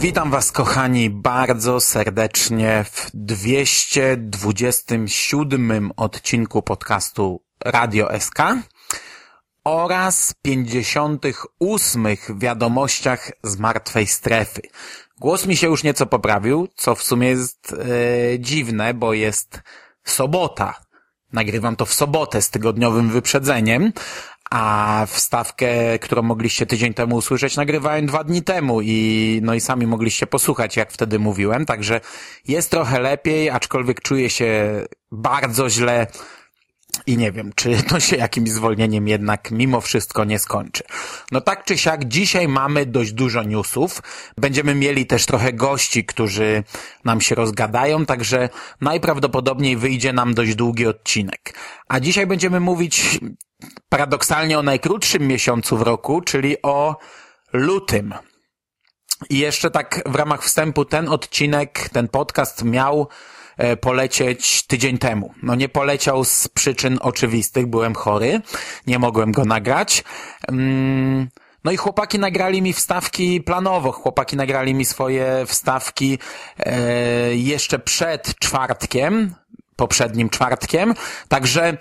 Witam Was, kochani, bardzo serdecznie w 227 odcinku podcastu Radio SK oraz 58 wiadomościach z martwej strefy. Głos mi się już nieco poprawił, co w sumie jest e, dziwne, bo jest sobota. Nagrywam to w sobotę z tygodniowym wyprzedzeniem, a wstawkę, którą mogliście tydzień temu usłyszeć, nagrywałem dwa dni temu i no i sami mogliście posłuchać, jak wtedy mówiłem, także jest trochę lepiej, aczkolwiek czuję się bardzo źle i nie wiem, czy to się jakimś zwolnieniem jednak mimo wszystko nie skończy. No tak czy siak, dzisiaj mamy dość dużo newsów. Będziemy mieli też trochę gości, którzy nam się rozgadają, także najprawdopodobniej wyjdzie nam dość długi odcinek. A dzisiaj będziemy mówić paradoksalnie o najkrótszym miesiącu w roku, czyli o lutym. I jeszcze tak w ramach wstępu ten odcinek, ten podcast miał polecieć tydzień temu. No nie poleciał z przyczyn oczywistych, byłem chory, nie mogłem go nagrać. Mm, no i chłopaki nagrali mi wstawki planowo, chłopaki nagrali mi swoje wstawki e, jeszcze przed czwartkiem, poprzednim czwartkiem, także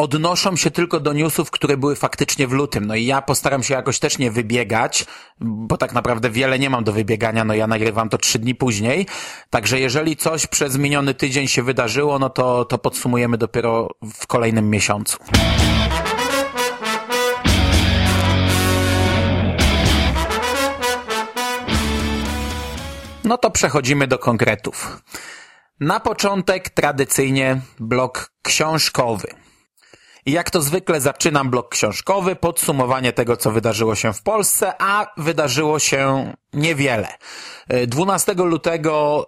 odnoszą się tylko do newsów, które były faktycznie w lutym. No i ja postaram się jakoś też nie wybiegać, bo tak naprawdę wiele nie mam do wybiegania, no ja nagrywam to trzy dni później. Także jeżeli coś przez miniony tydzień się wydarzyło, no to, to podsumujemy dopiero w kolejnym miesiącu. No to przechodzimy do konkretów. Na początek tradycyjnie blok książkowy. Jak to zwykle zaczynam blok książkowy, podsumowanie tego, co wydarzyło się w Polsce, a wydarzyło się niewiele. 12 lutego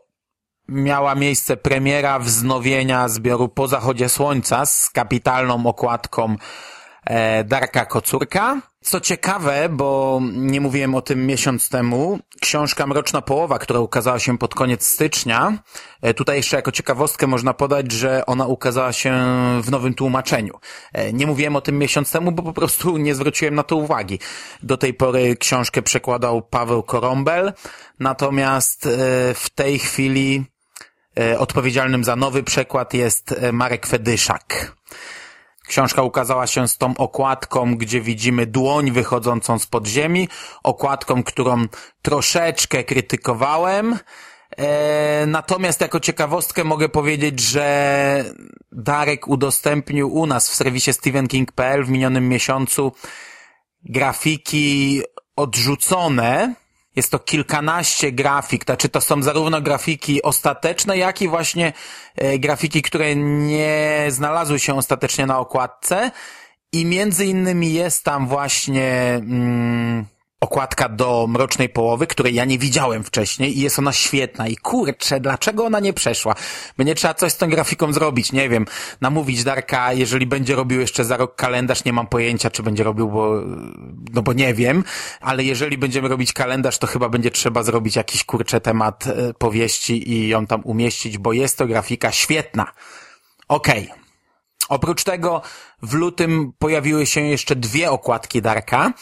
miała miejsce premiera wznowienia zbioru Po zachodzie słońca z kapitalną okładką E, Darka Kocurka. Co ciekawe, bo nie mówiłem o tym miesiąc temu, książka Mroczna Połowa, która ukazała się pod koniec stycznia, e, tutaj jeszcze jako ciekawostkę można podać, że ona ukazała się w nowym tłumaczeniu. E, nie mówiłem o tym miesiąc temu, bo po prostu nie zwróciłem na to uwagi. Do tej pory książkę przekładał Paweł Korombel, natomiast w tej chwili odpowiedzialnym za nowy przekład jest Marek Fedyszak. Książka ukazała się z tą okładką, gdzie widzimy dłoń wychodzącą z podziemi, okładką, którą troszeczkę krytykowałem. E, natomiast jako ciekawostkę mogę powiedzieć, że Darek udostępnił u nas w serwisie StephenKing.pl w minionym miesiącu grafiki odrzucone, jest to kilkanaście grafik, znaczy to są zarówno grafiki ostateczne, jak i właśnie e, grafiki, które nie znalazły się ostatecznie na okładce. I między innymi jest tam właśnie mm, okładka do Mrocznej Połowy, której ja nie widziałem wcześniej i jest ona świetna. I kurczę, dlaczego ona nie przeszła? Będzie trzeba coś z tą grafiką zrobić, nie wiem. Namówić Darka, jeżeli będzie robił jeszcze za rok kalendarz, nie mam pojęcia, czy będzie robił, bo, no bo nie wiem, ale jeżeli będziemy robić kalendarz, to chyba będzie trzeba zrobić jakiś kurczę temat e, powieści i ją tam umieścić, bo jest to grafika świetna. Okej. Okay. Oprócz tego w lutym pojawiły się jeszcze dwie okładki Darka.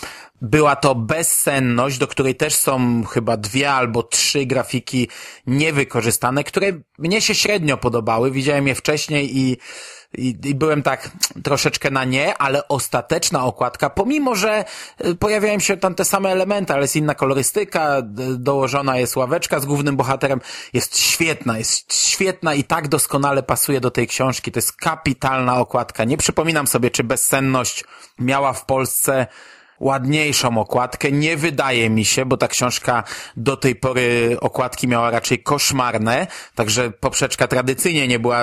Była to Bezsenność, do której też są chyba dwie albo trzy grafiki niewykorzystane, które mnie się średnio podobały. Widziałem je wcześniej i i, i byłem tak troszeczkę na nie, ale ostateczna okładka, pomimo że y, pojawiają się tam te same elementy, ale jest inna kolorystyka, dołożona jest ławeczka z głównym bohaterem, jest świetna, jest świetna i tak doskonale pasuje do tej książki. To jest kapitalna okładka. Nie przypominam sobie, czy bezsenność miała w Polsce ładniejszą okładkę. Nie wydaje mi się, bo ta książka do tej pory okładki miała raczej koszmarne, także poprzeczka tradycyjnie nie była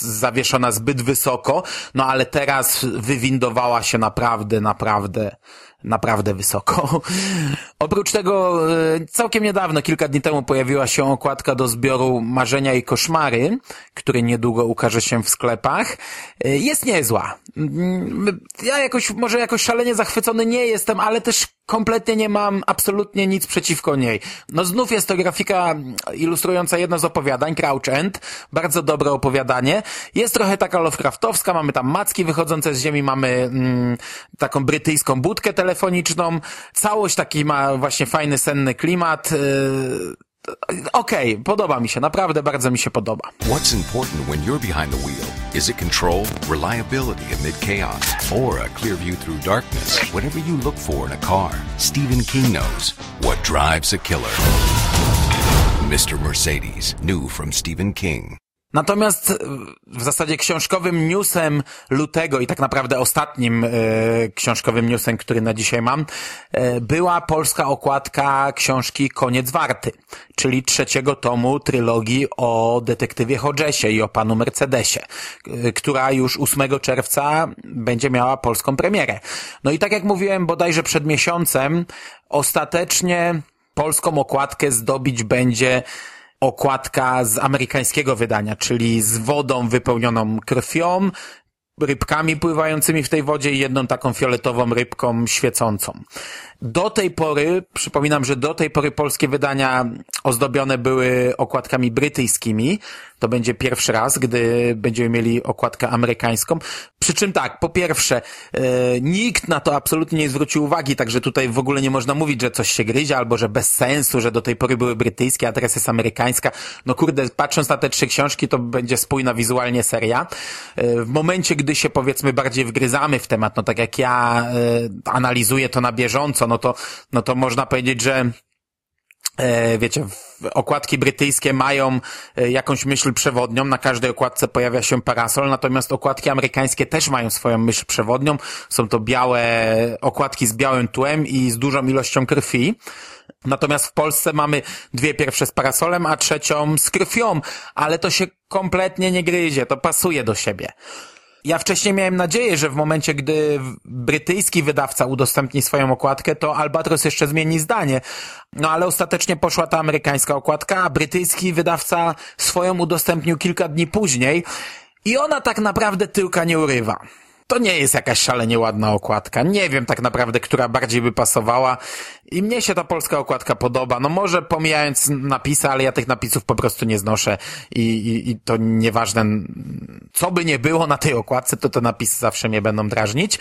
zawieszona zbyt wysoko, no ale teraz wywindowała się naprawdę, naprawdę naprawdę wysoko. Oprócz tego e, całkiem niedawno, kilka dni temu pojawiła się okładka do zbioru Marzenia i Koszmary, który niedługo ukaże się w sklepach. E, jest niezła. Mm, ja jakoś, może jakoś szalenie zachwycony nie jestem, ale też kompletnie nie mam absolutnie nic przeciwko niej. No znów jest to grafika ilustrująca jedno z opowiadań, Crouch End. Bardzo dobre opowiadanie. Jest trochę taka Lovecraftowska, mamy tam macki wychodzące z ziemi, mamy mm, taką brytyjską budkę telefoniczną. Całość taki ma właśnie fajny, senny klimat. Yy, Okej, okay, podoba mi się, naprawdę bardzo mi się podoba. What's important when you're behind the wheel? Is it control, reliability amid chaos, or a clear view through darkness? Whatever you look for in a car, Stephen King knows what drives a killer. Mr. Mercedes, new from Stephen King. Natomiast e, w zasadzie książkowym newsem lutego i tak naprawdę ostatnim e, książkowym newsem, który na dzisiaj mam, e, była polska okładka książki Koniec Warty, czyli trzeciego tomu trylogii o detektywie Hodgesie i o panu Mercedesie, e, która już 8 czerwca będzie miała polską premierę. No i tak jak mówiłem bodajże przed miesiącem, ostatecznie polską okładkę zdobić będzie okładka z amerykańskiego wydania, czyli z wodą wypełnioną krwią, rybkami pływającymi w tej wodzie i jedną taką fioletową rybką świecącą. Do tej pory, przypominam, że do tej pory polskie wydania ozdobione były okładkami brytyjskimi. To będzie pierwszy raz, gdy będziemy mieli okładkę amerykańską. Przy czym tak, po pierwsze, e, nikt na to absolutnie nie zwrócił uwagi, także tutaj w ogóle nie można mówić, że coś się gryzie, albo że bez sensu, że do tej pory były brytyjskie, a teraz jest amerykańska. No kurde, patrząc na te trzy książki, to będzie spójna wizualnie seria. E, w momencie, gdy się powiedzmy bardziej wgryzamy w temat, no tak jak ja e, analizuję to na bieżąco, no to, no to można powiedzieć, że e, wiecie, okładki brytyjskie mają e, jakąś myśl przewodnią, na każdej okładce pojawia się parasol, natomiast okładki amerykańskie też mają swoją myśl przewodnią. Są to białe okładki z białym tłem i z dużą ilością krwi. Natomiast w Polsce mamy dwie pierwsze z parasolem, a trzecią z krwią, ale to się kompletnie nie gryzie, to pasuje do siebie. Ja wcześniej miałem nadzieję, że w momencie, gdy brytyjski wydawca udostępni swoją okładkę, to Albatros jeszcze zmieni zdanie. No ale ostatecznie poszła ta amerykańska okładka, a brytyjski wydawca swoją udostępnił kilka dni później i ona tak naprawdę tyłka nie urywa to nie jest jakaś szalenie ładna okładka. Nie wiem tak naprawdę, która bardziej by pasowała. I mnie się ta polska okładka podoba. No może pomijając napisy, ale ja tych napisów po prostu nie znoszę i, i, i to nieważne, co by nie było na tej okładce, to te napisy zawsze mnie będą drażnić.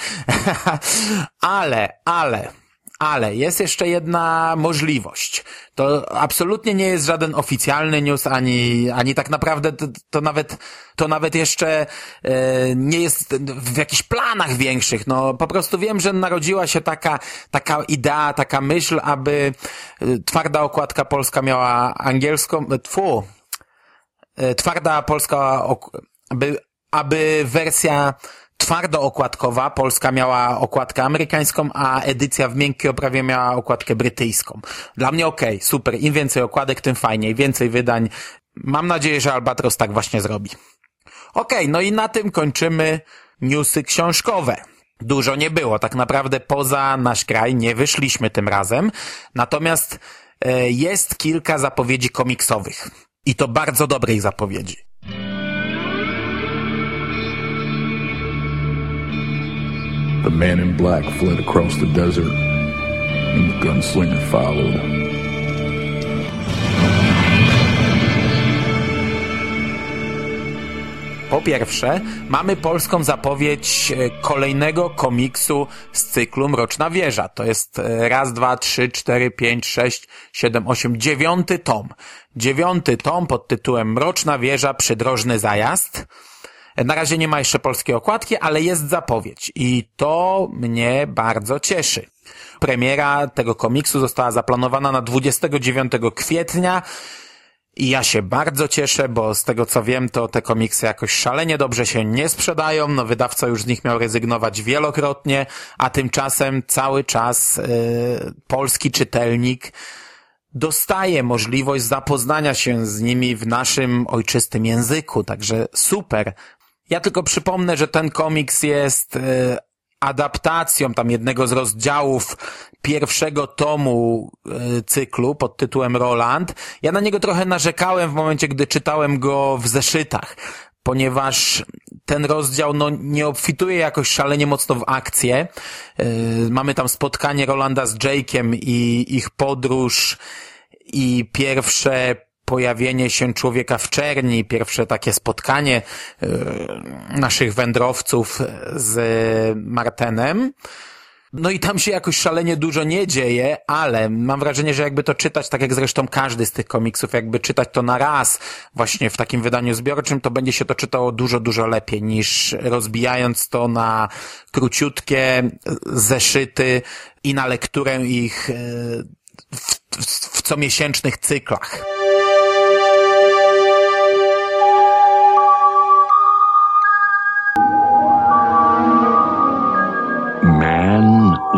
ale, ale ale jest jeszcze jedna możliwość. To absolutnie nie jest żaden oficjalny news, ani, ani tak naprawdę to, to nawet, to nawet jeszcze e, nie jest w jakichś planach większych. No, po prostu wiem, że narodziła się taka, taka idea, taka myśl, aby e, twarda okładka polska miała angielską, e, tfu, e, twarda polska, aby, aby wersja twardo-okładkowa, Polska miała okładkę amerykańską, a edycja w miękkiej oprawie miała okładkę brytyjską. Dla mnie okej, okay, super. Im więcej okładek, tym fajniej. Więcej wydań. Mam nadzieję, że Albatros tak właśnie zrobi. Okej, okay, no i na tym kończymy newsy książkowe. Dużo nie było, tak naprawdę poza nasz kraj nie wyszliśmy tym razem. Natomiast e, jest kilka zapowiedzi komiksowych. I to bardzo dobrych zapowiedzi. The man in black fled across the desert, and the gunslinger followed. Po pierwsze, mamy polską zapowiedź e, kolejnego komiksu z cyklu Mroczna Wieża. To jest e, raz, dwa, trzy, cztery, pięć, sześć, siedem, osiem, dziewiąty tom. Dziewiąty tom pod tytułem Mroczna Wieża, Przydrożny Zajazd. Na razie nie ma jeszcze polskiej okładki, ale jest zapowiedź i to mnie bardzo cieszy. Premiera tego komiksu została zaplanowana na 29 kwietnia I ja się bardzo cieszę, bo z tego co wiem, to te komiksy jakoś szalenie dobrze się nie sprzedają. No wydawca już z nich miał rezygnować wielokrotnie, a tymczasem cały czas yy, polski czytelnik dostaje możliwość zapoznania się z nimi w naszym ojczystym języku. Także super. Ja tylko przypomnę, że ten komiks jest yy, adaptacją tam jednego z rozdziałów pierwszego tomu e, cyklu pod tytułem Roland. Ja na niego trochę narzekałem w momencie, gdy czytałem go w zeszytach, ponieważ ten rozdział no, nie obfituje jakoś szalenie mocno w akcję. E, mamy tam spotkanie Rolanda z Jake'em i ich podróż i pierwsze pojawienie się człowieka w czerni, pierwsze takie spotkanie e, naszych wędrowców z Martenem. No i tam się jakoś szalenie dużo nie dzieje, ale mam wrażenie, że jakby to czytać, tak jak zresztą każdy z tych komiksów, jakby czytać to na raz właśnie w takim wydaniu zbiorczym, to będzie się to czytało dużo, dużo lepiej niż rozbijając to na króciutkie zeszyty i na lekturę ich e, w, w, w comiesięcznych cyklach.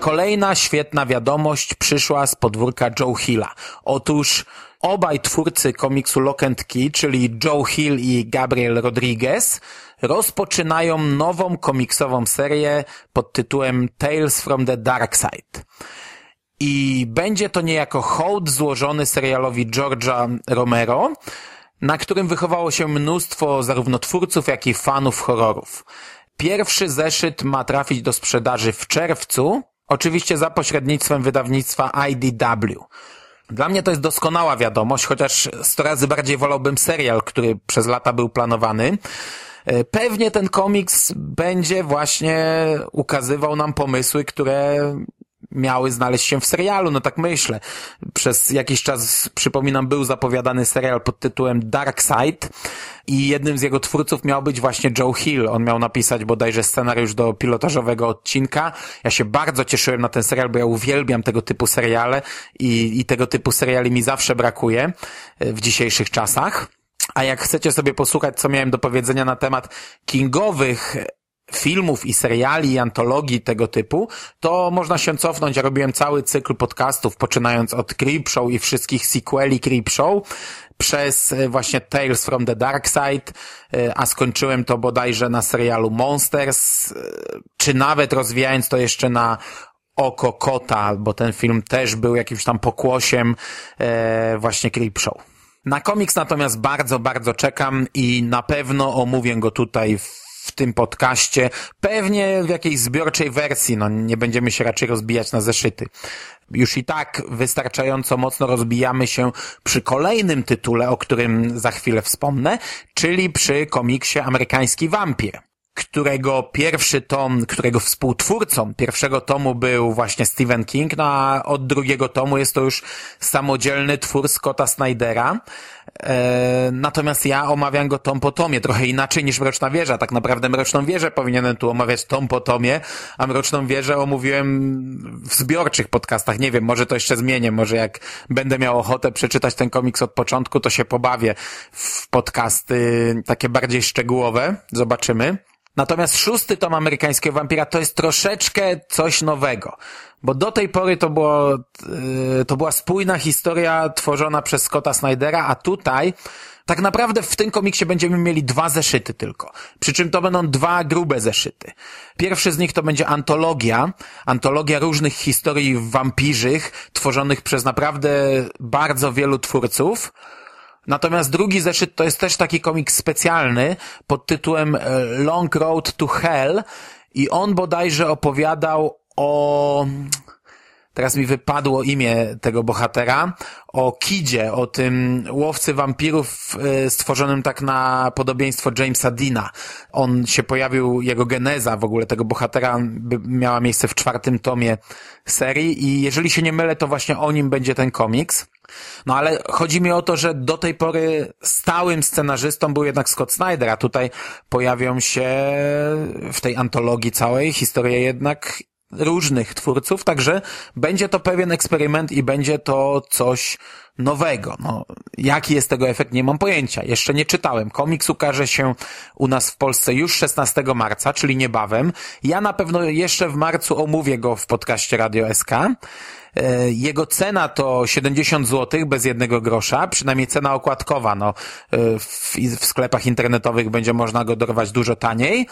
Kolejna świetna wiadomość przyszła z podwórka Joe Hilla. Otóż obaj twórcy komiksu Lock and Key, czyli Joe Hill i Gabriel Rodriguez, rozpoczynają nową komiksową serię pod tytułem Tales from the Dark Side. I będzie to niejako hołd złożony serialowi George'a Romero, na którym wychowało się mnóstwo zarówno twórców, jak i fanów horrorów. Pierwszy zeszyt ma trafić do sprzedaży w czerwcu, Oczywiście za pośrednictwem wydawnictwa IDW. Dla mnie to jest doskonała wiadomość, chociaż sto razy bardziej wolałbym serial, który przez lata był planowany. E, pewnie ten komiks będzie właśnie ukazywał nam pomysły, które miały znaleźć się w serialu, no tak myślę. Przez jakiś czas, przypominam, był zapowiadany serial pod tytułem Dark Side i jednym z jego twórców miał być właśnie Joe Hill. On miał napisać bodajże scenariusz do pilotażowego odcinka. Ja się bardzo cieszyłem na ten serial, bo ja uwielbiam tego typu seriale i, i tego typu seriali mi zawsze brakuje e, w dzisiejszych czasach. A jak chcecie sobie posłuchać, co miałem do powiedzenia na temat kingowych filmów i seriali i antologii tego typu, to można się cofnąć. Ja robiłem cały cykl podcastów, poczynając od Creepshow i wszystkich sequeli Creepshow, przez e, właśnie Tales from the Dark Side, e, a skończyłem to bodajże na serialu Monsters, e, czy nawet rozwijając to jeszcze na Oko Kota, bo ten film też był jakimś tam pokłosiem właśnie Creepshow. Na komiks natomiast bardzo, bardzo czekam i na pewno omówię go tutaj w w tym podcaście, pewnie w jakiejś zbiorczej wersji, no nie będziemy się raczej rozbijać na zeszyty. Już i tak wystarczająco mocno rozbijamy się przy kolejnym tytule, o którym za chwilę wspomnę, czyli przy komiksie Amerykański Wampir którego pierwszy tom, którego współtwórcą pierwszego tomu był właśnie Stephen King, no a od drugiego tomu jest to już samodzielny twór Scotta Snydera. E, natomiast ja omawiam go tom po tomie, trochę inaczej niż Mroczna Wieża. Tak naprawdę Mroczną Wieżę powinienem tu omawiać tom po tomie, a Mroczną Wieżę omówiłem w zbiorczych podcastach. Nie wiem, może to jeszcze zmienię, może jak będę miał ochotę przeczytać ten komiks od początku, to się pobawię w podcasty takie bardziej szczegółowe. Zobaczymy. Natomiast szósty tom amerykańskiego wampira to jest troszeczkę coś nowego. Bo do tej pory to było, yy, to była spójna historia tworzona przez Scotta Snydera, a tutaj tak naprawdę w tym komiksie będziemy mieli dwa zeszyty tylko. Przy czym to będą dwa grube zeszyty. Pierwszy z nich to będzie antologia, antologia różnych historii wampirzych, tworzonych przez naprawdę bardzo wielu twórców. Natomiast drugi zeszyt to jest też taki komik specjalny pod tytułem e, Long Road to Hell i on bodajże opowiadał o teraz mi wypadło imię tego bohatera, o Kidzie, o tym łowcy wampirów e, stworzonym tak na podobieństwo Jamesa Dina. On się pojawił, jego geneza w ogóle tego bohatera miała miejsce w czwartym tomie serii i jeżeli się nie mylę, to właśnie o nim będzie ten komiks. No ale chodzi mi o to, że do tej pory stałym scenarzystą był jednak Scott Snyder, a tutaj pojawią się w tej antologii całej historie jednak różnych twórców, także będzie to pewien eksperyment i będzie to coś nowego. No, jaki jest tego efekt, nie mam pojęcia. Jeszcze nie czytałem. Komiks ukaże się u nas w Polsce już 16 marca, czyli niebawem. Ja na pewno jeszcze w marcu omówię go w podcaście Radio SK. E, jego cena to 70 zł bez jednego grosza, przynajmniej cena okładkowa. No, e, w, w sklepach internetowych będzie można go dorwać dużo taniej.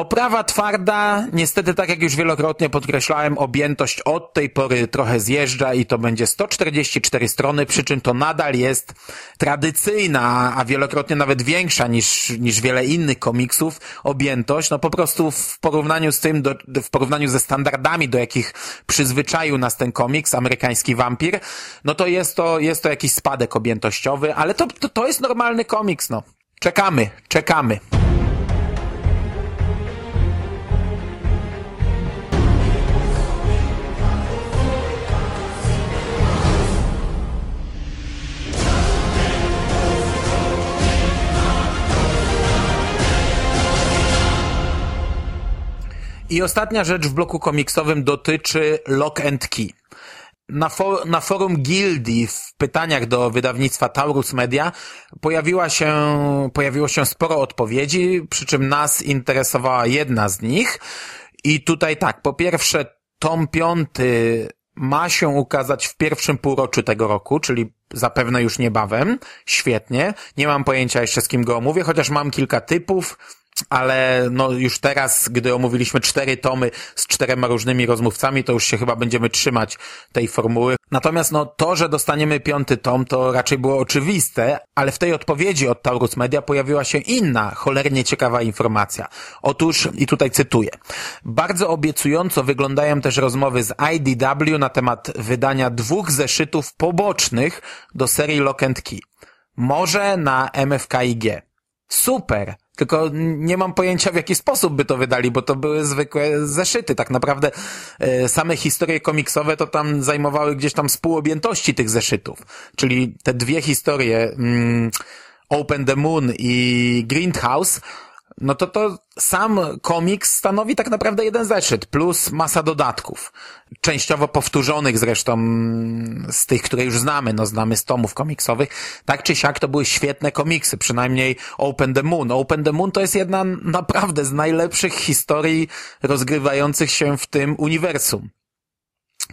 Oprawa twarda, niestety tak jak już wielokrotnie podkreślałem, objętość od tej pory trochę zjeżdża i to będzie 144 strony, przy czym to nadal jest tradycyjna, a wielokrotnie nawet większa niż, niż wiele innych komiksów objętość. No po prostu w porównaniu z tym, do, w porównaniu ze standardami, do jakich przyzwyczaił nas ten komiks, amerykański wampir, no to jest to, jest to jakiś spadek objętościowy, ale to, to, to jest normalny komiks, no. Czekamy, czekamy. I ostatnia rzecz w bloku komiksowym dotyczy Lock and Key. Na, na forum Gildii w pytaniach do wydawnictwa Taurus Media pojawiła się, pojawiło się sporo odpowiedzi, przy czym nas interesowała jedna z nich. I tutaj tak, po pierwsze, tom piąty ma się ukazać w pierwszym półroczu tego roku, czyli zapewne już niebawem. Świetnie. Nie mam pojęcia jeszcze z kim go omówię, chociaż mam kilka typów ale no już teraz, gdy omówiliśmy cztery tomy z czterema różnymi rozmówcami, to już się chyba będziemy trzymać tej formuły. Natomiast no to, że dostaniemy piąty tom, to raczej było oczywiste, ale w tej odpowiedzi od Taurus Media pojawiła się inna, cholernie ciekawa informacja. Otóż, i tutaj cytuję, bardzo obiecująco wyglądają też rozmowy z IDW na temat wydania dwóch zeszytów pobocznych do serii Lock and Key. Może na MFKIG. Super! Tylko nie mam pojęcia w jaki sposób by to wydali, bo to były zwykłe zeszyty. Tak naprawdę e, same historie komiksowe to tam zajmowały gdzieś tam z pół objętości tych zeszytów. Czyli te dwie historie mm, Open the Moon i Greenhouse no to to sam komiks stanowi tak naprawdę jeden zeszyt, plus masa dodatków. Częściowo powtórzonych zresztą z tych, które już znamy, no znamy z tomów komiksowych. Tak czy siak to były świetne komiksy, przynajmniej Open the Moon. Open the Moon to jest jedna naprawdę z najlepszych historii rozgrywających się w tym uniwersum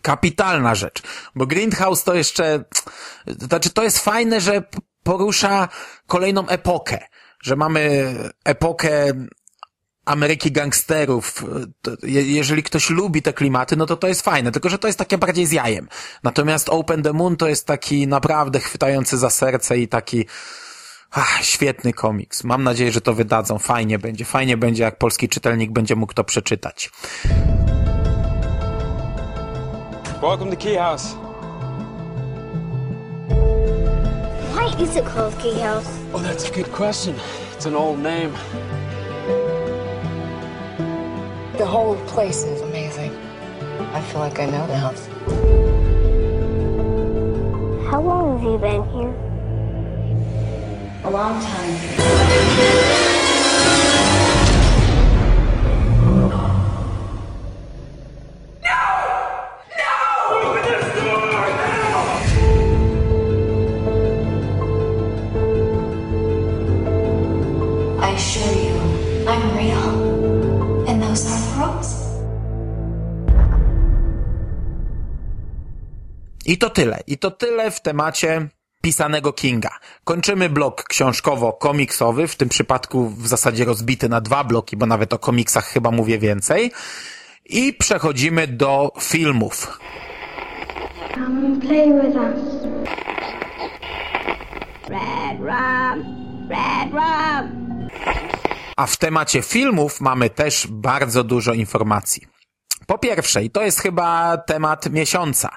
kapitalna rzecz, bo Greenhouse to jeszcze, to znaczy to jest fajne, że porusza kolejną epokę że mamy epokę Ameryki gangsterów, jeżeli ktoś lubi te klimaty, no to to jest fajne, tylko że to jest takie bardziej z jajem. Natomiast Open the Moon to jest taki naprawdę chwytający za serce i taki ach, świetny komiks. Mam nadzieję, że to wydadzą. Fajnie będzie. Fajnie będzie, jak polski czytelnik będzie mógł to przeczytać. Welcome to Key House. Is it called Key House? Oh, that's a good question. It's an old name. The whole place is amazing. I feel like I know the house. How long have you been here? A long time. I assure you, I'm real. And those are pearls. I to tyle. I to tyle w temacie pisanego Kinga. Kończymy blok książkowo-komiksowy, w tym przypadku w zasadzie rozbity na dwa bloki, bo nawet o komiksach chyba mówię więcej. I przechodzimy do filmów. Come play with us. Red rum. A w temacie filmów mamy też bardzo dużo informacji. Po pierwsze, i to jest chyba temat miesiąca,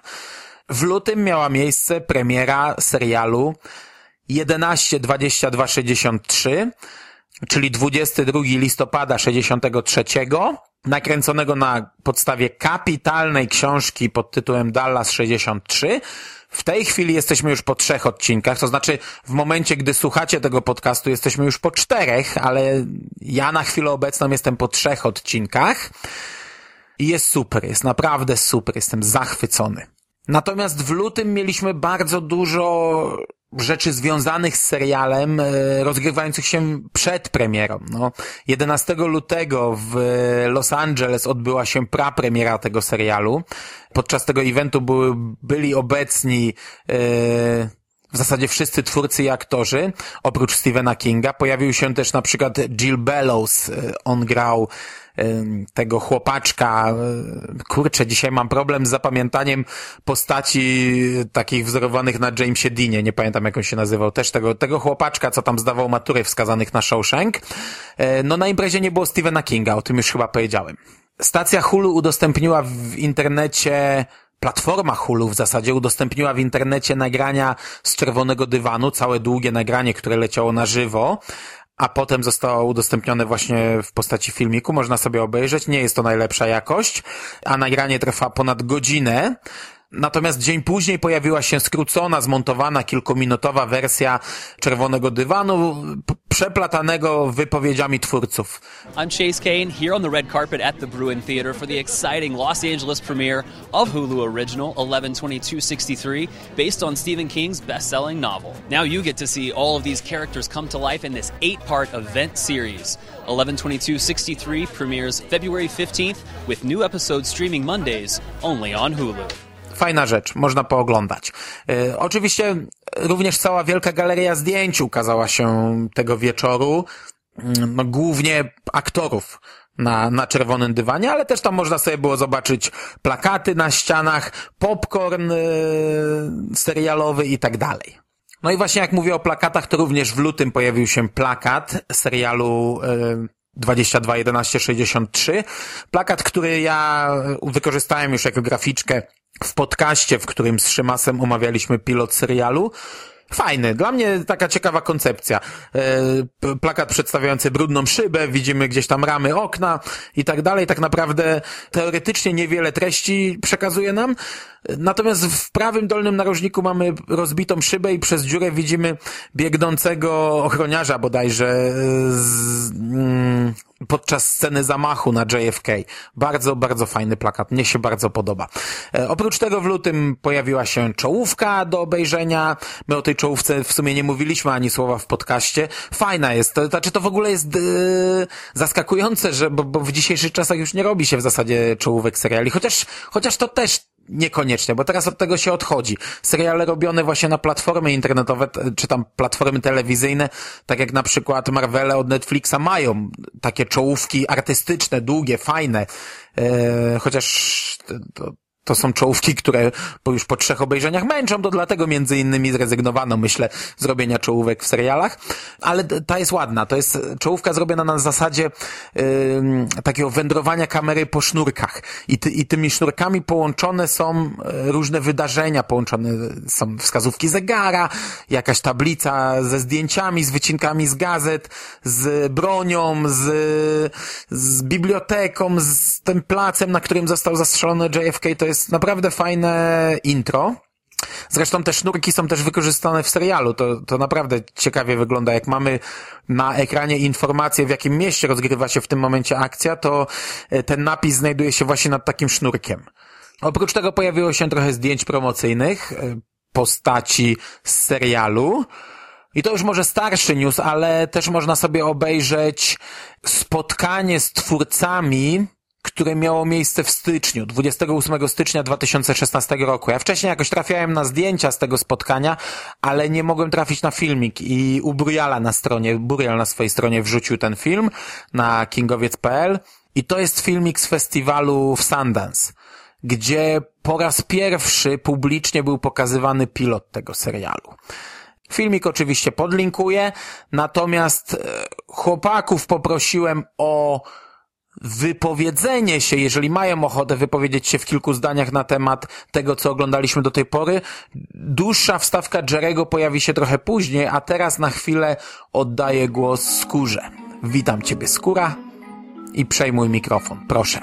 w lutym miała miejsce premiera serialu 11 22 63, czyli 22 listopada 63, nakręconego na podstawie kapitalnej książki pod tytułem Dallas 63. W tej chwili jesteśmy już po trzech odcinkach, to znaczy w momencie, gdy słuchacie tego podcastu, jesteśmy już po czterech, ale ja na chwilę obecną jestem po trzech odcinkach. I jest super, jest naprawdę super, jestem zachwycony. Natomiast w lutym mieliśmy bardzo dużo rzeczy związanych z serialem, e, rozgrywających się przed premierą. No, 11 lutego w Los Angeles odbyła się prapremiera tego serialu. Podczas tego eventu były, byli obecni yy, w zasadzie wszyscy twórcy i aktorzy, oprócz Stephena Kinga. Pojawił się też na przykład Jill Bellows. E, on grał tego chłopaczka. Kurczę, dzisiaj mam problem z zapamiętaniem postaci takich wzorowanych na Jamesie Deanie. Nie pamiętam, jak on się nazywał. Też tego, tego chłopaczka, co tam zdawał maturę wskazanych na Shawshank. E, no na imprezie nie było Stephena Kinga, o tym już chyba powiedziałem. Stacja Hulu udostępniła w internecie platforma Hulu w zasadzie udostępniła w internecie nagrania z czerwonego dywanu, całe długie nagranie, które leciało na żywo, a potem zostało udostępnione właśnie w postaci filmiku. Można sobie obejrzeć. Nie jest to najlepsza jakość, a nagranie trwa ponad godzinę. Natomiast dzień później pojawiła się skrócona, zmontowana, kilkuminutowa wersja Czerwonego Dywanu, przeplatanego wypowiedziami twórców. I'm Chase Kane, here on the red carpet at the Bruin Theater for the exciting Los Angeles premiere of Hulu original 112263, based on Stephen King's best-selling novel. Now you get to see all of these characters come to life in this eight-part event series. 112263 premieres February 15th, with new episodes streaming Mondays only on Hulu. Fajna rzecz, można pooglądać. E, oczywiście również cała wielka galeria zdjęć ukazała się tego wieczoru, mm, no, głównie aktorów na, na czerwonym dywanie, ale też tam można sobie było zobaczyć plakaty na ścianach, popcorn yy, serialowy i tak dalej. No i właśnie jak mówię o plakatach, to również w lutym pojawił się plakat serialu yy, 22 11 63. Plakat, który ja wykorzystałem już jako graficzkę w podcaście, w którym z Szymasem omawialiśmy pilot serialu. Fajny, dla mnie taka ciekawa koncepcja. E, plakat przedstawiający brudną szybę, widzimy gdzieś tam ramy okna i tak dalej. Tak naprawdę teoretycznie niewiele treści przekazuje nam. Natomiast w prawym dolnym narożniku mamy rozbitą szybę i przez dziurę widzimy biegnącego ochroniarza bodajże z, mm, podczas sceny zamachu na JFK. Bardzo, bardzo fajny plakat. Mnie się bardzo podoba. E, oprócz tego w lutym pojawiła się czołówka do obejrzenia. My o tej czołówce w sumie nie mówiliśmy ani słowa w podcaście. Fajna jest. To, znaczy to w ogóle jest yy, zaskakujące, że bo, bo w dzisiejszych czasach już nie robi się w zasadzie czołówek seriali. Chociaż, chociaż to też Niekoniecznie, bo teraz od tego się odchodzi. Seriale robione właśnie na platformy internetowe, czy tam platformy telewizyjne, tak jak na przykład Marvele od Netflixa mają takie czołówki artystyczne, długie, fajne, e, chociaż to, to są czołówki, które po już po trzech obejrzeniach męczą, to dlatego między innymi zrezygnowano, myślę, z robienia czołówek w serialach. Ale ta jest ładna. To jest czołówka zrobiona na zasadzie yy, takiego wędrowania kamery po sznurkach. I, ty, I tymi sznurkami połączone są e, różne wydarzenia, połączone są wskazówki zegara, jakaś tablica ze zdjęciami, z wycinkami z gazet, z bronią, z, z biblioteką, z tym placem, na którym został zastrzelony JFK. To jest jest naprawdę fajne intro. Zresztą te sznurki są też wykorzystane w serialu. To, to naprawdę ciekawie wygląda. Jak mamy na ekranie informację, w jakim mieście rozgrywa się w tym momencie akcja, to e, ten napis znajduje się właśnie nad takim sznurkiem. Oprócz tego pojawiło się trochę zdjęć promocyjnych e, postaci z serialu. I to już może starszy news, ale też można sobie obejrzeć spotkanie z twórcami które miało miejsce w styczniu, 28 stycznia 2016 roku. Ja wcześniej jakoś trafiałem na zdjęcia z tego spotkania, ale nie mogłem trafić na filmik i u Buriala na stronie, Burial na swojej stronie wrzucił ten film na kingowiec.pl i to jest filmik z festiwalu w Sundance, gdzie po raz pierwszy publicznie był pokazywany pilot tego serialu. Filmik oczywiście podlinkuję, natomiast e, chłopaków poprosiłem o wypowiedzenie się, jeżeli mają ochotę wypowiedzieć się w kilku zdaniach na temat tego, co oglądaliśmy do tej pory. Dłuższa wstawka Jerego pojawi się trochę później, a teraz na chwilę oddaję głos Skórze. Witam Ciebie, Skóra, i przejmuj mikrofon, proszę.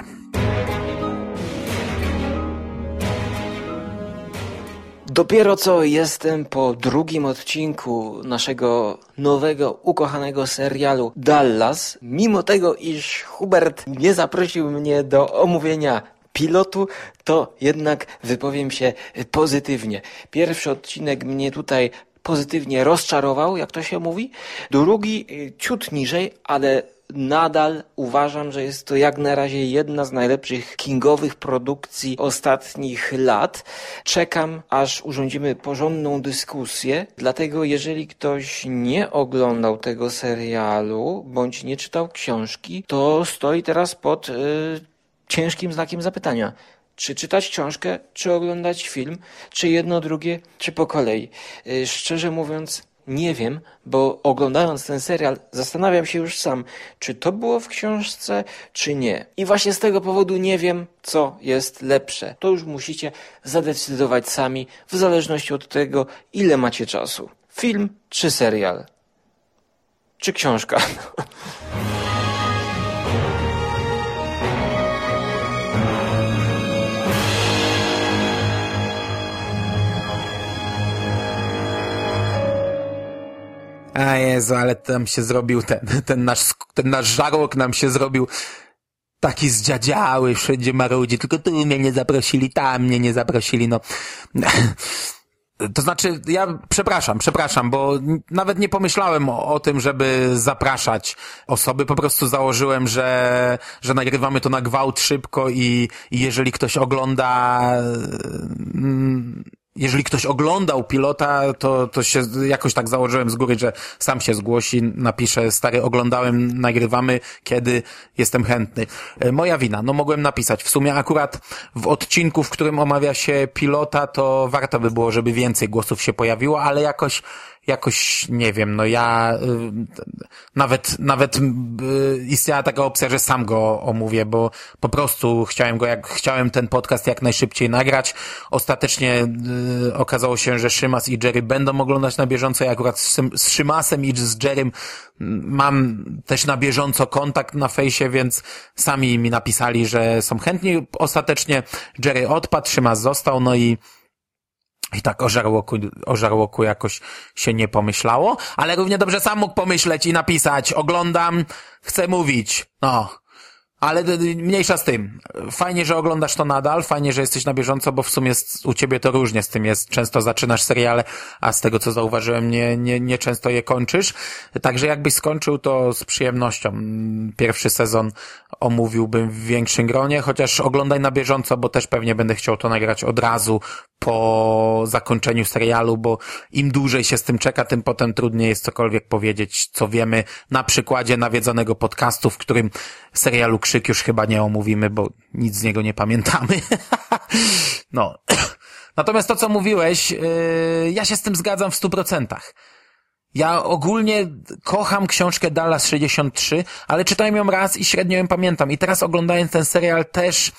Dopiero co jestem po drugim odcinku naszego nowego, ukochanego serialu Dallas, mimo tego, iż Hubert nie zaprosił mnie do omówienia pilotu, to jednak wypowiem się pozytywnie. Pierwszy odcinek mnie tutaj pozytywnie rozczarował, jak to się mówi. Drugi y, ciut niżej, ale nadal uważam, że jest to jak na razie jedna z najlepszych kingowych produkcji ostatnich lat. Czekam, aż urządzimy porządną dyskusję, dlatego jeżeli ktoś nie oglądał tego serialu, bądź nie czytał książki, to stoi teraz pod y, ciężkim znakiem zapytania. Czy czytać książkę, czy oglądać film, czy jedno, drugie, czy po kolei. Y, szczerze mówiąc, nie wiem, bo oglądając ten serial zastanawiam się już sam, czy to było w książce, czy nie. I właśnie z tego powodu nie wiem, co jest lepsze. To już musicie zadecydować sami, w zależności od tego, ile macie czasu. Film czy serial? Czy książka? A Jezu, ale tam się zrobił ten, ten nasz, ten nasz żarłok nam się zrobił taki zdziadziały, wszędzie marudzi, tylko tu mnie nie zaprosili, tam mnie nie zaprosili, no. To znaczy, ja przepraszam, przepraszam, bo nawet nie pomyślałem o, o, tym, żeby zapraszać osoby. Po prostu założyłem, że, że nagrywamy to na gwałt szybko i, i jeżeli ktoś ogląda jeżeli ktoś oglądał pilota, to, to się jakoś tak założyłem z góry, że sam się zgłosi, napisze, stary, oglądałem, nagrywamy, kiedy jestem chętny. E, moja wina, no mogłem napisać. W sumie akurat w odcinku, w którym omawia się pilota, to warto by było, żeby więcej głosów się pojawiło, ale jakoś jakoś, nie wiem, no ja y, nawet, nawet y, istniała taka opcja, że sam go omówię, bo po prostu chciałem go, jak chciałem ten podcast jak najszybciej nagrać. Ostatecznie y, okazało się, że Szymas i Jerry będą oglądać na bieżąco. Ja akurat z, Szymasem i z Jerrym mam też na bieżąco kontakt na fejsie, więc sami mi napisali, że są chętni. Ostatecznie Jerry odpadł, Szymas został, no i i tak o żarłoku, o żarłoku jakoś się nie pomyślało, ale równie dobrze sam mógł pomyśleć i napisać, oglądam, chcę mówić. No, ale mniejsza z tym. Fajnie, że oglądasz to nadal, fajnie, że jesteś na bieżąco, bo w sumie u ciebie to różnie z tym jest. Często zaczynasz seriale, a z tego co zauważyłem, nie, nie, nie często je kończysz. Także jakbyś skończył, to z przyjemnością. Pierwszy sezon omówiłbym w większym gronie, chociaż oglądaj na bieżąco, bo też pewnie będę chciał to nagrać od razu po zakończeniu serialu, bo im dłużej się z tym czeka, tym potem trudniej jest cokolwiek powiedzieć, co wiemy na przykładzie nawiedzonego podcastu, w którym serialu Krzyk już chyba nie omówimy, bo nic z niego nie pamiętamy. no. Natomiast to, co mówiłeś, yy, ja się z tym zgadzam w stu procentach. Ja ogólnie kocham książkę Dallas 63, ale czytałem ją raz i średnio ją pamiętam. I teraz oglądając ten serial też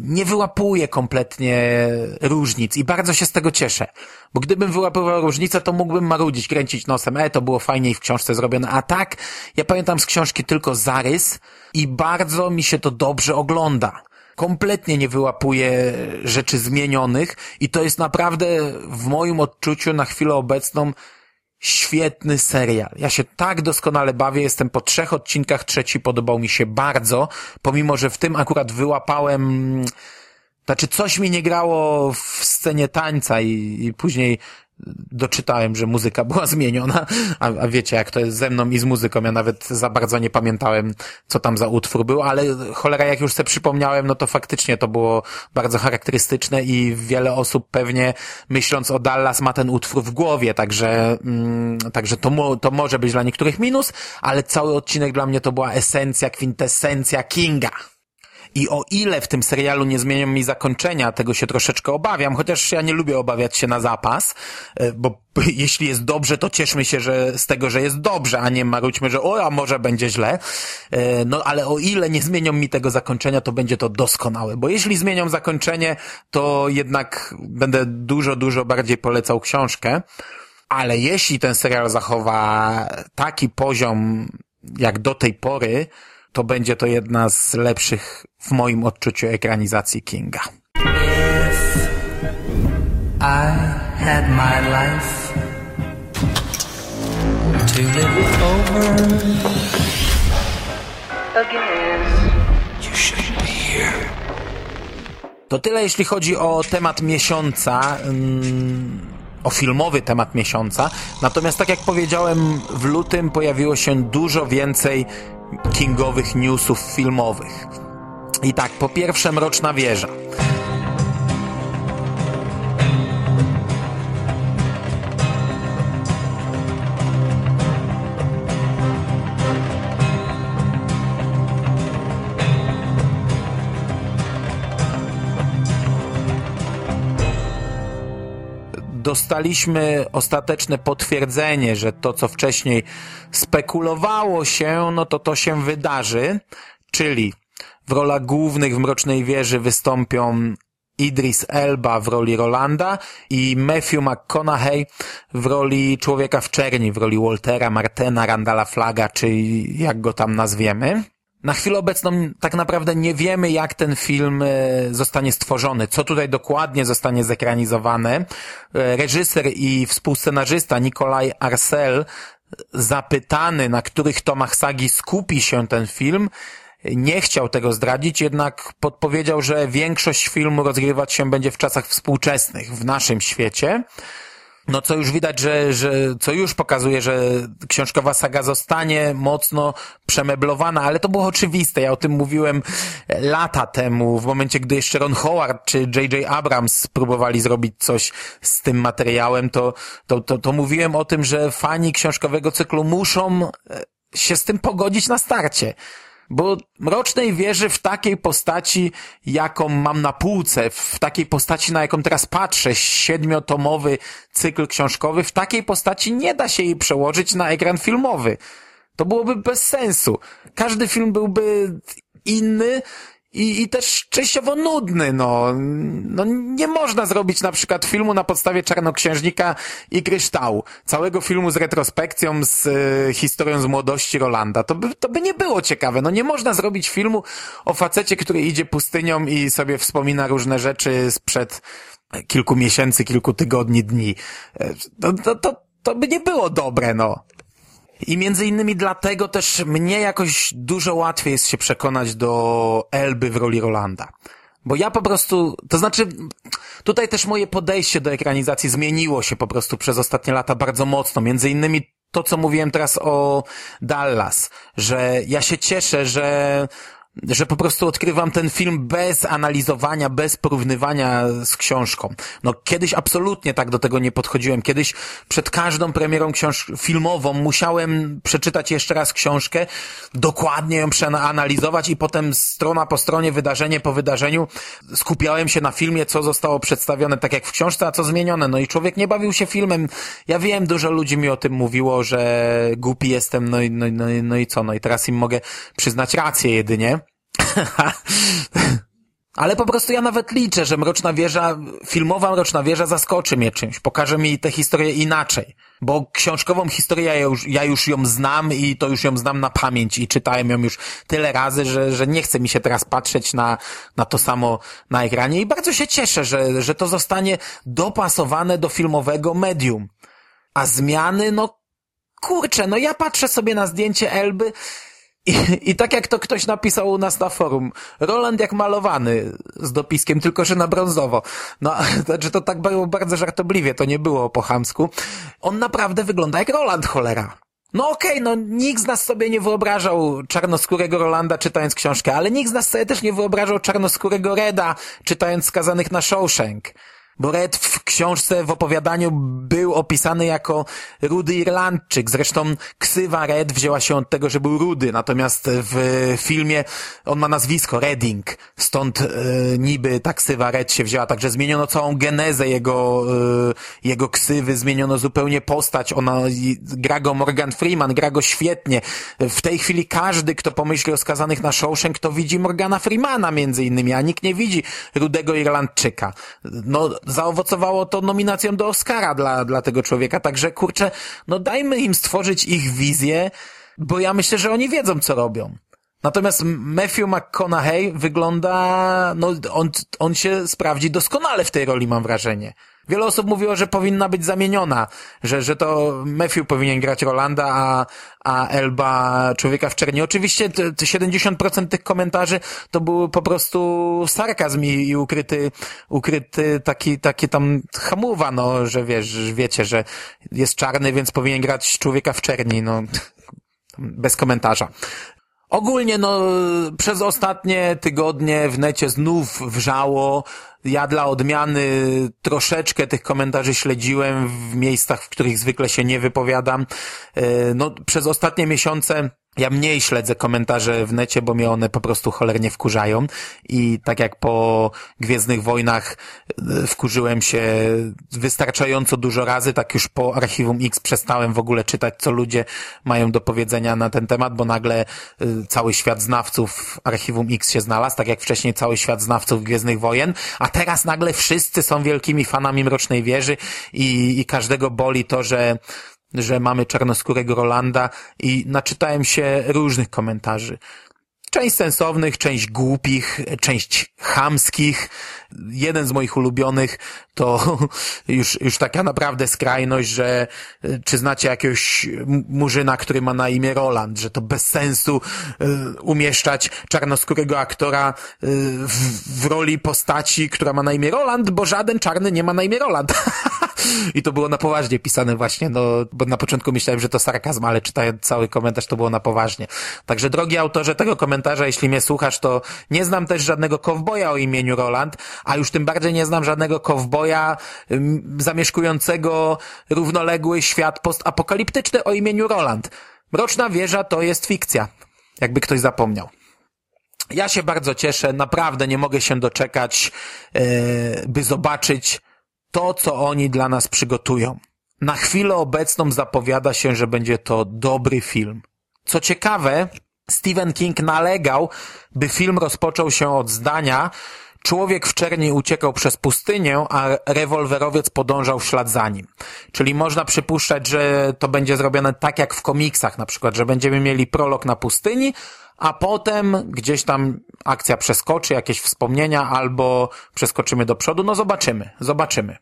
nie wyłapuję kompletnie różnic i bardzo się z tego cieszę. Bo gdybym wyłapywał różnicę, to mógłbym marudzić, kręcić nosem, e, to było fajniej w książce zrobione. A tak, ja pamiętam z książki tylko zarys i bardzo mi się to dobrze ogląda kompletnie nie wyłapuję rzeczy zmienionych i to jest naprawdę w moim odczuciu na chwilę obecną świetny serial. Ja się tak doskonale bawię, jestem po trzech odcinkach, trzeci podobał mi się bardzo, pomimo, że w tym akurat wyłapałem, znaczy coś mi nie grało w scenie tańca i, i później doczytałem, że muzyka była zmieniona, a, a wiecie, jak to jest ze mną i z muzyką, ja nawet za bardzo nie pamiętałem, co tam za utwór był, ale cholera, jak już sobie przypomniałem, no to faktycznie to było bardzo charakterystyczne i wiele osób pewnie myśląc o Dallas ma ten utwór w głowie, także, mm, także to, mo, to może być dla niektórych minus, ale cały odcinek dla mnie to była esencja, kwintesencja Kinga. I o ile w tym serialu nie zmienią mi zakończenia, tego się troszeczkę obawiam, chociaż ja nie lubię obawiać się na zapas, e, bo jeśli jest dobrze, to cieszmy się że z tego, że jest dobrze, a nie marudźmy, że o, a może będzie źle. E, no ale o ile nie zmienią mi tego zakończenia, to będzie to doskonałe, bo jeśli zmienią zakończenie, to jednak będę dużo, dużo bardziej polecał książkę. Ale jeśli ten serial zachowa taki poziom jak do tej pory, to będzie to jedna z lepszych w moim odczuciu ekranizacji Kinga. I had my life to live over again. You be here. To tyle jeśli chodzi o temat miesiąca, mm, o filmowy temat miesiąca. Natomiast tak jak powiedziałem, w lutym pojawiło się dużo więcej kingowych newsów filmowych. I tak, po pierwsze Mroczna Wieża. dostaliśmy ostateczne potwierdzenie, że to, co wcześniej spekulowało się, no to to się wydarzy, czyli w rolach głównych w Mrocznej Wieży wystąpią Idris Elba w roli Rolanda i Matthew McConaughey w roli Człowieka w Czerni, w roli Waltera, Martena, Randala Flaga, czy jak go tam nazwiemy. Na chwilę obecną tak naprawdę nie wiemy, jak ten film e, zostanie stworzony, co tutaj dokładnie zostanie zekranizowane. E, reżyser i współscenarzysta Nikolaj Arcel, zapytany, na których tomach sagi skupi się ten film, nie chciał tego zdradzić, jednak podpowiedział, że większość filmu rozgrywać się będzie w czasach współczesnych, w naszym świecie. No co już widać, że, że co już pokazuje, że książkowa saga zostanie mocno przemeblowana, ale to było oczywiste. Ja o tym mówiłem lata temu, w momencie, gdy jeszcze Ron Howard czy J.J. Abrams próbowali zrobić coś z tym materiałem, to, to, to, to mówiłem o tym, że fani książkowego cyklu muszą e, się z tym pogodzić na starcie. Bo Mrocznej Wieży w takiej postaci, jaką mam na półce, w takiej postaci, na jaką teraz patrzę, siedmiotomowy cykl książkowy, w takiej postaci nie da się jej przełożyć na ekran filmowy. To byłoby bez sensu. Każdy film byłby inny i, i też częściowo nudny, no. no. Nie można zrobić na przykład filmu na podstawie Czarnoksiężnika i Kryształu. Całego filmu z retrospekcją, z y, historią z młodości Rolanda. To by, to by nie było ciekawe. No nie można zrobić filmu o facecie, który idzie pustynią i sobie wspomina różne rzeczy sprzed kilku miesięcy, kilku tygodni, dni. E, to, to, to, to by nie było dobre, no. I między innymi dlatego też mnie jakoś dużo łatwiej jest się przekonać do Elby w roli Rolanda. Bo ja po prostu, to znaczy, tutaj też moje podejście do ekranizacji zmieniło się po prostu przez ostatnie lata bardzo mocno. Między innymi to, co mówiłem teraz o Dallas, że ja się cieszę, że że po prostu odkrywam ten film bez analizowania, bez porównywania z książką. No kiedyś absolutnie tak do tego nie podchodziłem. Kiedyś przed każdą premierą książ filmową musiałem przeczytać jeszcze raz książkę, dokładnie ją przeanalizować i potem strona po stronie, wydarzenie po wydarzeniu skupiałem się na filmie, co zostało przedstawione tak jak w książce, a co zmienione. No i człowiek nie bawił się filmem. Ja wiem, dużo ludzi mi o tym mówiło, że głupi jestem, no i, no, no, no i co? No i teraz im mogę przyznać rację jedynie. Ale po prostu ja nawet liczę, że Mroczna Wieża, filmowa Mroczna Wieża zaskoczy mnie czymś, pokaże mi tę historię inaczej. Bo książkową historię ja już, ja już ją znam i to już ją znam na pamięć i czytałem ją już tyle razy, że, że nie chce mi się teraz patrzeć na, na to samo na ekranie i bardzo się cieszę, że, że to zostanie dopasowane do filmowego medium. A zmiany, no kurczę, no ja patrzę sobie na zdjęcie Elby i, I tak jak to ktoś napisał u nas na forum, Roland jak malowany z dopiskiem, tylko że na brązowo. No, znaczy to tak było bardzo żartobliwie, to nie było po chamsku. On naprawdę wygląda jak Roland, cholera. No okej, okay, no nikt z nas sobie nie wyobrażał czarnoskórego Rolanda czytając książkę, ale nikt z nas sobie też nie wyobrażał czarnoskórego Reda czytając Skazanych na Shawshank. Bo Red w książce, w opowiadaniu był opisany jako rudy Irlandczyk. Zresztą ksywa Red wzięła się od tego, że był rudy, natomiast w filmie on ma nazwisko Redding, stąd e, niby ta ksywa Red się wzięła, także zmieniono całą genezę jego, e, jego ksywy, zmieniono zupełnie postać, ona gra go Morgan Freeman, gra go świetnie. W tej chwili każdy, kto pomyśli o skazanych na Shawshank, to widzi Morgana Freemana między innymi, a nikt nie widzi rudego Irlandczyka. No, zaowocowało to nominacją do Oscara dla, dla tego człowieka, także kurczę, no dajmy im stworzyć ich wizję, bo ja myślę, że oni wiedzą, co robią. Natomiast Matthew McConaughey wygląda, no on, on się sprawdzi doskonale w tej roli, mam wrażenie. Wiele osób mówiło, że powinna być zamieniona, że, że to Matthew powinien grać Rolanda, a, a Elba Człowieka w Czerni. Oczywiście 70% tych komentarzy to był po prostu sarkazm i, i ukryty, ukryty taki, taki tam hamuwa, no, że wiesz, wiecie, że jest czarny, więc powinien grać Człowieka w Czerni, no bez komentarza. Ogólnie no, przez ostatnie tygodnie w necie znów wrzało. Ja dla odmiany troszeczkę tych komentarzy śledziłem w miejscach, w których zwykle się nie wypowiadam. E, no, przez ostatnie miesiące ja mniej śledzę komentarze w necie, bo mnie one po prostu cholernie wkurzają. I tak jak po Gwiezdnych Wojnach e, wkurzyłem się wystarczająco dużo razy, tak już po Archiwum X przestałem w ogóle czytać, co ludzie mają do powiedzenia na ten temat, bo nagle e, cały świat znawców Archiwum X się znalazł, tak jak wcześniej cały świat znawców Gwiezdnych Wojen, a teraz nagle wszyscy są wielkimi fanami Mrocznej Wieży i, i każdego boli to, że że mamy czarnoskórego Rolanda i naczytałem się różnych komentarzy. Część sensownych, część głupich, część chamskich. Jeden z moich ulubionych to już, już taka naprawdę skrajność, że e, czy znacie jakiegoś murzyna, który ma na imię Roland, że to bez sensu y, umieszczać czarnoskórego aktora y, w, w roli postaci, która ma na imię Roland, bo żaden czarny nie ma na imię Roland. I to było na poważnie pisane właśnie, no, bo na początku myślałem, że to sarkazm, ale czytając cały komentarz, to było na poważnie. Także drogi autorze tego komentarza, jeśli mnie słuchasz, to nie znam też żadnego kowboja o imieniu Roland, a już tym bardziej nie znam żadnego kowboja zamieszkującego równoległy świat postapokaliptyczny o imieniu Roland. Mroczna wieża to jest fikcja, jakby ktoś zapomniał. Ja się bardzo cieszę, naprawdę nie mogę się doczekać, yy, by zobaczyć to, co oni dla nas przygotują. Na chwilę obecną zapowiada się, że będzie to dobry film. Co ciekawe, Stephen King nalegał, by film rozpoczął się od zdania, Człowiek w czerni uciekał przez pustynię, a rewolwerowiec podążał w ślad za nim. Czyli można przypuszczać, że to będzie zrobione tak jak w komiksach na przykład, że będziemy mieli prolog na pustyni, a potem gdzieś tam akcja przeskoczy, jakieś wspomnienia, albo przeskoczymy do przodu. No zobaczymy, zobaczymy.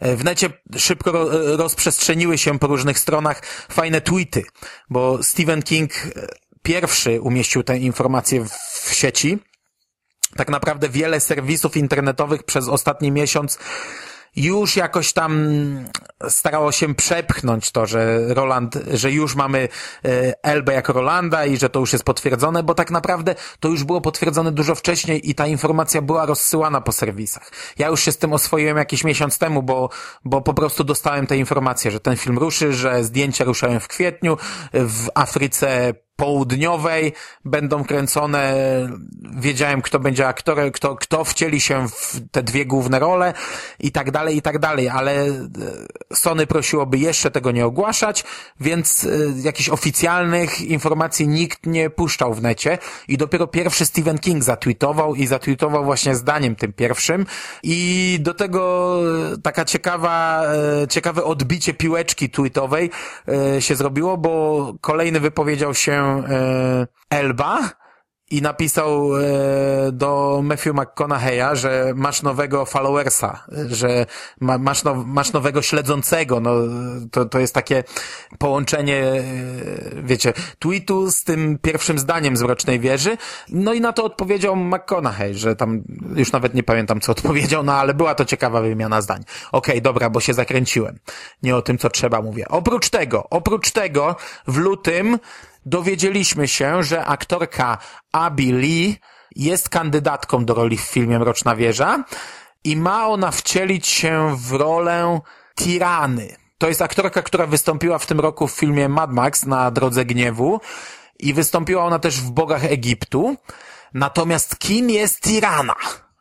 W necie szybko rozprzestrzeniły się po różnych stronach fajne tweety, bo Stephen King pierwszy umieścił tę informację w sieci. Tak naprawdę wiele serwisów internetowych przez ostatni miesiąc już jakoś tam starało się przepchnąć to, że Roland, że już mamy e, Elbę jako Rolanda i że to już jest potwierdzone, bo tak naprawdę to już było potwierdzone dużo wcześniej i ta informacja była rozsyłana po serwisach. Ja już się z tym oswoiłem jakiś miesiąc temu, bo, bo po prostu dostałem te informacje, że ten film ruszy, że zdjęcia ruszają w kwietniu, w Afryce południowej będą kręcone, wiedziałem kto będzie aktorem, kto, kto wcieli się w te dwie główne role i tak dalej, i tak dalej, ale e, Sony prosiłoby jeszcze tego nie ogłaszać, więc e, jakichś oficjalnych informacji nikt nie puszczał w necie. I dopiero pierwszy Stephen King zatweetował i zatweetował właśnie zdaniem tym pierwszym. I do tego taka ciekawa, e, ciekawe odbicie piłeczki tweetowej się zrobiło, bo kolejny wypowiedział się e, Elba i napisał e, do Matthew McConaughey'a, że masz nowego followersa, że ma, masz, now, masz nowego śledzącego. No, to, to jest takie połączenie, e, wiecie, tweetu z tym pierwszym zdaniem z Mrocznej Wieży. No i na to odpowiedział McConaughey, że tam, już nawet nie pamiętam co odpowiedział, no ale była to ciekawa wymiana zdań. Okej, okay, dobra, bo się zakręciłem. Nie o tym, co trzeba mówię. Oprócz tego, oprócz tego, w lutym dowiedzieliśmy się, że aktorka Abby Lee jest kandydatką do roli w filmie Mroczna Wieża. i ma ona wcielić się w rolę tirany. To jest aktorka, która wystąpiła w tym roku w filmie Mad Max na Drodze Gniewu i wystąpiła ona też w Bogach Egiptu. Natomiast kim jest tirana?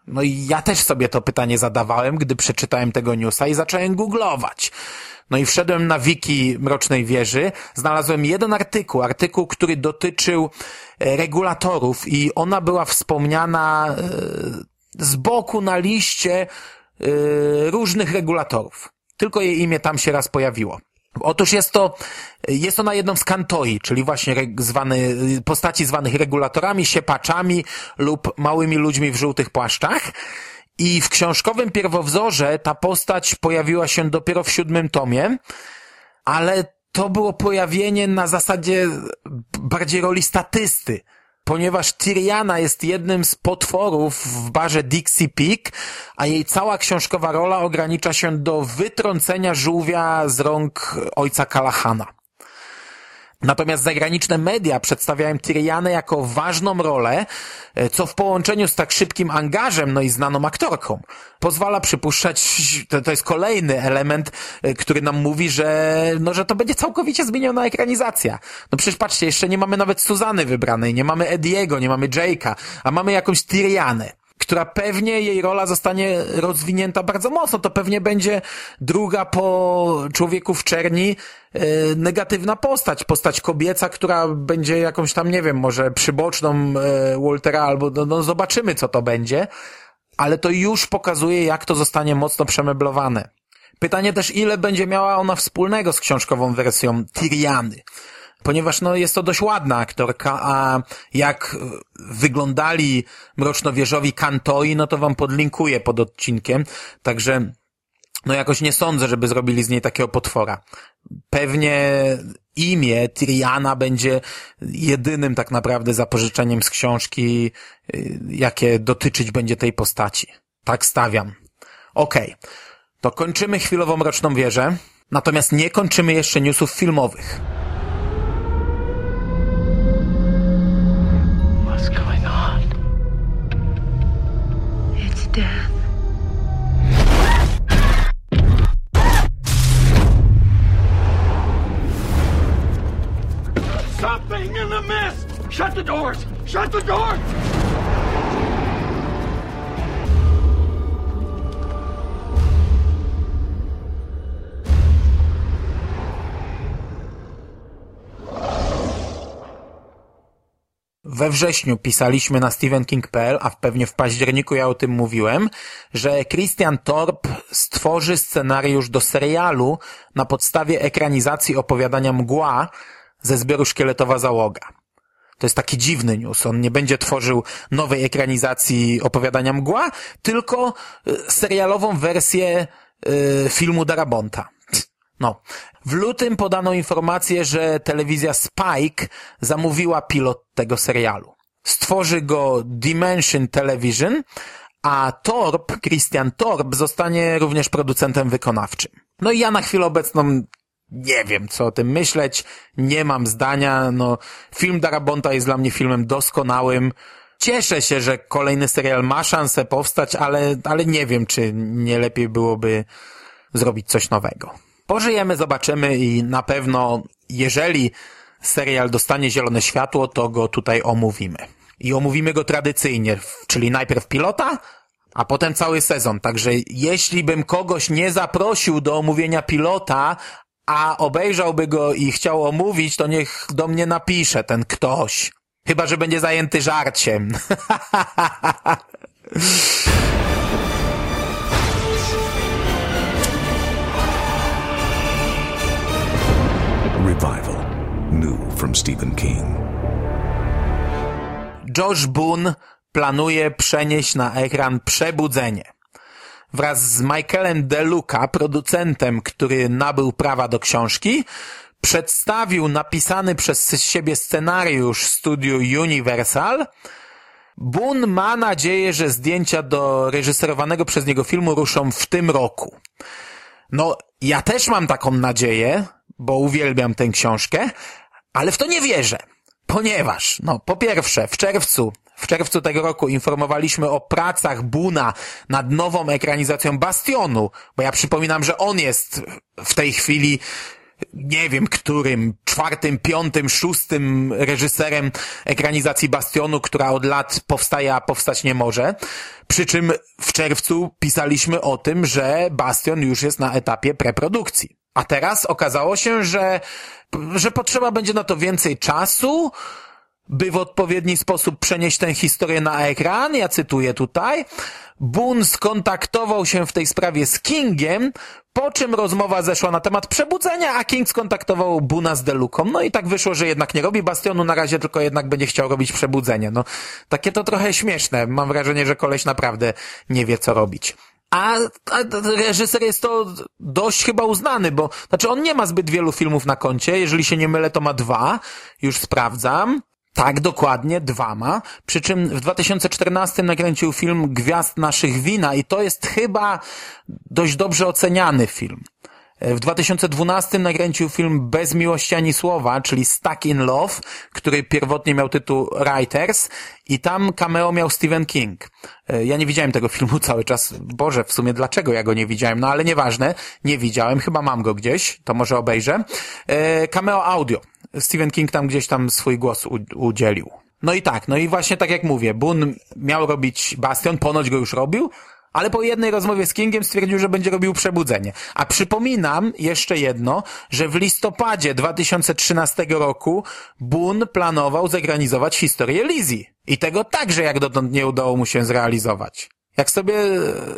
No i ja też sobie to pytanie zadawałem, gdy przeczytałem tego newsa i zacząłem googlować. No i wszedłem na wiki Mrocznej Wieży, znalazłem jeden artykuł, artykuł, który dotyczył e, regulatorów i ona była wspomniana e, z boku na liście e, różnych regulatorów. Tylko jej imię tam się raz pojawiło. Otóż jest to, jest ona jedną z kantoi, czyli właśnie zwany, postaci zwanych regulatorami, siepaczami lub małymi ludźmi w żółtych płaszczach. I w książkowym pierwowzorze ta postać pojawiła się dopiero w siódmym tomie, ale to było pojawienie na zasadzie bardziej roli statysty, ponieważ Tyriana jest jednym z potworów w barze Dixie Peak, a jej cała książkowa rola ogranicza się do wytrącenia żółwia z rąk ojca Kalahana. Natomiast zagraniczne media przedstawiają Tyrianę jako ważną rolę, e, co w połączeniu z tak szybkim angażem, no i znaną aktorką, pozwala przypuszczać, to, to jest kolejny element, e, który nam mówi, że, no, że to będzie całkowicie zmieniona ekranizacja. No przecież patrzcie, jeszcze nie mamy nawet Suzany wybranej, nie mamy Ediego, nie mamy Jake'a, a mamy jakąś Tyrianę która pewnie jej rola zostanie rozwinięta bardzo mocno. To pewnie będzie druga po Człowieku w Czerni e, negatywna postać. Postać kobieca, która będzie jakąś tam, nie wiem, może przyboczną e, Waltera albo no, no zobaczymy, co to będzie. Ale to już pokazuje, jak to zostanie mocno przemeblowane. Pytanie też, ile będzie miała ona wspólnego z książkową wersją Tyriany ponieważ no, jest to dość ładna aktorka, a jak wyglądali mrocznowieżowi kantoi, no to wam podlinkuję pod odcinkiem, także no jakoś nie sądzę, żeby zrobili z niej takiego potwora. Pewnie imię Triana będzie jedynym tak naprawdę zapożyczeniem z książki, jakie dotyczyć będzie tej postaci. Tak stawiam. Okej. Okay. To kończymy chwilowo Mroczną Wieżę, natomiast nie kończymy jeszcze newsów filmowych. Death. Something in the mist! Shut the doors! Shut the doors! We wrześniu pisaliśmy na stephenking.pl, a pewnie w październiku ja o tym mówiłem, że Christian Torp stworzy scenariusz do serialu na podstawie ekranizacji opowiadania Mgła ze zbioru Szkieletowa Załoga. To jest taki dziwny news. On nie będzie tworzył nowej ekranizacji opowiadania Mgła, tylko y, serialową wersję y, filmu Darabonta. No. W lutym podano informację, że telewizja Spike zamówiła pilot tego serialu. Stworzy go Dimension Television, a Torp, Christian Torp, zostanie również producentem wykonawczym. No i ja na chwilę obecną nie wiem, co o tym myśleć, nie mam zdania, no, film Darabonta jest dla mnie filmem doskonałym, Cieszę się, że kolejny serial ma szansę powstać, ale, ale nie wiem, czy nie lepiej byłoby zrobić coś nowego. Pożyjemy, zobaczymy i na pewno, jeżeli serial dostanie zielone światło, to go tutaj omówimy. I omówimy go tradycyjnie, czyli najpierw pilota, a potem cały sezon. Także jeśli bym kogoś nie zaprosił do omówienia pilota, a obejrzałby go i chciał omówić, to niech do mnie napisze ten ktoś. Chyba, że będzie zajęty żarciem. Revival. New from Stephen King. Josh Boone planuje przenieść na ekran Przebudzenie. Wraz z Michaelem DeLuca, producentem, który nabył prawa do książki, przedstawił napisany przez siebie scenariusz studiu Universal. Boone ma nadzieję, że zdjęcia do reżyserowanego przez niego filmu ruszą w tym roku. No, ja też mam taką nadzieję, bo uwielbiam tę książkę, ale w to nie wierzę. Ponieważ, no, po pierwsze, w czerwcu, w czerwcu tego roku informowaliśmy o pracach Buna nad nową ekranizacją Bastionu, bo ja przypominam, że on jest w tej chwili nie wiem którym, czwartym, piątym, szóstym reżyserem ekranizacji Bastionu, która od lat powstaje, a powstać nie może. Przy czym w czerwcu pisaliśmy o tym, że Bastion już jest na etapie preprodukcji. A teraz okazało się, że, że potrzeba będzie na to więcej czasu, by w odpowiedni sposób przenieść tę historię na ekran. Ja cytuję tutaj. Boone skontaktował się w tej sprawie z Kingiem, po czym rozmowa zeszła na temat przebudzenia, a King skontaktował Buna z Deluką. No i tak wyszło, że jednak nie robi Bastionu na razie, tylko jednak będzie chciał robić przebudzenie. No, takie to trochę śmieszne. Mam wrażenie, że koleś naprawdę nie wie, co robić. A, a reżyser jest to dość chyba uznany, bo znaczy on nie ma zbyt wielu filmów na koncie. Jeżeli się nie mylę, to ma dwa. Już sprawdzam. Tak, dokładnie, dwa ma. Przy czym w 2014 nakręcił film Gwiazd naszych wina i to jest chyba dość dobrze oceniany film. W 2012 nakręcił film Bez miłości ani słowa, czyli Stuck in Love, który pierwotnie miał tytuł Writers i tam cameo miał Stephen King. Ja nie widziałem tego filmu cały czas. Boże, w sumie dlaczego ja go nie widziałem? No ale nieważne, nie widziałem, chyba mam go gdzieś, to może obejrzę. E, cameo audio. Stephen King tam gdzieś tam swój głos udzielił. No i tak, no i właśnie tak jak mówię, Boone miał robić Bastion, ponoć go już robił, ale po jednej rozmowie z Kingiem stwierdził, że będzie robił przebudzenie. A przypominam jeszcze jedno, że w listopadzie 2013 roku Boone planował zegranizować historię Lizzie. I tego także jak dotąd nie udało mu się zrealizować. Jak sobie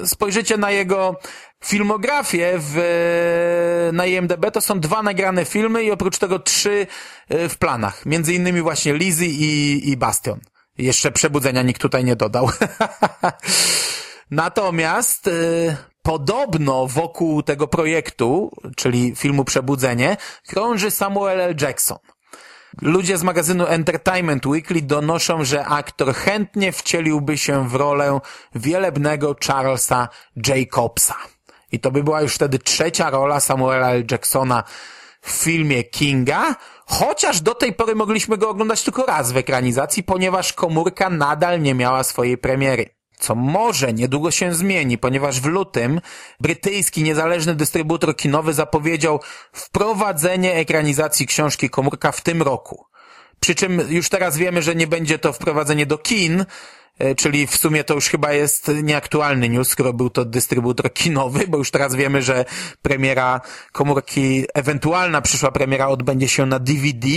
spojrzycie na jego filmografię w, na IMDB, to są dwa nagrane filmy i oprócz tego trzy e, w planach. Między innymi właśnie Lizzie i, i Bastion. Jeszcze przebudzenia nikt tutaj nie dodał. Natomiast y, podobno wokół tego projektu, czyli filmu Przebudzenie, krąży Samuel L. Jackson. Ludzie z magazynu Entertainment Weekly donoszą, że aktor chętnie wcieliłby się w rolę wielebnego Charlesa Jacobsa. I to by była już wtedy trzecia rola Samuela L. Jacksona w filmie Kinga, chociaż do tej pory mogliśmy go oglądać tylko raz w ekranizacji, ponieważ komórka nadal nie miała swojej premiery co może niedługo się zmieni, ponieważ w lutym brytyjski niezależny dystrybutor kinowy zapowiedział wprowadzenie ekranizacji książki Komórka w tym roku. Przy czym już teraz wiemy, że nie będzie to wprowadzenie do kin, e, czyli w sumie to już chyba jest nieaktualny news, skoro był to dystrybutor kinowy, bo już teraz wiemy, że premiera komórki, ewentualna przyszła premiera odbędzie się na DVD,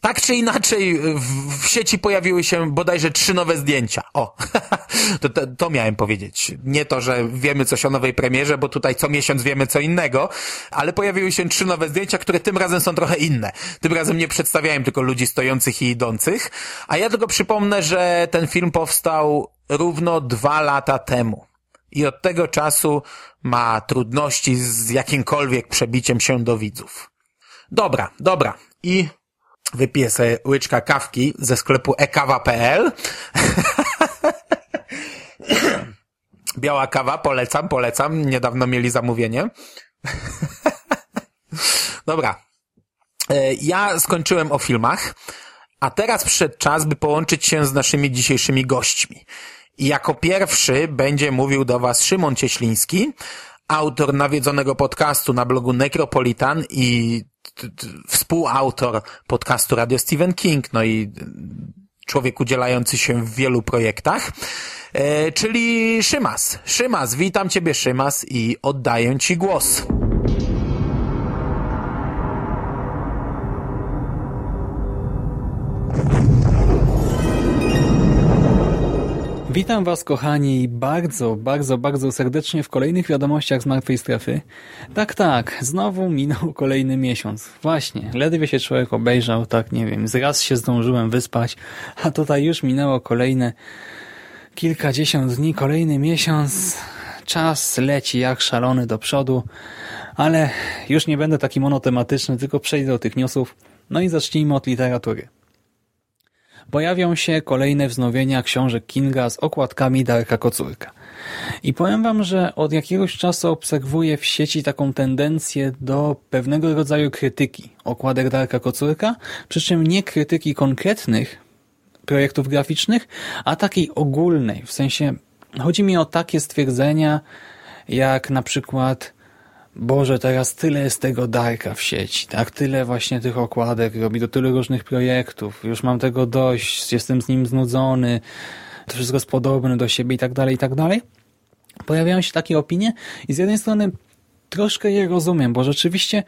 tak czy inaczej w, w sieci pojawiły się bodajże trzy nowe zdjęcia. O, to, to, to, miałem powiedzieć. Nie to, że wiemy coś o nowej premierze, bo tutaj co miesiąc wiemy co innego, ale pojawiły się trzy nowe zdjęcia, które tym razem są trochę inne. Tym razem nie przedstawiałem tylko ludzi stojących i idących, a ja tylko przypomnę, że ten film powstał równo dwa lata temu. I od tego czasu ma trudności z jakimkolwiek przebiciem się do widzów. Dobra, dobra. I wypiję sobie łyczka kawki ze sklepu ekawa.pl. Biała kawa, polecam, polecam. Niedawno mieli zamówienie. Dobra. E, ja skończyłem o filmach, a teraz przyszedł czas, by połączyć się z naszymi dzisiejszymi gośćmi. I jako pierwszy będzie mówił do Was Szymon Cieśliński, autor nawiedzonego podcastu na blogu Necropolitan i współautor podcastu Radio Stephen King, no i człowiek udzielający się w wielu projektach, e, czyli Szymas. Szymas, witam Ciebie Szymas i oddaję Ci głos. Witam Was, kochani, bardzo, bardzo, bardzo serdecznie w kolejnych wiadomościach z Martwej Strefy. Tak, tak, znowu minął kolejny miesiąc. Właśnie, ledwie się człowiek obejrzał, tak nie wiem, z raz się zdążyłem wyspać, a tutaj już minęło kolejne kilkadziesiąt dni, kolejny miesiąc. Czas leci jak szalony do przodu, ale już nie będę taki monotematyczny, tylko przejdę do tych newsów. No i zacznijmy od literatury. Pojawią się kolejne wznowienia książek Kinga z okładkami Darka Kocurka. I powiem wam, że od jakiegoś czasu obserwuję w sieci taką tendencję do pewnego rodzaju krytyki okładek Darka Kocurka, przy czym nie krytyki konkretnych projektów graficznych, a takiej ogólnej, w sensie chodzi mi o takie stwierdzenia, jak na przykład Boże, teraz tyle jest tego Darka w sieci, tak? Tyle właśnie tych okładek robi do tylu różnych projektów. Już mam tego dość, jestem z nim znudzony, to wszystko jest podobne do siebie i tak dalej, i tak dalej. Pojawiają się takie opinie i z jednej strony troszkę je rozumiem, bo rzeczywiście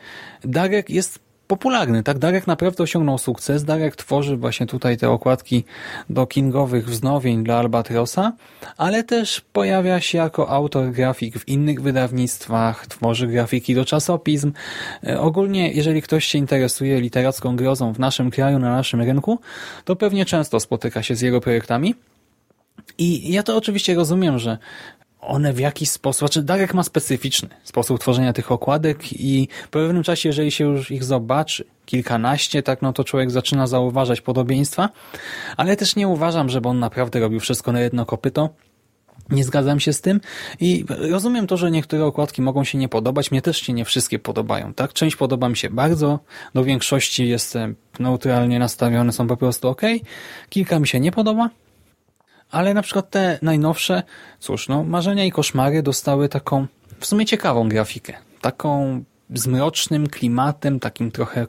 Darek jest popularny. Tak, Darek naprawdę osiągnął sukces. Darek tworzy właśnie tutaj te okładki do kingowych wznowień dla Albatrosa, ale też pojawia się jako autor grafik w innych wydawnictwach, tworzy grafiki do czasopism. E, ogólnie, jeżeli ktoś się interesuje literacką grozą w naszym kraju, na naszym rynku, to pewnie często spotyka się z jego projektami. I ja to oczywiście rozumiem, że one w jakiś sposób, znaczy Darek ma specyficzny sposób tworzenia tych okładek i po pewnym czasie, jeżeli się już ich zobaczy, kilkanaście, tak, no to człowiek zaczyna zauważać podobieństwa, ale też nie uważam, żeby on naprawdę robił wszystko na jedno kopyto. Nie zgadzam się z tym i rozumiem to, że niektóre okładki mogą się nie podobać. Mnie też się nie wszystkie podobają, tak? Część podoba mi się bardzo, do większości jestem neutralnie nastawiony, są po prostu ok. Kilka mi się nie podoba, ale na przykład te najnowsze, cóż, no, Marzenia i Koszmary dostały taką w sumie ciekawą grafikę. Taką z mrocznym klimatem, takim trochę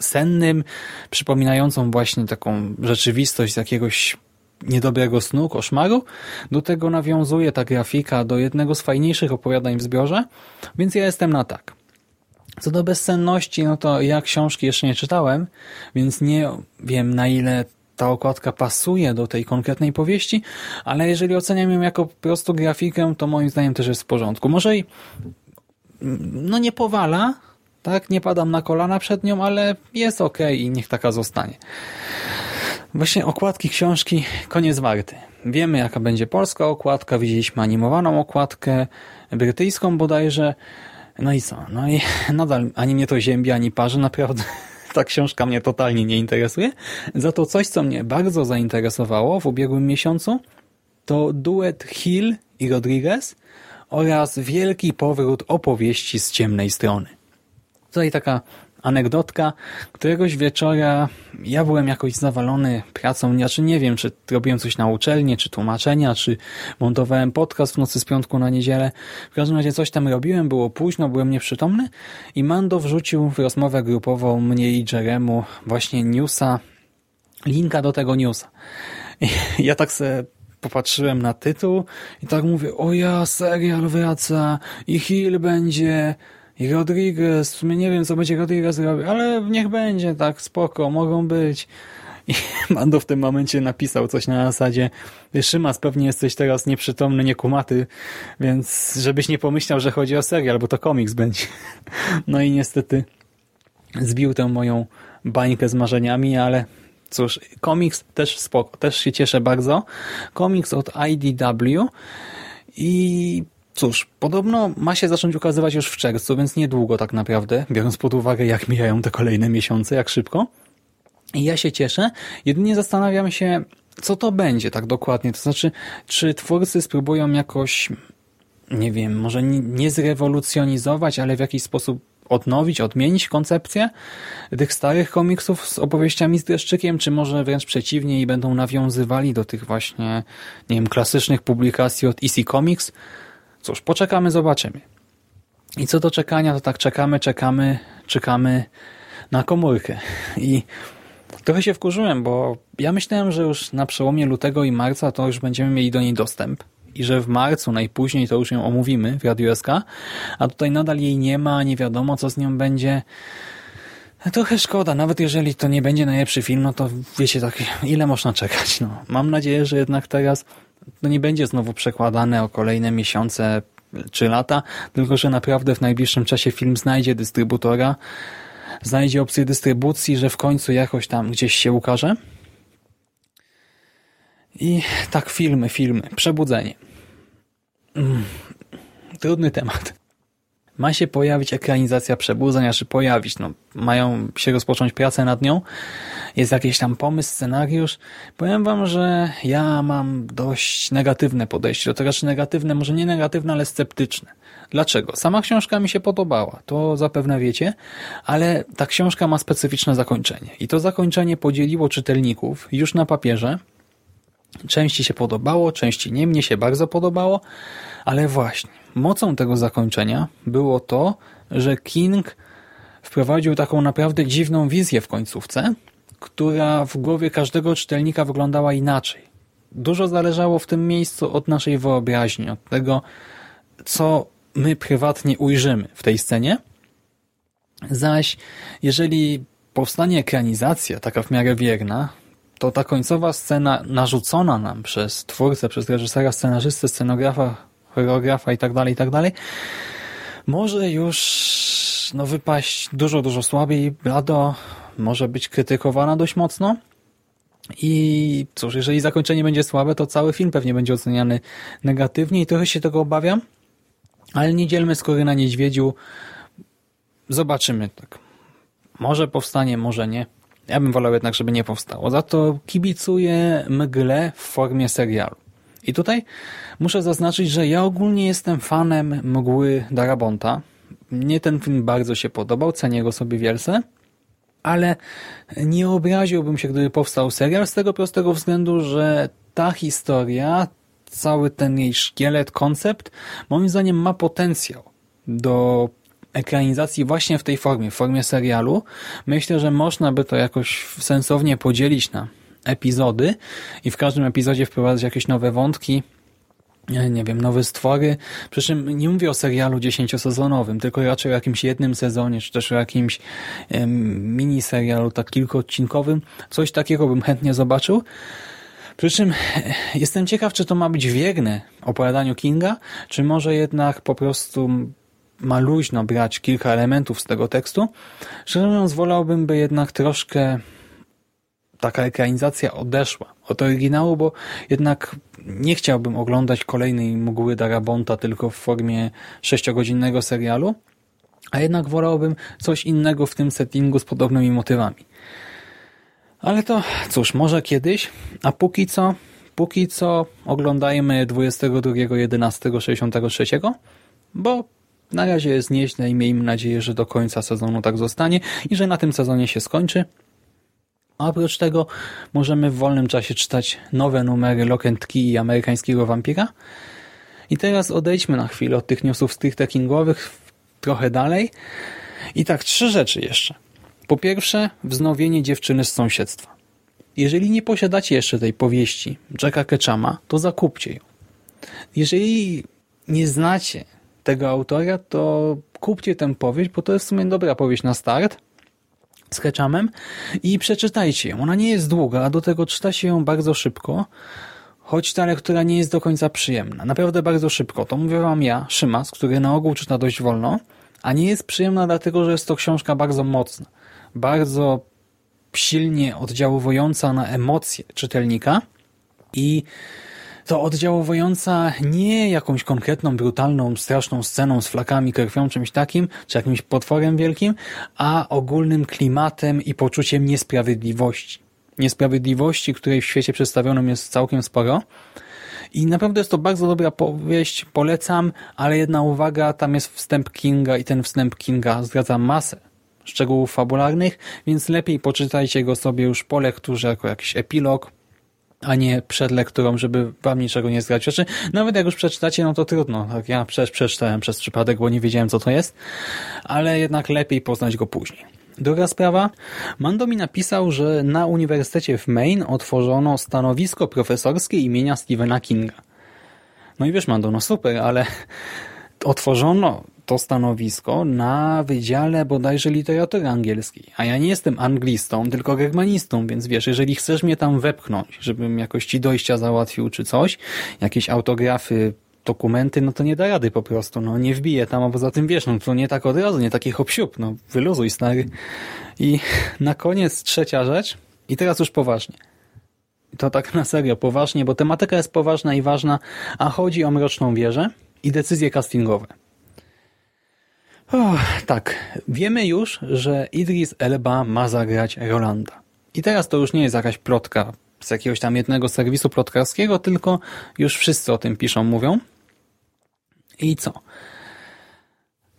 sennym, przypominającą właśnie taką rzeczywistość z jakiegoś niedobrego snu, koszmaru. Do tego nawiązuje ta grafika do jednego z fajniejszych opowiadań w zbiorze, więc ja jestem na tak. Co do bezsenności, no to ja książki jeszcze nie czytałem, więc nie wiem na ile ta okładka pasuje do tej konkretnej powieści, ale jeżeli oceniam ją jako po prostu grafikę, to moim zdaniem też jest w porządku. Może i no nie powala, tak, nie padam na kolana przed nią, ale jest ok i niech taka zostanie. Właśnie okładki książki koniec warty. Wiemy jaka będzie polska okładka, widzieliśmy animowaną okładkę, brytyjską bodajże, no i co? No i nadal ani mnie to ziębi, ani parzy, naprawdę ta książka mnie totalnie nie interesuje. Za to coś, co mnie bardzo zainteresowało w ubiegłym miesiącu, to duet Hill i Rodriguez oraz wielki powrót opowieści z ciemnej strony. Tutaj taka anegdotka. Któregoś wieczora ja byłem jakoś zawalony pracą, znaczy nie wiem, czy robiłem coś na uczelni, czy tłumaczenia, czy montowałem podcast w nocy z piątku na niedzielę. W każdym razie coś tam robiłem, było późno, byłem nieprzytomny i Mando wrzucił w rozmowę grupową mnie i Jeremu właśnie newsa, linka do tego newsa. I ja tak sobie popatrzyłem na tytuł i tak mówię, o ja, serial wraca i Hill będzie i Rodriguez, w sumie nie wiem, co będzie Rodriguez robił, ale niech będzie, tak, spoko, mogą być. I Mando w tym momencie napisał coś na zasadzie Szymas, pewnie jesteś teraz nieprzytomny, niekumaty, więc żebyś nie pomyślał, że chodzi o serial, bo to komiks będzie. No i niestety zbił tę moją bańkę z marzeniami, ale cóż, komiks też spoko, też się cieszę bardzo. Komiks od IDW i Cóż, podobno ma się zacząć ukazywać już w czerwcu, więc niedługo tak naprawdę, biorąc pod uwagę jak mijają te kolejne miesiące, jak szybko. I ja się cieszę, jedynie zastanawiam się, co to będzie tak dokładnie. To znaczy, czy twórcy spróbują jakoś, nie wiem, może nie zrewolucjonizować, ale w jakiś sposób odnowić, odmienić koncepcję tych starych komiksów z opowieściami z dreszczykiem, czy może wręcz przeciwnie i będą nawiązywali do tych właśnie, nie wiem, klasycznych publikacji od EC Comics, Cóż, poczekamy, zobaczymy. I co do czekania, to tak czekamy, czekamy, czekamy na komórkę. I trochę się wkurzyłem, bo ja myślałem, że już na przełomie lutego i marca to już będziemy mieli do niej dostęp i że w marcu najpóźniej to już ją omówimy w Radiu SK, a tutaj nadal jej nie ma, nie wiadomo co z nią będzie. Trochę szkoda, nawet jeżeli to nie będzie najlepszy film, no to wiecie tak, ile można czekać. No, mam nadzieję, że jednak teraz no nie będzie znowu przekładane o kolejne miesiące czy lata, tylko że naprawdę w najbliższym czasie film znajdzie dystrybutora, znajdzie opcję dystrybucji, że w końcu jakoś tam gdzieś się ukaże. I tak, filmy, filmy. Przebudzenie. Mm, trudny temat. Ma się pojawić ekranizacja Przebudzeń, czy pojawić, no, mają się rozpocząć pracę nad nią, jest jakiś tam pomysł, scenariusz. Powiem wam, że ja mam dość negatywne podejście do tego, czy negatywne, może nie negatywne, ale sceptyczne. Dlaczego? Sama książka mi się podobała, to zapewne wiecie, ale ta książka ma specyficzne zakończenie i to zakończenie podzieliło czytelników już na papierze. Części się podobało, części nie, mnie się bardzo podobało, ale właśnie, mocą tego zakończenia było to, że King wprowadził taką naprawdę dziwną wizję w końcówce, która w głowie każdego czytelnika wyglądała inaczej. Dużo zależało w tym miejscu od naszej wyobraźni, od tego, co my prywatnie ujrzymy w tej scenie. Zaś jeżeli powstanie ekranizacja, taka w miarę wierna, to ta końcowa scena narzucona nam przez twórcę, przez reżysera, scenarzystę, scenografa, choreografa i tak dalej, i tak dalej, może już no, wypaść dużo, dużo słabiej, blado, może być krytykowana dość mocno. I cóż, jeżeli zakończenie będzie słabe, to cały film pewnie będzie oceniany negatywnie i trochę się tego obawiam, ale nie dzielmy skory na niedźwiedziu. Zobaczymy tak. Może powstanie, może nie. Ja bym wolał jednak, żeby nie powstało. Za to kibicuję mgle w formie serialu. I tutaj muszę zaznaczyć, że ja ogólnie jestem fanem mgły Darabonta. Mnie ten film bardzo się podobał, cenię go sobie wielce, ale nie obraziłbym się, gdyby powstał serial z tego prostego względu, że ta historia, cały ten jej szkielet, koncept, moim zdaniem ma potencjał do ekranizacji właśnie w tej formie, w formie serialu. Myślę, że można by to jakoś sensownie podzielić na epizody i w każdym epizodzie wprowadzać jakieś nowe wątki, nie wiem, nowe stwory. Przy czym nie mówię o serialu dziesięciosezonowym, tylko raczej o jakimś jednym sezonie, czy też o jakimś miniserialu, tak kilkuodcinkowym. Coś takiego bym chętnie zobaczył. Przy czym jestem ciekaw, czy to ma być wierne opowiadaniu Kinga, czy może jednak po prostu ma luźno brać kilka elementów z tego tekstu. Szczerze mówiąc, wolałbym, by jednak troszkę taka ekranizacja odeszła od oryginału, bo jednak nie chciałbym oglądać kolejnej mgły Darabonta tylko w formie sześciogodzinnego serialu, a jednak wolałbym coś innego w tym settingu z podobnymi motywami. Ale to cóż, może kiedyś, a póki co, póki co oglądajmy 22.11.63, bo na razie jest nieźle i miejmy nadzieję, że do końca sezonu tak zostanie i że na tym sezonie się skończy. A oprócz tego możemy w wolnym czasie czytać nowe numery Lock and Key i amerykańskiego wampira. I teraz odejdźmy na chwilę od tych newsów stricte kingowych trochę dalej. I tak, trzy rzeczy jeszcze. Po pierwsze, wznowienie dziewczyny z sąsiedztwa. Jeżeli nie posiadacie jeszcze tej powieści Jacka Ketchama, to zakupcie ją. Jeżeli nie znacie tego autora, to kupcie tę powieść, bo to jest w sumie dobra powieść na start z Ketchamem i przeczytajcie ją. Ona nie jest długa, a do tego czyta się ją bardzo szybko, choć ta lektura nie jest do końca przyjemna. Naprawdę bardzo szybko. To mówię wam ja, Szymas, który na ogół czyta dość wolno, a nie jest przyjemna dlatego, że jest to książka bardzo mocna. Bardzo silnie oddziaływująca na emocje czytelnika i to oddziaływująca nie jakąś konkretną, brutalną, straszną sceną z flakami, krwią, czymś takim, czy jakimś potworem wielkim, a ogólnym klimatem i poczuciem niesprawiedliwości. Niesprawiedliwości, której w świecie przedstawionym jest całkiem sporo. I naprawdę jest to bardzo dobra powieść, polecam, ale jedna uwaga, tam jest wstęp Kinga i ten wstęp Kinga zdradza masę szczegółów fabularnych, więc lepiej poczytajcie go sobie już po lekturze jako jakiś epilog, a nie przed lekturą, żeby wam niczego nie zdradzić. Znaczy, nawet jak już przeczytacie, no to trudno. Tak, ja przecież przeczytałem przez przypadek, bo nie wiedziałem, co to jest, ale jednak lepiej poznać go później. Druga sprawa. Mando mi napisał, że na Uniwersytecie w Maine otworzono stanowisko profesorskie imienia Stephena Kinga. No i wiesz, Mando, no super, ale otworzono to stanowisko na Wydziale bodajże literatury angielskiej. A ja nie jestem anglistą, tylko germanistą, więc wiesz, jeżeli chcesz mnie tam wepchnąć, żebym jakoś ci dojścia załatwił czy coś, jakieś autografy, dokumenty, no to nie da rady po prostu, no nie wbiję tam, a poza tym wiesz, no to nie tak od razu, nie taki hop no wyluzuj stary. I na koniec trzecia rzecz, i teraz już poważnie. To tak na serio, poważnie, bo tematyka jest poważna i ważna, a chodzi o Mroczną Wieżę i decyzje castingowe. Oh, tak, wiemy już, że Idris Elba ma zagrać Rolanda. I teraz to już nie jest jakaś plotka z jakiegoś tam jednego serwisu plotkarskiego, tylko już wszyscy o tym piszą, mówią. I co?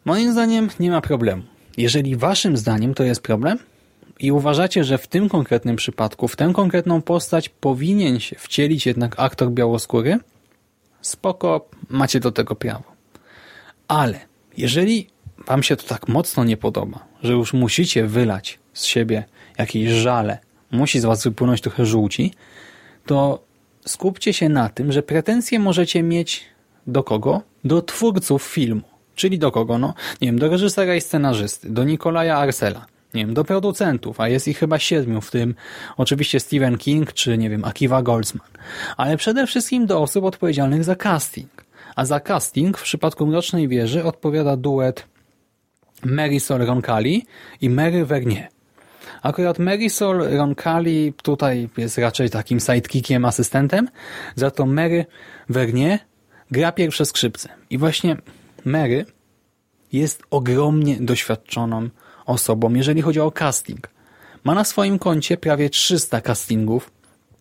Moim zdaniem nie ma problemu. Jeżeli waszym zdaniem to jest problem i uważacie, że w tym konkretnym przypadku, w tę konkretną postać powinien się wcielić jednak aktor białoskóry, spoko, macie do tego prawo. Ale jeżeli wam się to tak mocno nie podoba, że już musicie wylać z siebie jakieś żale, musi z was wypłynąć trochę żółci, to skupcie się na tym, że pretensje możecie mieć do kogo? Do twórców filmu. Czyli do kogo? No, nie wiem, do reżysera i scenarzysty, do Nikolaja Arsela, nie wiem, do producentów, a jest ich chyba siedmiu, w tym oczywiście Stephen King czy, nie wiem, Akiva Goldsman. Ale przede wszystkim do osób odpowiedzialnych za casting. A za casting w przypadku Mrocznej Wieży odpowiada duet Marisol Roncalli i Mary Vernier. Akurat Marisol Roncalli tutaj jest raczej takim sidekickiem, asystentem, za to Mary Vernier gra pierwsze skrzypce. I właśnie Mary jest ogromnie doświadczoną osobą, jeżeli chodzi o casting. Ma na swoim koncie prawie 300 castingów,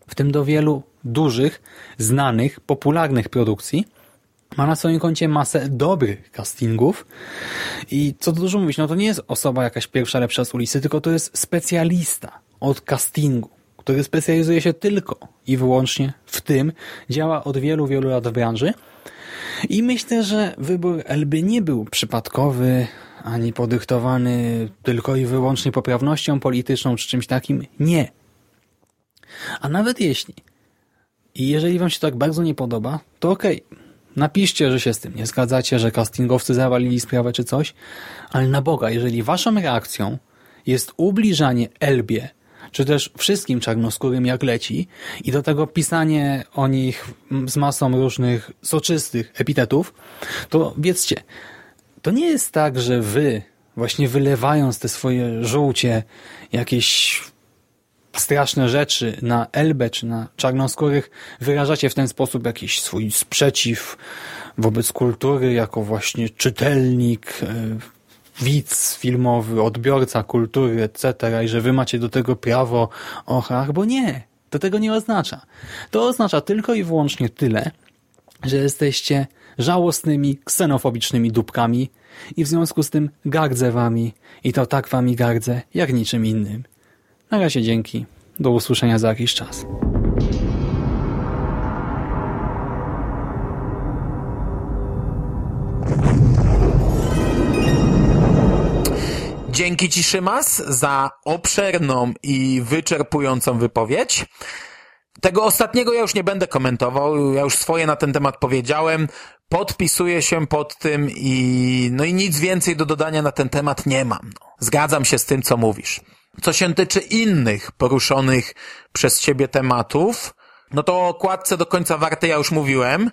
w tym do wielu dużych, znanych, popularnych produkcji. Ma na swoim koncie masę dobrych castingów i co tu dużo mówić, no to nie jest osoba jakaś pierwsza, lepsza z ulicy, tylko to jest specjalista od castingu, który specjalizuje się tylko i wyłącznie w tym, działa od wielu, wielu lat w branży i myślę, że wybór Elby nie był przypadkowy, ani podyktowany tylko i wyłącznie poprawnością polityczną czy czymś takim. Nie. A nawet jeśli i jeżeli wam się tak bardzo nie podoba, to okej, okay. Napiszcie, że się z tym nie zgadzacie, że castingowcy zawalili sprawę czy coś, ale na Boga, jeżeli waszą reakcją jest ubliżanie Elbie czy też wszystkim czarnoskórym jak leci i do tego pisanie o nich z masą różnych soczystych epitetów, to wiedzcie, to nie jest tak, że wy właśnie wylewając te swoje żółcie jakieś straszne rzeczy na Elbę czy na czarnoskórych wyrażacie w ten sposób jakiś swój sprzeciw wobec kultury jako właśnie czytelnik, e, widz filmowy, odbiorca kultury, etc. i że wy macie do tego prawo, och, ach, bo nie. To tego nie oznacza. To oznacza tylko i wyłącznie tyle, że jesteście żałosnymi, ksenofobicznymi dupkami i w związku z tym gardzę wami i to tak wami gardzę, jak niczym innym. Na razie dzięki. Do usłyszenia za jakiś czas. Dzięki Ci, Szymas, za obszerną i wyczerpującą wypowiedź. Tego ostatniego ja już nie będę komentował, ja już swoje na ten temat powiedziałem, podpisuję się pod tym i no i nic więcej do dodania na ten temat nie mam. No. Zgadzam się z tym, co mówisz. Co się tyczy innych poruszonych przez Ciebie tematów, no to o okładce do końca warte ja już mówiłem,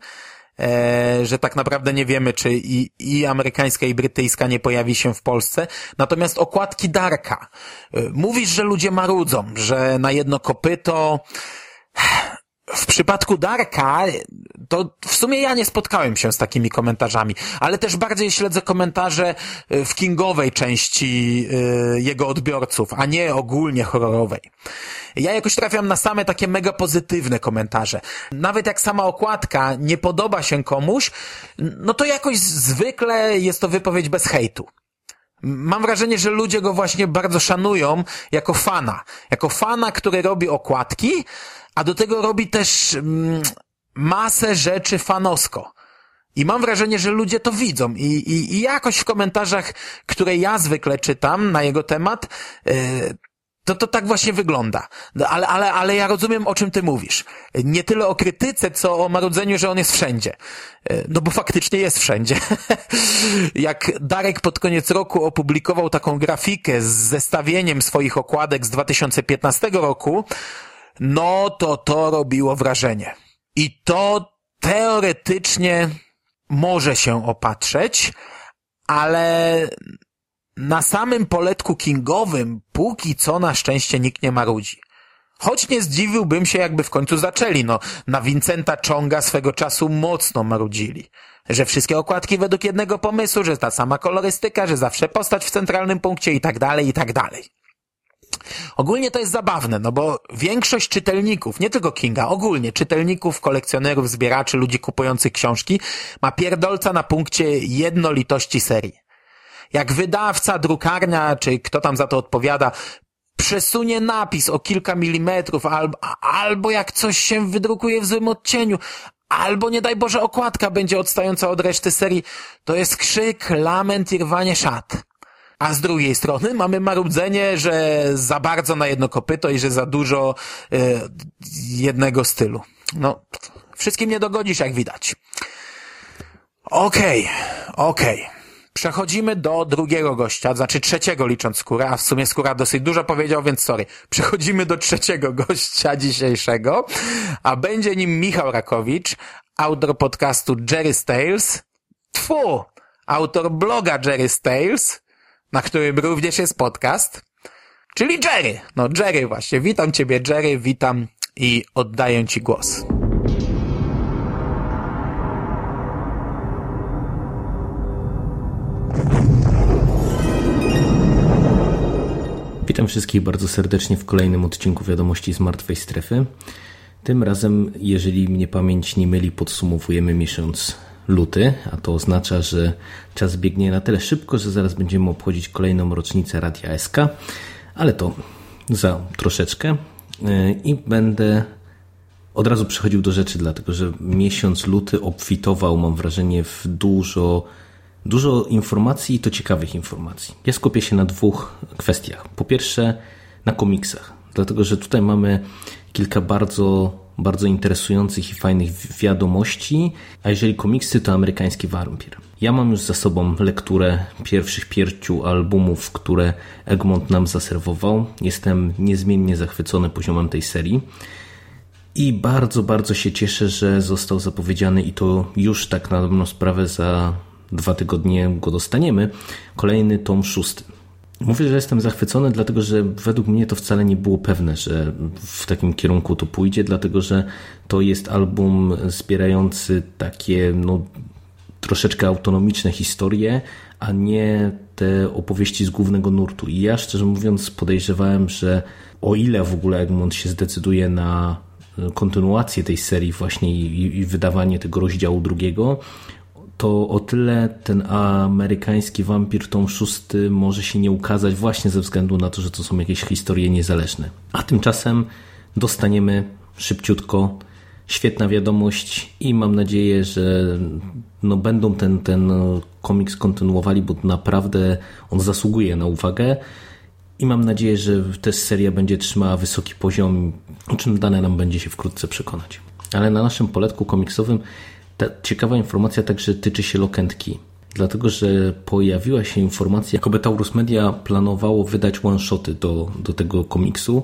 e, że tak naprawdę nie wiemy, czy i, i amerykańska, i brytyjska nie pojawi się w Polsce. Natomiast okładki Darka. E, mówisz, że ludzie marudzą, że na jedno kopyto... W przypadku Darka, to w sumie ja nie spotkałem się z takimi komentarzami, ale też bardziej śledzę komentarze e, w kingowej części e, jego odbiorców, a nie ogólnie horrorowej. Ja jakoś trafiam na same takie mega pozytywne komentarze. Nawet jak sama okładka nie podoba się komuś, no to jakoś zwykle jest to wypowiedź bez hejtu. Mam wrażenie, że ludzie go właśnie bardzo szanują jako fana. Jako fana, który robi okładki, a do tego robi też mm, masę rzeczy fanosko. I mam wrażenie, że ludzie to widzą i, i, i jakoś w komentarzach, które ja zwykle czytam na jego temat, yy, to to tak właśnie wygląda. No, ale, ale, ale ja rozumiem, o czym ty mówisz. Nie tyle o krytyce, co o marudzeniu, że on jest wszędzie. Yy, no bo faktycznie jest wszędzie. Jak Darek pod koniec roku opublikował taką grafikę z zestawieniem swoich okładek z 2015 roku, no to to robiło wrażenie. I to teoretycznie może się opatrzeć, ale na samym poletku kingowym póki co na szczęście nikt nie marudzi. Choć nie zdziwiłbym się, jakby w końcu zaczęli. No, na Vincenta Chonga swego czasu mocno marudzili. Że wszystkie okładki według jednego pomysłu, że ta sama kolorystyka, że zawsze postać w centralnym punkcie i tak dalej, i tak dalej. Ogólnie to jest zabawne, no bo większość czytelników, nie tylko Kinga, ogólnie czytelników, kolekcjonerów, zbieraczy, ludzi kupujących książki ma pierdolca na punkcie jednolitości serii. Jak wydawca, drukarnia, czy kto tam za to odpowiada, przesunie napis o kilka milimetrów, albo, albo jak coś się wydrukuje w złym odcieniu, albo nie daj Boże okładka będzie odstająca od reszty serii, to jest krzyk, lament i rwanie szat. A z drugiej strony mamy marudzenie, że za bardzo na jedno kopyto i że za dużo y, jednego stylu. No, wszystkim nie dogodzisz, jak widać. Okej, okay, okej. Okay. Przechodzimy do drugiego gościa, znaczy trzeciego licząc skórę, a w sumie skóra dosyć dużo powiedział, więc sorry. Przechodzimy do trzeciego gościa dzisiejszego, a będzie nim Michał Rakowicz, autor podcastu Jerry Tales, tfu, autor bloga Jerry Tales, na którym również jest podcast, czyli Jerry. No Jerry właśnie. Witam Ciebie Jerry, witam i oddaję Ci głos. Witam wszystkich bardzo serdecznie w kolejnym odcinku Wiadomości z Martwej Strefy. Tym razem, jeżeli mnie pamięć nie myli, podsumowujemy miesiąc luty, a to oznacza, że czas biegnie na tyle szybko, że zaraz będziemy obchodzić kolejną rocznicę Radia SK, ale to za troszeczkę e, i będę od razu przechodził do rzeczy, dlatego że miesiąc luty obfitował, mam wrażenie, w dużo, dużo informacji i to ciekawych informacji. Ja skupię się na dwóch kwestiach. Po pierwsze, na komiksach, dlatego że tutaj mamy kilka bardzo bardzo interesujących i fajnych wiadomości, a jeżeli komiksy, to amerykański wampir. Ja mam już za sobą lekturę pierwszych pięciu albumów, które Egmont nam zaserwował. Jestem niezmiennie zachwycony poziomem tej serii. I bardzo, bardzo się cieszę, że został zapowiedziany i to już tak na dobrą sprawę za dwa tygodnie go dostaniemy. Kolejny tom szósty. Mówię, że jestem zachwycony, dlatego że według mnie to wcale nie było pewne, że w takim kierunku to pójdzie, dlatego że to jest album zbierający takie no, troszeczkę autonomiczne historie, a nie te opowieści z głównego nurtu. I ja szczerze mówiąc podejrzewałem, że o ile w ogóle Egmont się zdecyduje na kontynuację tej serii właśnie i, i wydawanie tego rozdziału drugiego, to o tyle ten amerykański wampir tom szósty może się nie ukazać właśnie ze względu na to, że to są jakieś historie niezależne. A tymczasem dostaniemy szybciutko świetna wiadomość i mam nadzieję, że no będą ten, ten komiks kontynuowali, bo naprawdę on zasługuje na uwagę i mam nadzieję, że też seria będzie trzymała wysoki poziom, o czym dane nam będzie się wkrótce przekonać. Ale na naszym poletku komiksowym ta ciekawa informacja także tyczy się Lokentki, dlatego że pojawiła się informacja, jakoby Taurus Media planowało wydać one-shoty do, do tego komiksu.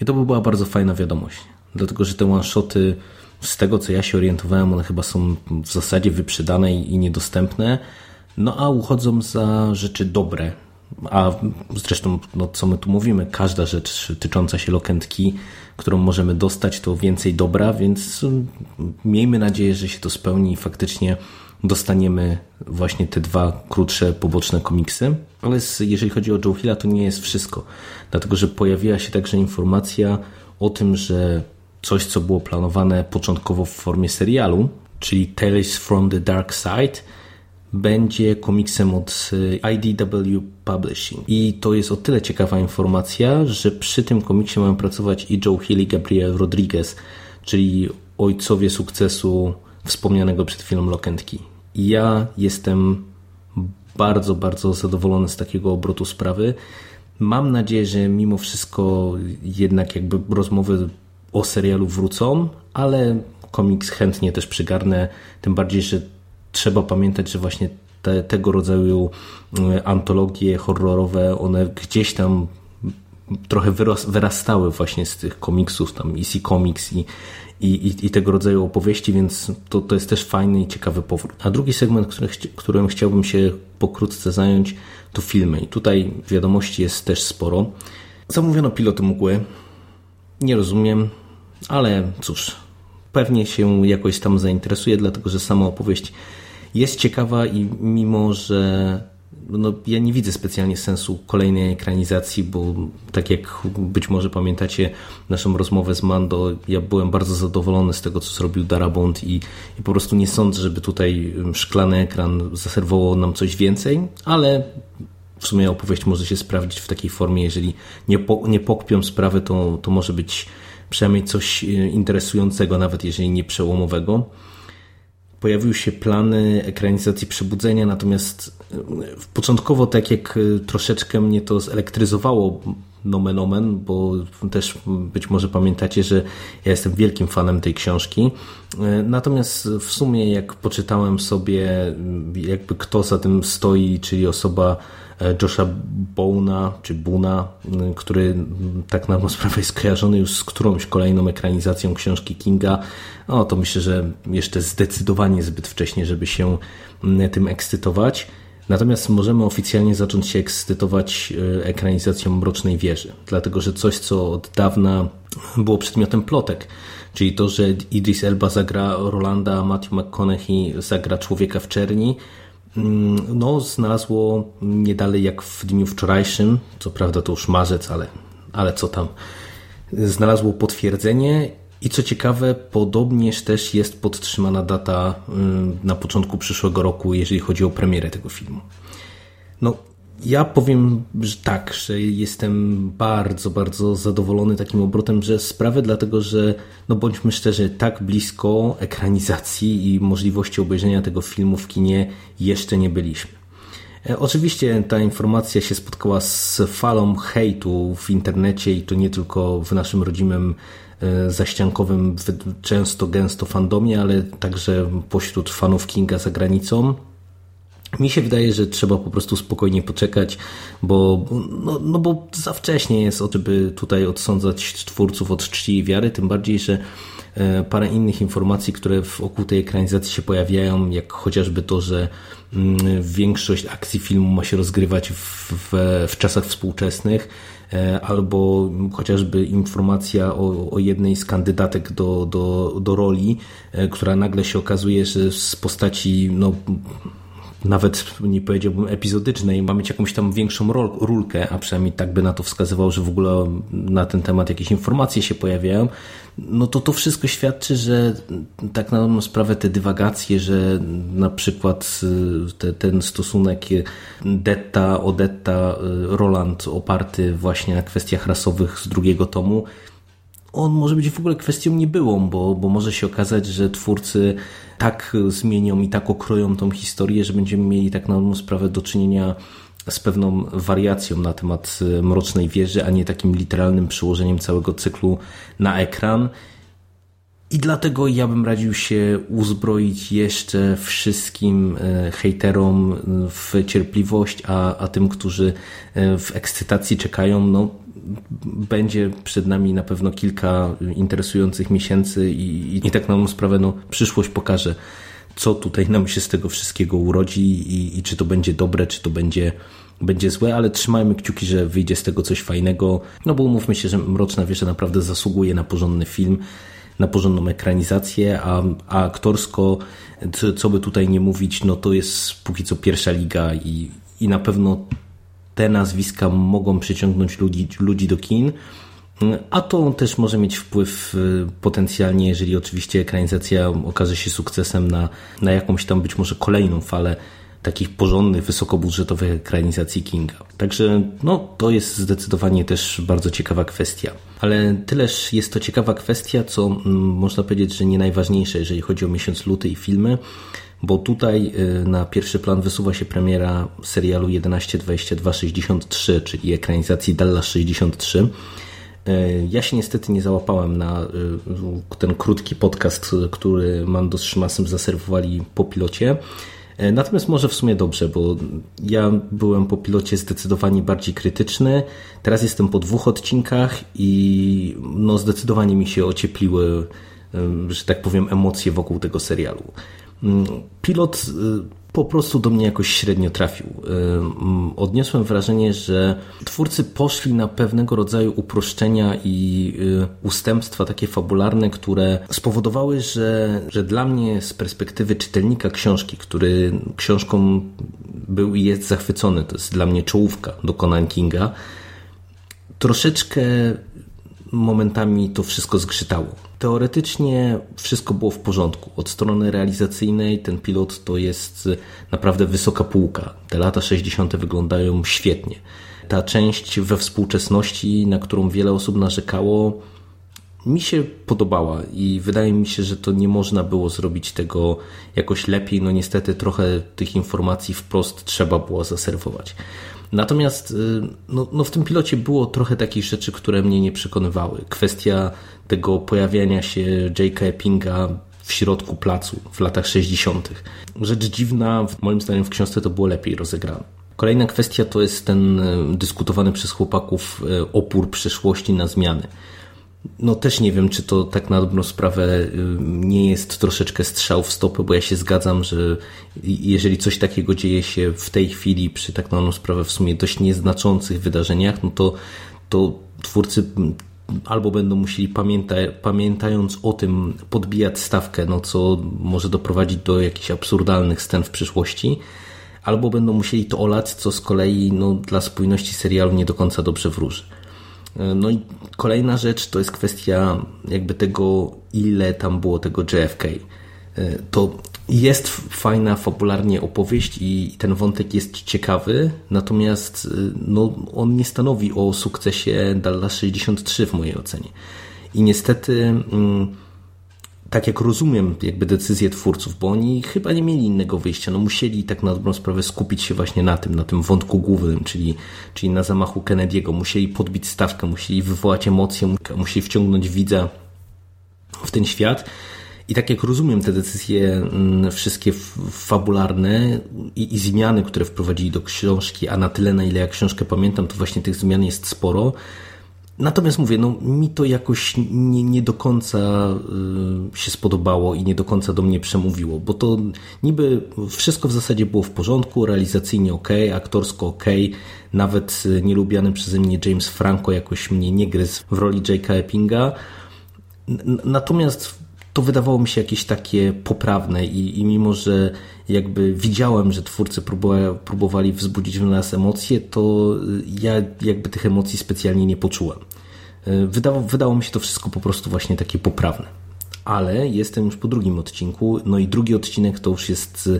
I to by była bardzo fajna wiadomość, dlatego że te one-shoty z tego co ja się orientowałem, one chyba są w zasadzie wyprzedane i niedostępne, no a uchodzą za rzeczy dobre, a zresztą, no, co my tu mówimy, każda rzecz tycząca się lokentki, którą możemy dostać, to więcej dobra, więc mm, miejmy nadzieję, że się to spełni i faktycznie dostaniemy właśnie te dwa krótsze, poboczne komiksy. Ale jeżeli chodzi o Joe Hilla, to nie jest wszystko, dlatego że pojawiła się także informacja o tym, że coś, co było planowane początkowo w formie serialu, czyli Tales from the Dark Side, będzie komiksem od e, IDW Publishing. I to jest o tyle ciekawa informacja, że przy tym komiksie mają pracować i Joe Hill i Gabriel Rodriguez, czyli ojcowie sukcesu wspomnianego przed chwilą Lokentki. Ja jestem bardzo, bardzo zadowolony z takiego obrotu sprawy. Mam nadzieję, że mimo wszystko jednak jakby rozmowy o serialu wrócą, ale komiks chętnie też przygarnę, tym bardziej, że trzeba pamiętać, że właśnie te, tego rodzaju e, antologie horrorowe, one gdzieś tam trochę wyrastały właśnie z tych komiksów, tam EC Comics i, i, i tego rodzaju opowieści, więc to, to jest też fajny i ciekawy powrót. A drugi segment, który, którym chciałbym się pokrótce zająć, to filmy. I tutaj wiadomości jest też sporo. Zamówiono piloty mgły. nie rozumiem, ale cóż, pewnie się jakoś tam zainteresuje, dlatego że sama opowieść jest ciekawa i mimo, że no, ja nie widzę specjalnie sensu kolejnej ekranizacji, bo tak jak być może pamiętacie naszą rozmowę z Mando, ja byłem bardzo zadowolony z tego, co zrobił Darabont i, i po prostu nie sądzę, żeby tutaj szklany ekran zaserwował nam coś więcej, ale w sumie opowieść może się sprawdzić w takiej formie, jeżeli nie, po, nie pokpią sprawy, to, to może być przynajmniej coś interesującego, nawet jeżeli nie przełomowego. Pojawiły się plany ekranizacji Przebudzenia, natomiast e, początkowo tak jak e, troszeczkę mnie to zelektryzowało nomen omen, bo też być może pamiętacie, że ja jestem wielkim fanem tej książki. E, natomiast w sumie jak poczytałem sobie jakby kto za tym stoi, czyli osoba Josha Bona, czy Buna, który tak na sprawę jest kojarzony już z którąś kolejną ekranizacją książki Kinga, no to myślę, że jeszcze zdecydowanie zbyt wcześnie, żeby się tym ekscytować. Natomiast możemy oficjalnie zacząć się ekscytować e, ekranizacją Mrocznej Wieży, dlatego że coś, co od dawna było przedmiotem plotek, czyli to, że Idris Elba zagra Rolanda, Matthew McConaughey zagra Człowieka w Czerni, no, znalazło nie dalej jak w dniu wczorajszym, co prawda to już marzec, ale, ale co tam, znalazło potwierdzenie i co ciekawe, podobnież też jest podtrzymana data na początku przyszłego roku, jeżeli chodzi o premierę tego filmu. No, ja powiem, że tak, że jestem bardzo, bardzo zadowolony takim obrotem, że sprawę, dlatego że, no bądźmy szczerzy, tak blisko ekranizacji i możliwości obejrzenia tego filmu w kinie jeszcze nie byliśmy. E, oczywiście ta informacja się spotkała z falą hejtu w internecie i to nie tylko w naszym rodzimym E, zaściankowym, często gęsto fandomie, ale także pośród fanów Kinga za granicą. Mi się wydaje, że trzeba po prostu spokojnie poczekać, bo, no, no bo za wcześnie jest, żeby tutaj odsądzać twórców od czci i wiary, tym bardziej, że e, parę innych informacji, które wokół tej ekranizacji się pojawiają, jak chociażby to, że mm, większość akcji filmu ma się rozgrywać w, w, w czasach współczesnych, E, albo chociażby informacja o, o jednej z kandydatek do, do, do roli, e, która nagle się okazuje, że z postaci no, nawet nie powiedziałbym epizodycznej, ma mieć jakąś tam większą rol, rulkę, a przynajmniej tak by na to wskazywał, że w ogóle na ten temat jakieś informacje się pojawiają, no to to wszystko świadczy, że tak na sprawę te dywagacje, że na przykład y, te, ten stosunek Detta, Odetta, y, Roland oparty właśnie na kwestiach rasowych z drugiego tomu, on może być w ogóle kwestią niebyłą, bo, bo może się okazać, że twórcy tak zmienią i tak okroją tą historię, że będziemy mieli tak na sprawę do czynienia z pewną wariacją na temat e, Mrocznej Wieży, a nie takim literalnym przyłożeniem całego cyklu na ekran. I dlatego ja bym radził się uzbroić jeszcze wszystkim e, hejterom w cierpliwość, a, a tym, którzy w ekscytacji czekają, no będzie przed nami na pewno kilka interesujących miesięcy i, i, tak na sprawę no, przyszłość pokaże, co tutaj nam się z tego wszystkiego urodzi i, i czy to będzie dobre, czy to będzie będzie złe, ale trzymajmy kciuki, że wyjdzie z tego coś fajnego, no bo umówmy się, że Mroczna Wieża naprawdę zasługuje na porządny film, na porządną ekranizację, a, a aktorsko, co by tutaj nie mówić, no to jest póki co pierwsza liga i, i na pewno te nazwiska mogą przyciągnąć ludzi, ludzi do kin, a to też może mieć wpływ y, potencjalnie, jeżeli oczywiście ekranizacja okaże się sukcesem na, na jakąś tam być może kolejną falę takich porządnych, wysokobudżetowych ekranizacji Kinga. Także no, to jest zdecydowanie też bardzo ciekawa kwestia. Ale tyleż jest to ciekawa kwestia, co mm, można powiedzieć, że nie najważniejsze, jeżeli chodzi o miesiąc luty i filmy, bo tutaj y, na pierwszy plan wysuwa się premiera serialu 112263, czyli ekranizacji Dallas 63. Y, ja się niestety nie załapałem na y, ten krótki podcast, który Mando z Szymasem zaserwowali po pilocie. Natomiast może w sumie dobrze, bo ja byłem po pilocie zdecydowanie bardziej krytyczny. Teraz jestem po dwóch odcinkach i no zdecydowanie mi się ociepliły, że tak powiem, emocje wokół tego serialu. Mm, pilot y, po prostu do mnie jakoś średnio trafił. Odniosłem wrażenie, że twórcy poszli na pewnego rodzaju uproszczenia i y, ustępstwa takie fabularne, które spowodowały, że, że dla mnie z perspektywy czytelnika książki, który książką był i jest zachwycony, to jest dla mnie czołówka dokonań Kinga, troszeczkę momentami to wszystko zgrzytało. Teoretycznie wszystko było w porządku. Od strony realizacyjnej ten pilot to jest naprawdę wysoka półka. Te lata 60. wyglądają świetnie. Ta część we współczesności, na którą wiele osób narzekało, mi się podobała i wydaje mi się, że to nie można było zrobić tego jakoś lepiej. No niestety trochę tych informacji wprost trzeba było zaserwować. Natomiast y, no, no w tym pilocie było trochę takich rzeczy, które mnie nie przekonywały. Kwestia tego pojawiania się J.K. Eppinga w środku placu w latach 60. Rzecz dziwna, moim zdaniem w książce to było lepiej rozegrane. Kolejna kwestia to jest ten y, dyskutowany przez chłopaków y, opór przeszłości na zmiany no też nie wiem, czy to tak na dobrą sprawę nie jest troszeczkę strzał w stopę, bo ja się zgadzam, że jeżeli coś takiego dzieje się w tej chwili przy tak na dobrą sprawę w sumie dość nieznaczących wydarzeniach, no to, to twórcy albo będą musieli pamięta, pamiętając o tym podbijać stawkę, no co może doprowadzić do jakichś absurdalnych scen w przyszłości, albo będą musieli to olać, co z kolei no, dla spójności serialu nie do końca dobrze wróży. No i kolejna rzecz to jest kwestia jakby tego, ile tam było tego JFK. E, to jest fajna fabularnie opowieść i ten wątek jest ciekawy, natomiast e, no, on nie stanowi o sukcesie Dallas 63 w mojej ocenie. I niestety mm, tak jak rozumiem jakby decyzję twórców, bo oni chyba nie mieli innego wyjścia, no musieli tak na dobrą sprawę skupić się właśnie na tym, na tym wątku głównym, czyli, czyli na zamachu Kennedy'ego, musieli podbić stawkę, musieli wywołać emocje, musieli wciągnąć widza w ten świat. I tak jak rozumiem te decyzje mm, wszystkie fabularne i, i zmiany, które wprowadzili do książki, a na tyle na ile ja książkę pamiętam, to właśnie tych zmian jest sporo, Natomiast mówię, no mi to jakoś nie, nie do końca y, się spodobało i nie do końca do mnie przemówiło, bo to niby wszystko w zasadzie było w porządku, realizacyjnie ok, aktorsko ok, nawet y, nielubiany przeze mnie James Franco jakoś mnie nie gryzł w roli J.K. Eppinga. Natomiast to wydawało mi się jakieś takie poprawne i, i mimo, że jakby widziałem, że twórcy próbowali wzbudzić w nas emocje, to ja jakby tych emocji specjalnie nie poczułem. E, wydało, wydało mi się to wszystko po prostu właśnie takie poprawne. Ale jestem już po drugim odcinku, no i drugi odcinek to już jest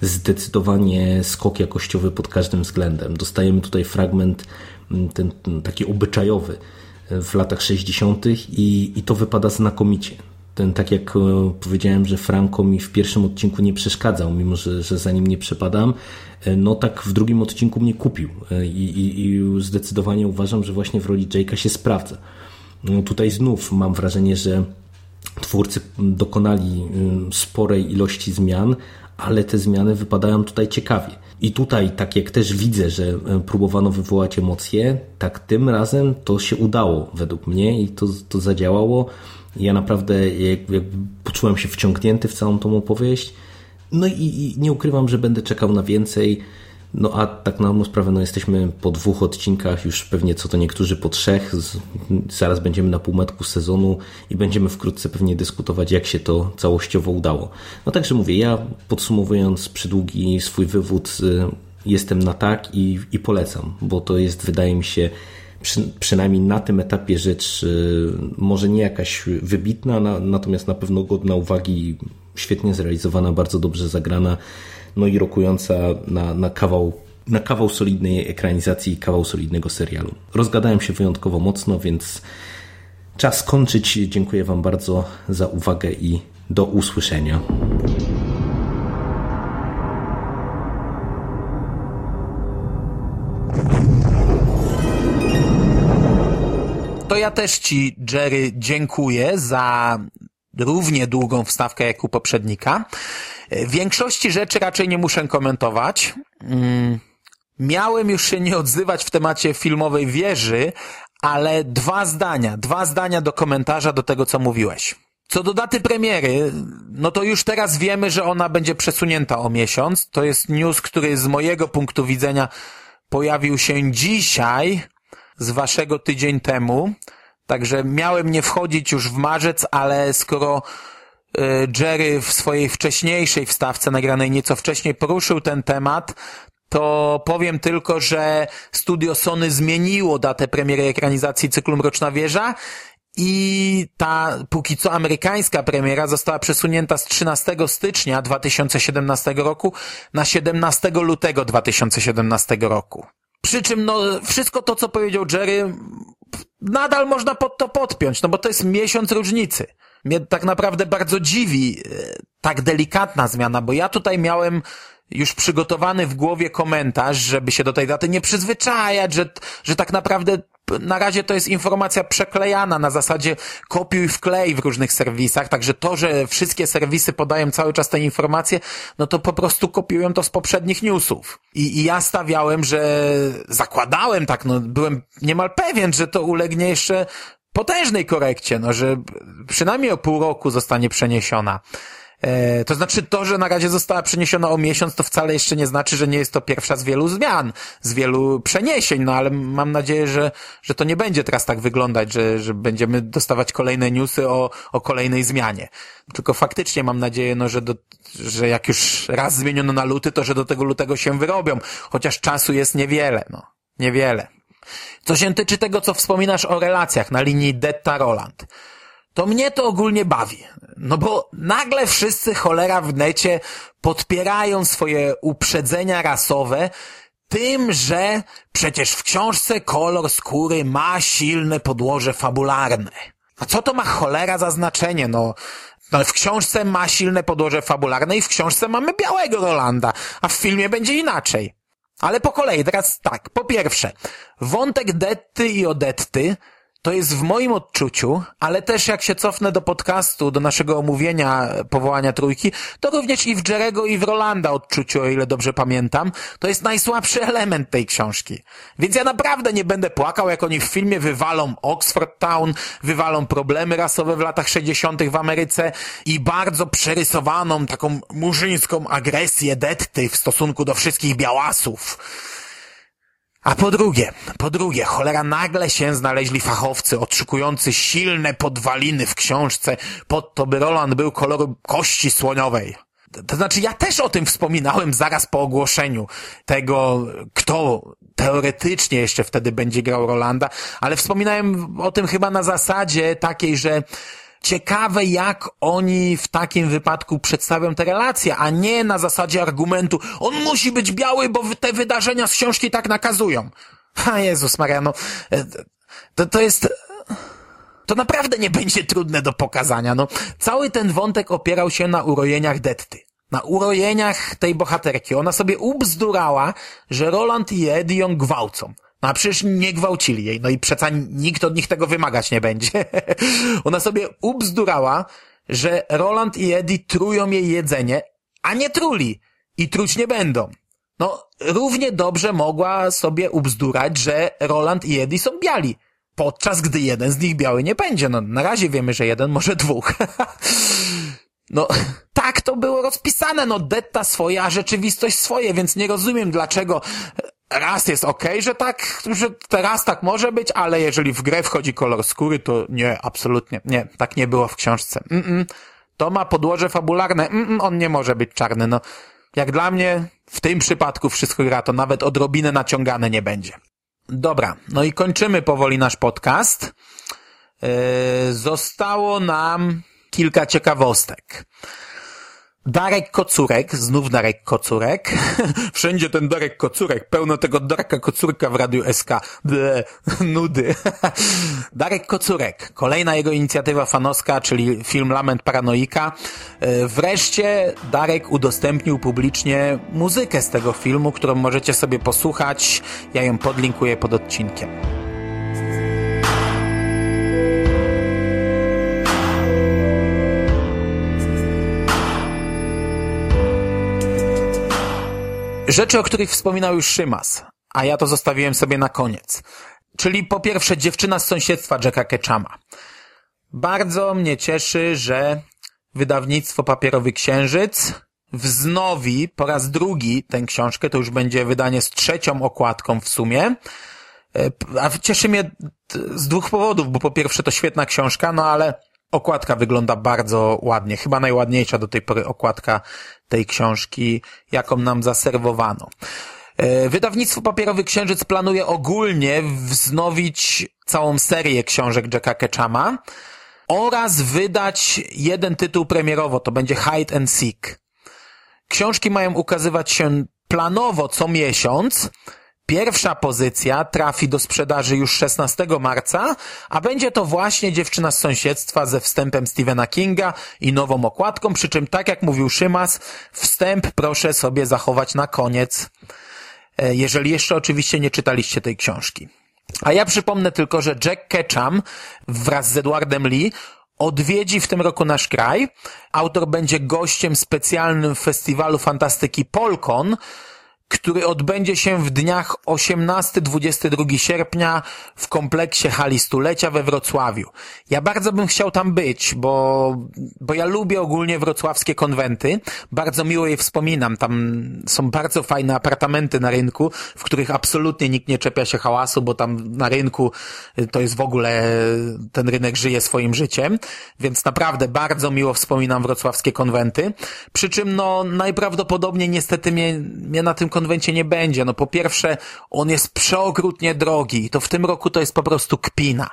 zdecydowanie skok jakościowy pod każdym względem. Dostajemy tutaj fragment ten, taki obyczajowy w latach 60. I, i to wypada znakomicie ten, tak jak e, powiedziałem, że Franco mi w pierwszym odcinku nie przeszkadzał, mimo że, że za nim nie przepadam, e, no tak w drugim odcinku mnie kupił e, i, i, i zdecydowanie uważam, że właśnie w roli Jake'a się sprawdza. No tutaj znów mam wrażenie, że twórcy dokonali sporej ilości zmian, ale te zmiany wypadają tutaj ciekawie. I tutaj, tak jak też widzę, że próbowano wywołać emocje, tak tym razem to się udało według mnie i to, to zadziałało. Ja naprawdę jakby poczułem się wciągnięty w całą tą opowieść. No i, i, nie ukrywam, że będę czekał na więcej. No a tak na sprawę, no jesteśmy po dwóch odcinkach, już pewnie co to niektórzy po trzech. Zaraz będziemy na półmetku sezonu i będziemy wkrótce pewnie dyskutować, jak się to całościowo udało. No także mówię, ja podsumowując przydługi swój wywód, y, jestem na tak i, i polecam, bo to jest, wydaje mi się, przy, przynajmniej na tym etapie rzecz y, może nie jakaś wybitna, na, natomiast na pewno godna uwagi, świetnie zrealizowana, bardzo dobrze zagrana, no i rokująca na, na kawał na kawał solidnej ekranizacji i kawał solidnego serialu. Rozgadałem się wyjątkowo mocno, więc czas kończyć. Dziękuję Wam bardzo za uwagę i do usłyszenia. Ja też Ci, Jerry, dziękuję za równie długą wstawkę jak u poprzednika. Większości rzeczy raczej nie muszę komentować. Mm, miałem już się nie odzywać w temacie filmowej wieży, ale dwa zdania, dwa zdania do komentarza do tego, co mówiłeś. Co do daty premiery, no to już teraz wiemy, że ona będzie przesunięta o miesiąc. To jest news, który z mojego punktu widzenia pojawił się dzisiaj, z waszego tydzień temu. Także miałem nie wchodzić już w marzec, ale skoro y, Jerry w swojej wcześniejszej wstawce nagranej nieco wcześniej poruszył ten temat, to powiem tylko, że studio Sony zmieniło datę premiery ekranizacji cyklu Mroczna Wieża i ta póki co amerykańska premiera została przesunięta z 13 stycznia 2017 roku na 17 lutego 2017 roku. Przy czym no, wszystko to, co powiedział Jerry, nadal można pod to podpiąć, no bo to jest miesiąc różnicy. Mnie tak naprawdę bardzo dziwi e, tak delikatna zmiana, bo ja tutaj miałem już przygotowany w głowie komentarz, żeby się do tej daty nie przyzwyczajać, że, że tak naprawdę na razie to jest informacja przeklejana na zasadzie kopiuj wklej w różnych serwisach, także to, że wszystkie serwisy podają cały czas te informacje, no to po prostu kopiują to z poprzednich newsów. I, i ja stawiałem, że zakładałem tak, no byłem niemal pewien, że to ulegnie jeszcze potężnej korekcie, no że przynajmniej o pół roku zostanie przeniesiona. E, to znaczy to, że na razie została przeniesiona o miesiąc, to wcale jeszcze nie znaczy, że nie jest to pierwsza z wielu zmian, z wielu przeniesień, no ale mam nadzieję, że, że to nie będzie teraz tak wyglądać, że, że będziemy dostawać kolejne newsy o, o kolejnej zmianie. Tylko faktycznie mam nadzieję, no, że, do, że jak już raz zmieniono na luty, to że do tego lutego się wyrobią, chociaż czasu jest niewiele, no. Niewiele. Co się tyczy tego, co wspominasz o relacjach na linii Detta-Roland to mnie to ogólnie bawi. No bo nagle wszyscy cholera w necie podpierają swoje uprzedzenia rasowe tym, że przecież w książce kolor skóry ma silne podłoże fabularne. A co to ma cholera za znaczenie? No, no w książce ma silne podłoże fabularne i w książce mamy białego Rolanda, a w filmie będzie inaczej. Ale po kolei, teraz tak. Po pierwsze, wątek Detty i Odetty to jest w moim odczuciu, ale też jak się cofnę do podcastu, do naszego omówienia powołania trójki, to również i w Jerego i w Rolanda odczuciu, o ile dobrze pamiętam, to jest najsłabszy element tej książki. Więc ja naprawdę nie będę płakał, jak oni w filmie wywalą Oxford Town, wywalą problemy rasowe w latach 60. w Ameryce i bardzo przerysowaną taką murzyńską agresję Detty w stosunku do wszystkich białasów. A po drugie, po drugie, cholera nagle się znaleźli fachowcy odszukujący silne podwaliny w książce pod to, by Roland był koloru kości słoniowej. To znaczy, ja też o tym wspominałem zaraz po ogłoszeniu tego, kto teoretycznie jeszcze wtedy będzie grał Rolanda, ale wspominałem o tym chyba na zasadzie takiej, że ciekawe, jak oni w takim wypadku przedstawią te relacje, a nie na zasadzie argumentu, on musi być biały, bo te wydarzenia z książki tak nakazują. A Jezus Maria, no, e, to, to jest, to naprawdę nie będzie trudne do pokazania, no. Cały ten wątek opierał się na urojeniach Detty. Na urojeniach tej bohaterki. Ona sobie ubzdurała, że Roland i ją gwałcą. No a przecież nie gwałcili jej, no i przeca nikt od nich tego wymagać nie będzie. Ona sobie ubzdurała, że Roland i Eddie trują jej jedzenie, a nie truli i truć nie będą. No, równie dobrze mogła sobie ubzdurać, że Roland i Eddie są biali, podczas gdy jeden z nich biały nie będzie. No, na razie wiemy, że jeden, może dwóch. no, tak to było rozpisane, no, detta swoje, a rzeczywistość swoje, więc nie rozumiem, dlaczego raz jest ok, że tak, że teraz tak może być, ale jeżeli w grę wchodzi kolor skóry, to nie, absolutnie, nie, tak nie było w książce. Mm -mm. To ma podłoże fabularne, mm on nie może być czarny, no. Jak dla mnie, w tym przypadku wszystko gra, to nawet odrobinę naciągane nie będzie. Dobra, no i kończymy powoli nasz podcast. Yy, zostało nam kilka ciekawostek. Darek Kocurek, znów Darek Kocurek. Wszędzie ten Darek Kocurek, pełno tego Darka Kocurka w Radiu SK. Ble, nudy. Darek Kocurek, kolejna jego inicjatywa fanowska, czyli film Lament Paranoika. E, wreszcie Darek udostępnił publicznie muzykę z tego filmu, którą możecie sobie posłuchać. Ja ją podlinkuję pod odcinkiem. Rzeczy, o których wspominał już Szymas, a ja to zostawiłem sobie na koniec. Czyli po pierwsze dziewczyna z sąsiedztwa Jacka Ketchama. Bardzo mnie cieszy, że wydawnictwo Papierowy Księżyc wznowi po raz drugi tę książkę, to już będzie wydanie z trzecią okładką w sumie. E, a cieszy mnie z dwóch powodów, bo po pierwsze to świetna książka, no ale okładka wygląda bardzo ładnie. Chyba najładniejsza do tej pory okładka tej książki, jaką nam zaserwowano. E, wydawnictwo Papierowy Księżyc planuje ogólnie wznowić całą serię książek Jacka Ketchama oraz wydać jeden tytuł premierowo, to będzie Hide and Seek. Książki mają ukazywać się planowo co miesiąc, Pierwsza pozycja trafi do sprzedaży już 16 marca, a będzie to właśnie dziewczyna z sąsiedztwa ze wstępem Stephena Kinga i nową okładką, przy czym tak jak mówił Szymas, wstęp proszę sobie zachować na koniec, e, jeżeli jeszcze oczywiście nie czytaliście tej książki. A ja przypomnę tylko, że Jack Ketchum wraz z Edwardem Lee odwiedzi w tym roku nasz kraj. Autor będzie gościem specjalnym festiwalu fantastyki Polkon, który odbędzie się w dniach 18-22 sierpnia w kompleksie hali stulecia we Wrocławiu. Ja bardzo bym chciał tam być, bo, bo ja lubię ogólnie wrocławskie konwenty. Bardzo miło je wspominam. Tam są bardzo fajne apartamenty na rynku, w których absolutnie nikt nie czepia się hałasu, bo tam na rynku to jest w ogóle, ten rynek żyje swoim życiem. Więc naprawdę bardzo miło wspominam wrocławskie konwenty. Przy czym no najprawdopodobniej niestety mnie, mnie na tym konwencie nie będzie. No po pierwsze, on jest przeokrutnie drogi i to w tym roku to jest po prostu kpina.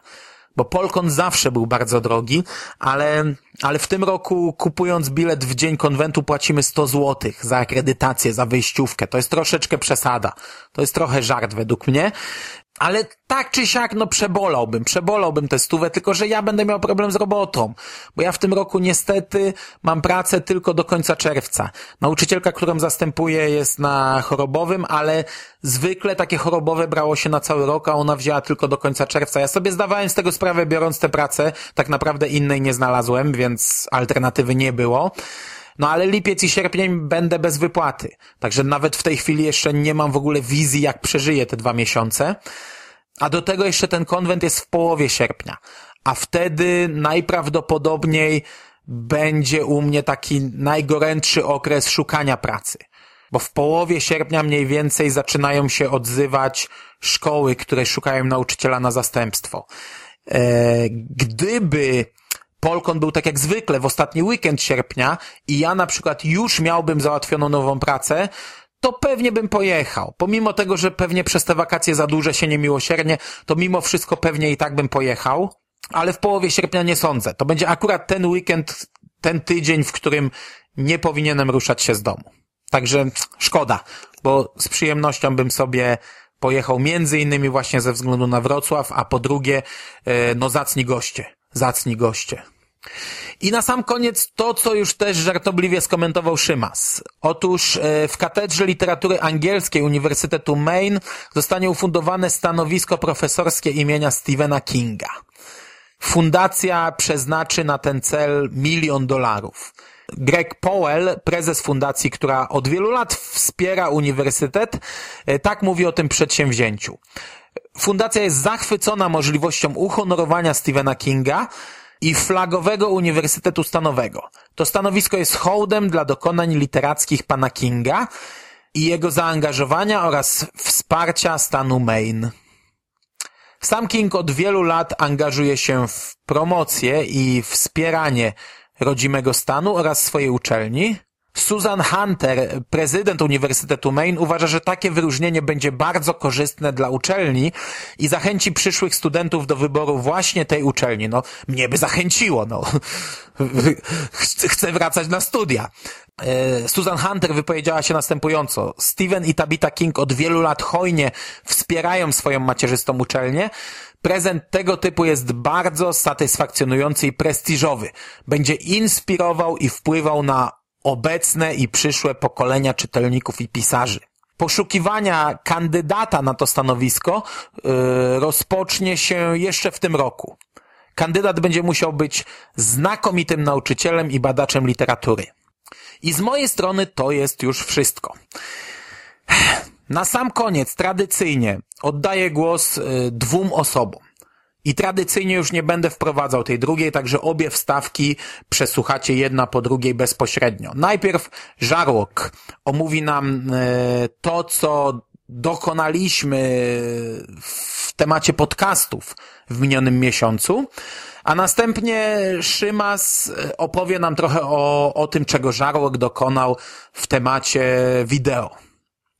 Bo Polkon zawsze był bardzo drogi, ale, ale w tym roku kupując bilet w dzień konwentu płacimy 100 zł za akredytację, za wyjściówkę. To jest troszeczkę przesada. To jest trochę żart według mnie. Ale tak czy siak, no przebolałbym, przebolałbym tę stówę, tylko że ja będę miał problem z robotą, bo ja w tym roku niestety mam pracę tylko do końca czerwca. Nauczycielka, którą zastępuję jest na chorobowym, ale zwykle takie chorobowe brało się na cały rok, a ona wzięła tylko do końca czerwca. Ja sobie zdawałem z tego sprawę biorąc tę pracę, tak naprawdę innej nie znalazłem, więc alternatywy nie było. No ale lipiec i sierpień będę bez wypłaty. Także nawet w tej chwili jeszcze nie mam w ogóle wizji, jak przeżyję te dwa miesiące. A do tego jeszcze ten konwent jest w połowie sierpnia. A wtedy najprawdopodobniej będzie u mnie taki najgorętszy okres szukania pracy. Bo w połowie sierpnia mniej więcej zaczynają się odzywać szkoły, które szukają nauczyciela na zastępstwo. E, gdyby Polkon był tak jak zwykle w ostatni weekend sierpnia i ja na przykład już miałbym załatwioną nową pracę, to pewnie bym pojechał. Pomimo tego, że pewnie przez te wakacje zadłużę się niemiłosiernie, to mimo wszystko pewnie i tak bym pojechał, ale w połowie sierpnia nie sądzę. To będzie akurat ten weekend, ten tydzień, w którym nie powinienem ruszać się z domu. Także szkoda, bo z przyjemnością bym sobie pojechał między innymi właśnie ze względu na Wrocław, a po drugie, e, no zacni goście. Zacni goście. I na sam koniec to, co już też żartobliwie skomentował Szymas. Otóż e, w Katedrze Literatury Angielskiej Uniwersytetu Maine zostanie ufundowane stanowisko profesorskie imienia Stephena Kinga. Fundacja przeznaczy na ten cel milion dolarów. Greg Powell, prezes fundacji, która od wielu lat wspiera uniwersytet, e, tak mówi o tym przedsięwzięciu. Fundacja jest zachwycona możliwością uhonorowania Stephena Kinga, i flagowego Uniwersytetu Stanowego. To stanowisko jest hołdem dla dokonań literackich pana Kinga i jego zaangażowania oraz wsparcia stanu Maine. Sam King od wielu lat angażuje się w promocję i wspieranie rodzimego stanu oraz swojej uczelni, Susan Hunter, prezydent Uniwersytetu Maine, uważa, że takie wyróżnienie będzie bardzo korzystne dla uczelni i zachęci przyszłych studentów do wyboru właśnie tej uczelni. No, mnie by zachęciło, no. Chcę wracać na studia. E, Susan Hunter wypowiedziała się następująco. Steven i Tabitha King od wielu lat hojnie wspierają swoją macierzystą uczelnię. Prezent tego typu jest bardzo satysfakcjonujący i prestiżowy. Będzie inspirował i wpływał na obecne i przyszłe pokolenia czytelników i pisarzy. Poszukiwania kandydata na to stanowisko yy, rozpocznie się jeszcze w tym roku. Kandydat będzie musiał być znakomitym nauczycielem i badaczem literatury. I z mojej strony to jest już wszystko. Na sam koniec, tradycyjnie, oddaję głos yy, dwóm osobom. I tradycyjnie już nie będę wprowadzał tej drugiej, także obie wstawki przesłuchacie jedna po drugiej bezpośrednio. Najpierw Żarłok omówi nam e, to, co dokonaliśmy w temacie podcastów w minionym miesiącu, a następnie Szymas opowie nam trochę o, o tym, czego Żarłok dokonał w temacie wideo.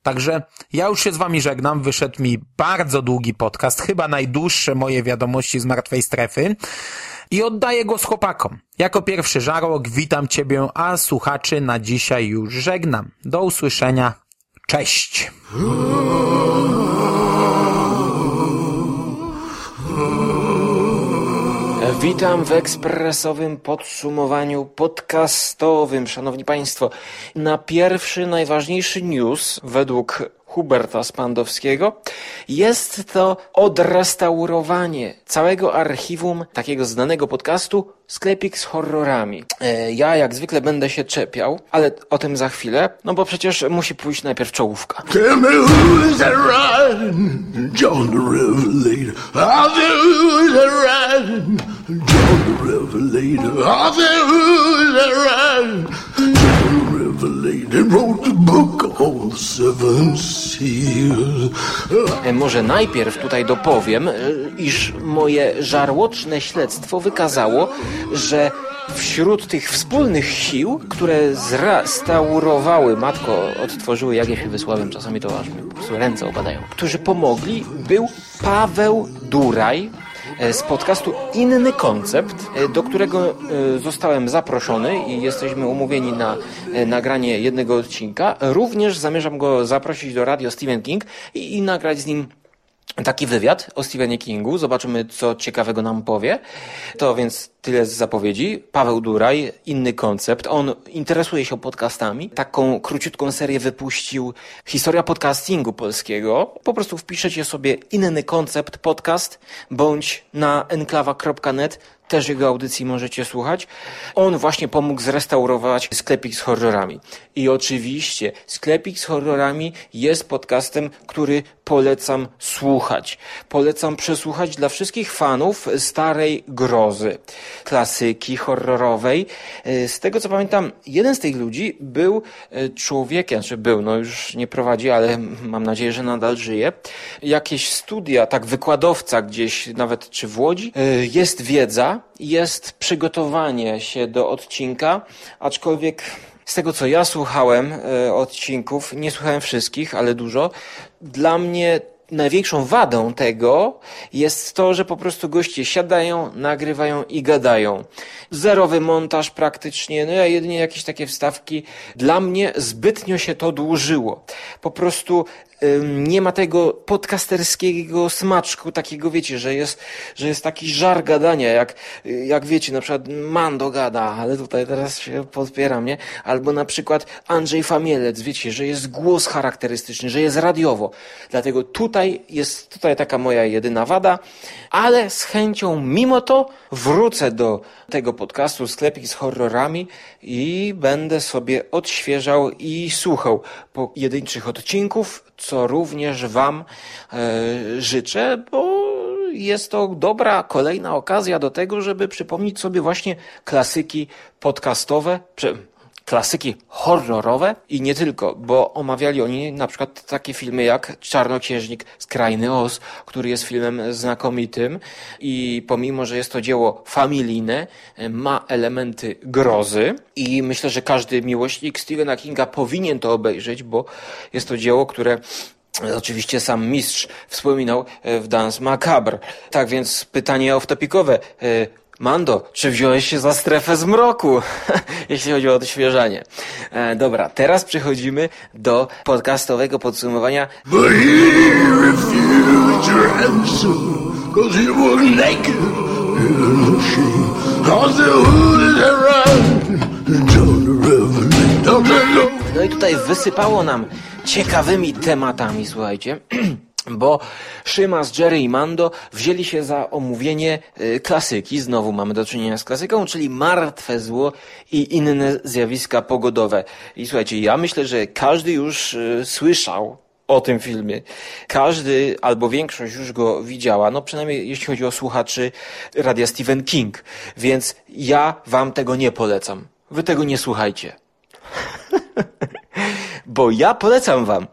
Także ja już się z wami żegnam. Wyszedł mi bardzo długi podcast, chyba najdłuższe moje wiadomości z martwej strefy. I oddaję głos chłopakom. Jako pierwszy Żarłok witam ciebie, a słuchaczy na dzisiaj już żegnam. Do usłyszenia. Cześć! Witam w ekspresowym podsumowaniu podcastowym, szanowni państwo. Na pierwszy, najważniejszy news według Huberta Spandowskiego. Jest to odrestaurowanie całego archiwum takiego znanego podcastu Sklepik z horrorami. E, ja jak zwykle będę się czepiał, ale o tym za chwilę, no bo przecież musi pójść najpierw czołówka. E, Może najpierw tutaj dopowiem, e, iż moje żarłoczne śledztwo wykazało, że wśród tych wspólnych sił, które zrestaurowały, matko, odtworzyły Jagieł Wysławem, czasami to aż mi po prostu ręce opadają, którzy pomogli, był Paweł Duraj, z podcastu Inny Koncept, e, do którego e, zostałem zaproszony i jesteśmy umówieni na e, nagranie jednego odcinka. Również zamierzam go zaprosić do radio Stephen King i, i nagrać z nim taki wywiad o Stephenie Kingu. Zobaczymy, co ciekawego nam powie. To więc tyle z zapowiedzi. Paweł Duraj, inny koncept. On interesuje się podcastami. Taką króciutką serię wypuścił Historia podcastingu polskiego. Po prostu wpiszecie sobie inny koncept podcast bądź na enklawa.net też jego audycji możecie słuchać. On właśnie pomógł zrestaurować sklepik z horrorami. I oczywiście sklepik z horrorami jest podcastem, który polecam słuchać. Polecam przesłuchać dla wszystkich fanów starej grozy, klasyki horrorowej. Z tego co pamiętam, jeden z tych ludzi był człowiekiem, czy był, no już nie prowadzi, ale mam nadzieję, że nadal żyje. Jakieś studia, tak wykładowca gdzieś, nawet czy w Łodzi, jest wiedza, jest przygotowanie się do odcinka, aczkolwiek z tego co ja słuchałem e, odcinków, nie słuchałem wszystkich, ale dużo, dla mnie największą wadą tego jest to, że po prostu goście siadają, nagrywają i gadają. Zerowy montaż praktycznie, no ja jedynie jakieś takie wstawki. Dla mnie zbytnio się to dłużyło. Po prostu nie ma tego podcasterskiego smaczku, takiego wiecie, że jest, że jest taki żar gadania, jak, jak wiecie, na przykład Mando gada, ale tutaj teraz się podpieram, nie? Albo na przykład Andrzej Famielec, wiecie, że jest głos charakterystyczny, że jest radiowo. Dlatego tutaj jest tutaj taka moja jedyna wada, ale z chęcią mimo to wrócę do tego podcastu Sklepik z horrorami i będę sobie odświeżał i słuchał pojedynczych odcinków, co również Wam e, życzę, bo jest to dobra kolejna okazja do tego, żeby przypomnieć sobie właśnie klasyki podcastowe, klasyki horrorowe i nie tylko, bo omawiali oni na przykład takie filmy jak Czarnoksiężnik Skrajny Os, który jest filmem znakomitym i pomimo, że jest to dzieło familijne, ma elementy grozy i myślę, że każdy miłośnik Stephena Kinga powinien to obejrzeć, bo jest to dzieło, które Oczywiście sam mistrz wspominał w Dance Macabre. Tak więc pytanie off-topicowe. Mando, czy wziąłeś się za strefę zmroku, jeśli chodzi o odświeżanie? E, dobra, teraz przechodzimy do podcastowego podsumowania. No i tutaj wysypało nam ciekawymi tematami, słuchajcie. bo Szymas, Jerry i Mando wzięli się za omówienie y, klasyki. Znowu mamy do czynienia z klasyką, czyli martwe zło i inne zjawiska pogodowe. I słuchajcie, ja myślę, że każdy już y, słyszał o tym filmie. Każdy albo większość już go widziała, no przynajmniej jeśli chodzi o słuchaczy radia Stephen King. Więc ja wam tego nie polecam. Wy tego nie słuchajcie. Bo ja polecam wam.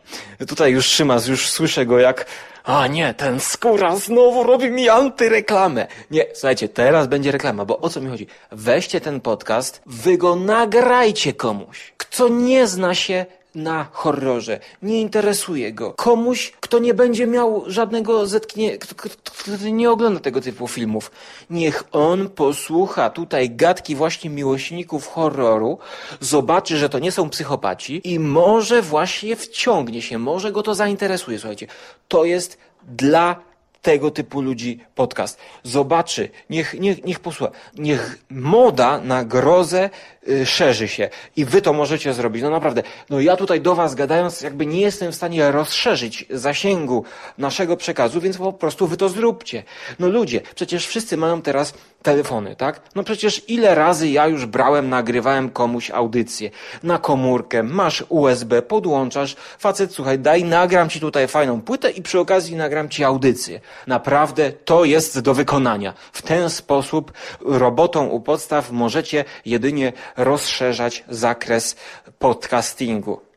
Tutaj już Szymas, już słyszę go jak a nie, ten skóra znowu robi mi antyreklamę. Nie, słuchajcie, teraz będzie reklama, bo o co mi chodzi? Weźcie ten podcast, wy go nagrajcie komuś, kto nie zna się na horrorze, nie interesuje go. Komuś, kto nie będzie miał żadnego zetknięcia, kto, nie ogląda tego typu filmów. Niech on posłucha tutaj gadki właśnie miłośników horroru, zobaczy, że to nie są psychopaci i może właśnie wciągnie się, może go to zainteresuje. Słuchajcie, to jest dla tego typu ludzi podcast. Zobaczy, niech, niech, niech posłucha, niech moda na grozę y, szerzy się i wy to możecie zrobić. No naprawdę, no ja tutaj do was gadając jakby nie jestem w stanie rozszerzyć zasięgu naszego przekazu, więc po prostu wy to zróbcie. No ludzie, przecież wszyscy mają teraz telefony, tak? No przecież ile razy ja już brałem, nagrywałem komuś audycję na komórkę, masz USB, podłączasz, facet, słuchaj, daj, nagram ci tutaj fajną płytę i przy okazji nagram ci audycję. Naprawdę to jest do wykonania. W ten sposób robotą u podstaw możecie jedynie rozszerzać zakres podcastingu.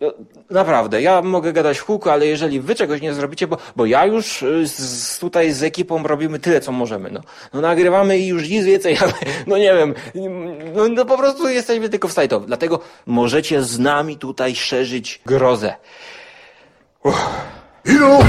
No, naprawdę, ja mogę gadać w kółko, ale jeżeli wy czegoś nie zrobicie, bo, bo ja już y, z, tutaj z ekipą robimy tyle, co możemy. No, no nagrywamy i już nic więcej, ale, no nie wiem, no, no po prostu jesteśmy tylko w sajtowi. Dlatego możecie z nami tutaj szerzyć grozę. You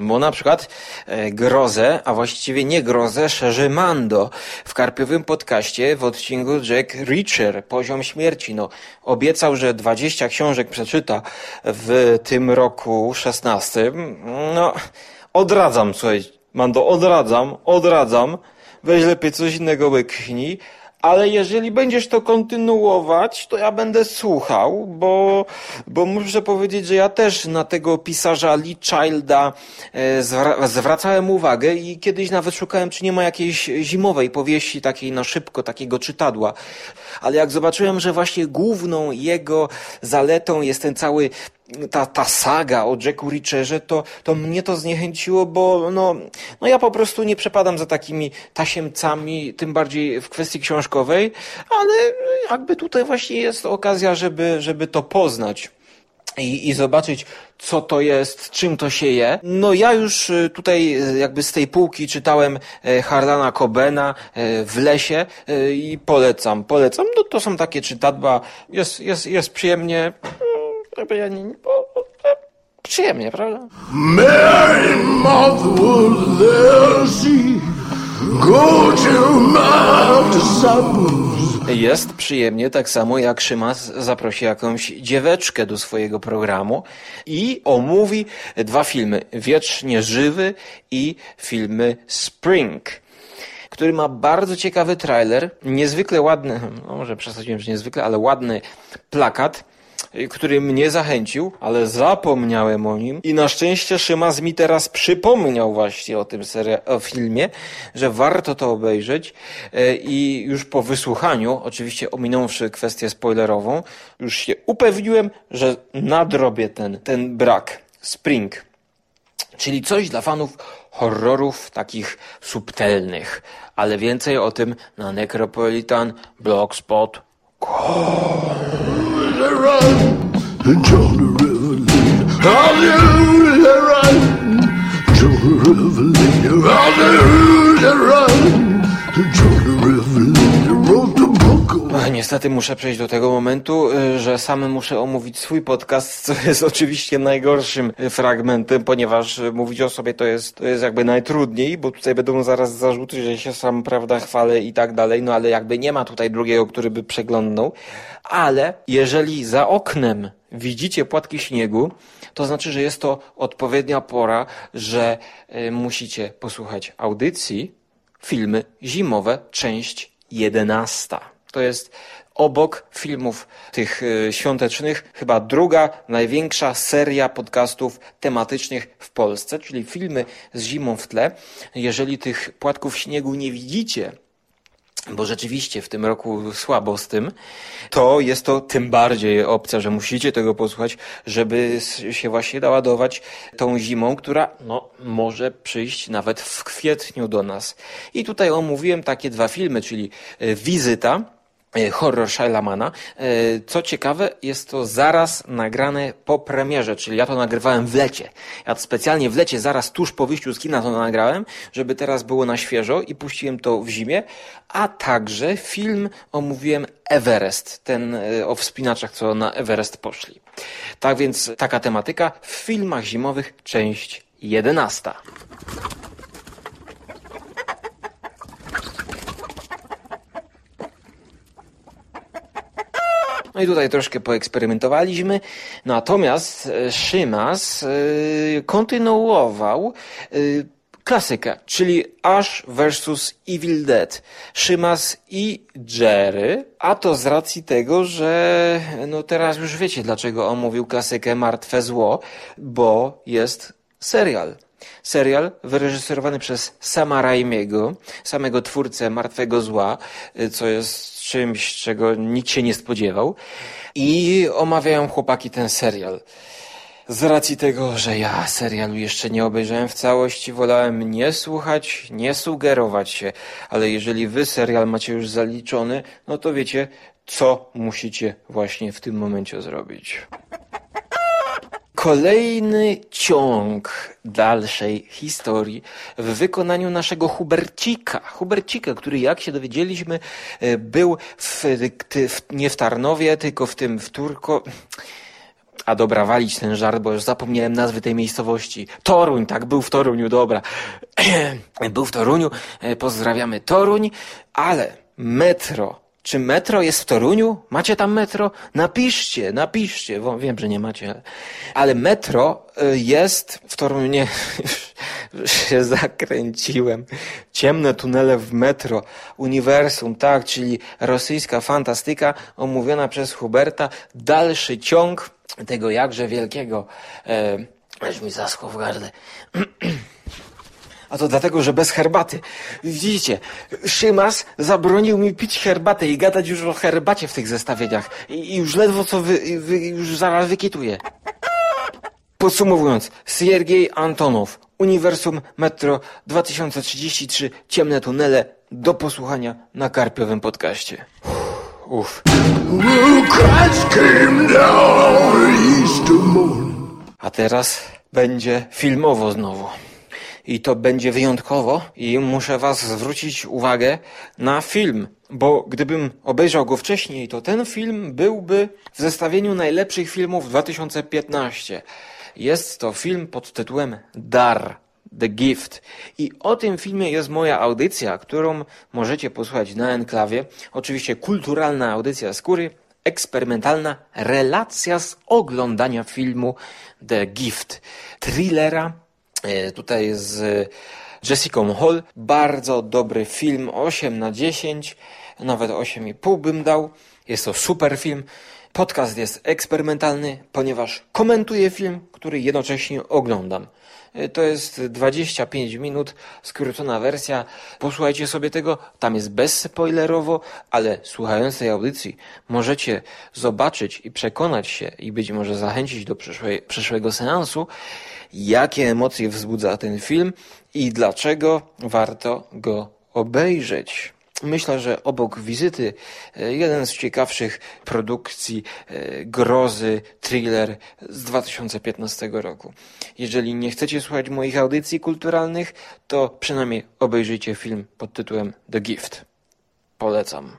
Bo na przykład e, grozę, a właściwie nie grozę, szerzy Mando w karpiowym podcaście w odcinku Jack Reacher, Poziom Śmierci. No, obiecał, że 20 książek przeczyta w tym roku 16. No, odradzam, słuchaj, Mando, odradzam, odradzam. Weź lepiej coś innego łyknij. Ale jeżeli będziesz to kontynuować, to ja będę słuchał, bo, bo muszę powiedzieć, że ja też na tego pisarza Lee Childa e, zwracałem uwagę i kiedyś nawet szukałem, czy nie ma jakiejś zimowej powieści takiej na szybko, takiego czytadła. Ale jak zobaczyłem, że właśnie główną jego zaletą jest ten cały ta, ta saga o Jacku Richerze, to, to mnie to zniechęciło, bo no, no ja po prostu nie przepadam za takimi tasiemcami, tym bardziej w kwestii książkowej, ale jakby tutaj właśnie jest okazja, żeby, żeby to poznać. I, i zobaczyć, co to jest, czym to się je. No ja już y, tutaj y, jakby z tej półki czytałem y, Harlana Cobena w lesie i polecam, polecam. No to są takie czytadła, jest, jest, jest przyjemnie ja nie, nie, przyjemnie, prawda? Mary go to my. Jest przyjemnie, tak samo jak Szymas zaprosi jakąś dzieweczkę do swojego programu i omówi dwa filmy. Wiecznie Żywy i filmy Spring który ma bardzo ciekawy trailer, niezwykle ładny, no może przesadziłem, że niezwykle, ale ładny plakat który mnie zachęcił, ale zapomniałem o nim i na szczęście Szymas mi teraz przypomniał właśnie o tym o filmie, że warto to obejrzeć e, i już po wysłuchaniu, oczywiście ominąwszy kwestię spoilerową, już się upewniłem, że nadrobię ten, ten brak. Spring. Czyli coś dla fanów horrorów takich subtelnych. Ale więcej o tym na Necropolitan Blogspot. run and John the River lead. Hallelujah, run. John the River lead. Hallelujah, run and John the River lead. Niestety muszę przejść do tego momentu, y, że sam muszę omówić swój podcast, co jest oczywiście najgorszym fragmentem, ponieważ mówić o sobie to jest, to jest jakby najtrudniej, bo tutaj będą zaraz zarzuty, że się sam, prawda, chwalę i tak dalej, no ale jakby nie ma tutaj drugiego, który by przeglądnął. Ale jeżeli za oknem widzicie płatki śniegu, to znaczy, że jest to odpowiednia pora, że y, musicie posłuchać audycji, filmy zimowe, część jedenasta. To jest obok filmów tych e, świątecznych, chyba druga największa seria podcastów tematycznych w Polsce, czyli filmy z zimą w tle. Jeżeli tych płatków śniegu nie widzicie, bo rzeczywiście w tym roku słabo z tym, to jest to tym bardziej opcja, że musicie tego posłuchać, żeby się właśnie naładować tą zimą, która no, może przyjść nawet w kwietniu do nas. I tutaj omówiłem takie dwa filmy, czyli e, Wizyta, horror Shailamana. E, co ciekawe, jest to zaraz nagrane po premierze, czyli ja to nagrywałem w lecie. Ja to specjalnie w lecie, zaraz tuż po wyjściu z kina to nagrałem, żeby teraz było na świeżo i puściłem to w zimie, a także film omówiłem Everest, ten e, o wspinaczach, co na Everest poszli. Tak więc taka tematyka w filmach zimowych, część jedenasta. No i tutaj troszkę poeksperymentowaliśmy. Natomiast e, Szymas yy, kontynuował yy, klasykę, czyli Ash vs. Evil Dead. Szymas i Jerry, a to z racji tego, że no teraz już wiecie, dlaczego on mówił klasykę Martwe Zło, bo jest serial. Serial wyreżyserowany przez Sama Raimiego, samego twórcę Martwego Zła, co jest czymś, czego nikt się nie spodziewał. I omawiają chłopaki ten serial. Z racji tego, że ja serialu jeszcze nie obejrzałem w całości, wolałem nie słuchać, nie sugerować się, ale jeżeli wy serial macie już zaliczony, no to wiecie, co musicie właśnie w tym momencie zrobić. Kolejny ciąg dalszej historii w wykonaniu naszego Hubercika. Hubercika, który jak się dowiedzieliśmy e, był w, w, nie w Tarnowie, tylko w tym w Turko... A dobra, walić ten żart, bo już zapomniałem nazwy tej miejscowości. Toruń, tak, był w Toruniu, dobra. był w Toruniu, e, pozdrawiamy Toruń, ale metro czy metro jest w Toruniu? Macie tam metro? Napiszcie, napiszcie. Bo wiem, że nie macie. Ale metro y, jest w Toruniu. Nie, się zakręciłem. Ciemne tunele w metro. Uniwersum, tak, czyli rosyjska fantastyka omówiona przez Huberta. Dalszy ciąg tego jakże wielkiego. E, mi zaschło w gardle. A to dlatego, że bez herbaty. Widzicie, Szymas zabronił mi pić herbatę i gadać już o herbacie w tych zestawieniach. I, już ledwo co wy, wy, już zaraz wykituję. Podsumowując, Siergiej Antonow, Uniwersum Metro 2033, Ciemne Tunele, do posłuchania na Karpiowym podcaście. Uff. A teraz będzie filmowo znowu i to będzie wyjątkowo i muszę was zwrócić uwagę na film, bo gdybym obejrzał go wcześniej, to ten film byłby w zestawieniu najlepszych filmów 2015. Jest to film pod tytułem Dar. The Gift. I o tym filmie jest moja audycja, którą możecie posłuchać na enklawie. Oczywiście kulturalna audycja skóry, eksperymentalna relacja z oglądania filmu The Gift. Thrillera tutaj z Jessica Hall. Bardzo dobry film, 8 na 10, nawet 8,5 bym dał. Jest to super film. Podcast jest eksperymentalny, ponieważ komentuję film, który jednocześnie oglądam. E, to jest 25 minut, skrócona wersja. Posłuchajcie sobie tego, tam jest bezspoilerowo, ale słuchając tej audycji możecie zobaczyć i przekonać się i być może zachęcić do przyszłej, przyszłego seansu, jakie emocje wzbudza ten film i dlaczego warto go obejrzeć. Myślę, że obok wizyty e, jeden z ciekawszych produkcji e, grozy, thriller z 2015 roku. Jeżeli nie chcecie słuchać moich audycji kulturalnych, to przynajmniej obejrzyjcie film pod tytułem The Gift. Polecam.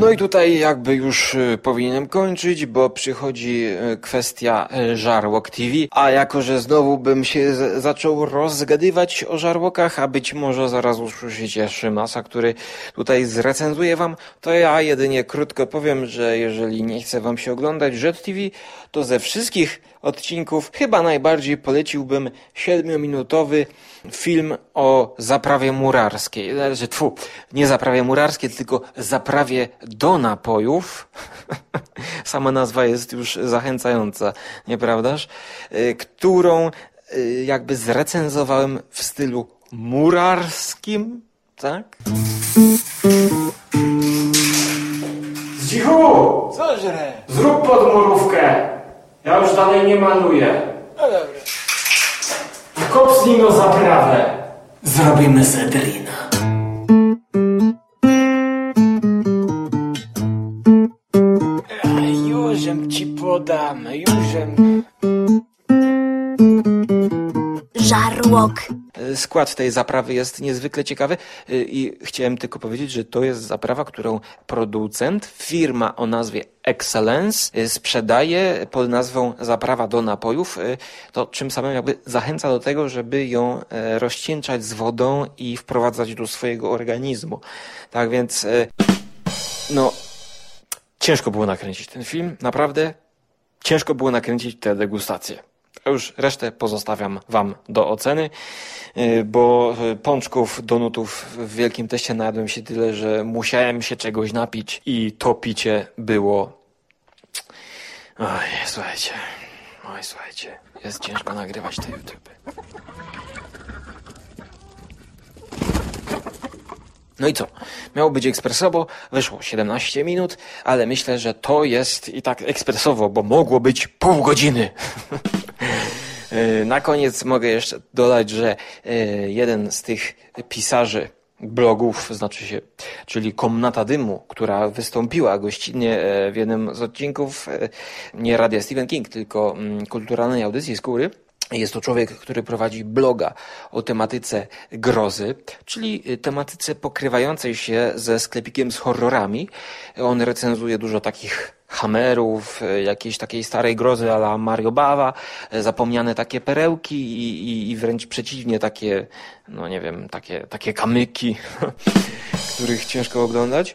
No i tutaj jakby już y, powinienem kończyć, bo przychodzi y, kwestia y, Żarłok TV, a jako, że znowu bym się zaczął rozgadywać o żarłokach, a być może zaraz usłyszycie Szymasa, który tutaj zrecenzuje wam, to ja jedynie krótko powiem, że jeżeli nie chce wam się oglądać Jet TV, to ze wszystkich odcinków, chyba najbardziej poleciłbym siedmiominutowy film o zaprawie murarskiej. Znaczy, tfu, nie zaprawie murarskiej, tylko zaprawie do napojów. Sama nazwa jest już zachęcająca, nieprawdaż? Y, którą y, jakby zrecenzowałem w stylu murarskim, tak? Zdzichu! Co żre? Zrób podmurówkę. Ja już dalej nie maluję. No dobra. Kopsnij no zaprawę. Zrobimy Cedrina. Jużem ci podam, jużem. Żarłok. Skład tej zaprawy jest niezwykle ciekawy y, i chciałem tylko powiedzieć, że to jest zaprawa, którą producent, firma o nazwie Excellence y, sprzedaje pod nazwą zaprawa do napojów, to czym samym jakby zachęca do tego, żeby ją e, rozcieńczać z wodą i wprowadzać do swojego organizmu. Tak więc, e, no, ciężko było nakręcić ten film, naprawdę ciężko było nakręcić tę degustację. A już resztę pozostawiam Wam do oceny, y, bo y, pączków, donutów w Wielkim Teście najadłem się tyle, że musiałem się czegoś napić i to picie było... Oj, słuchajcie, oj, słuchajcie, jest ciężko nagrywać te YouTube. No i co? Miało być ekspresowo, wyszło 17 minut, ale myślę, że to jest i tak ekspresowo, bo mogło być pół godziny. Na koniec mogę jeszcze dodać, że e, jeden z tych pisarzy blogów, znaczy się, czyli Komnata Dymu, która wystąpiła gościnnie e, w jednym z odcinków e, nie Radia Stephen King, tylko mm, kulturalnej audycji Skóry, jest to człowiek, który prowadzi bloga o tematyce grozy, czyli tematyce pokrywającej się ze sklepikiem z horrorami. On recenzuje dużo takich hamerów, jakiejś takiej starej grozy ala Mario Bava, zapomniane takie perełki i, i, i wręcz przeciwnie takie, no nie wiem, takie, takie kamyki, których ciężko oglądać.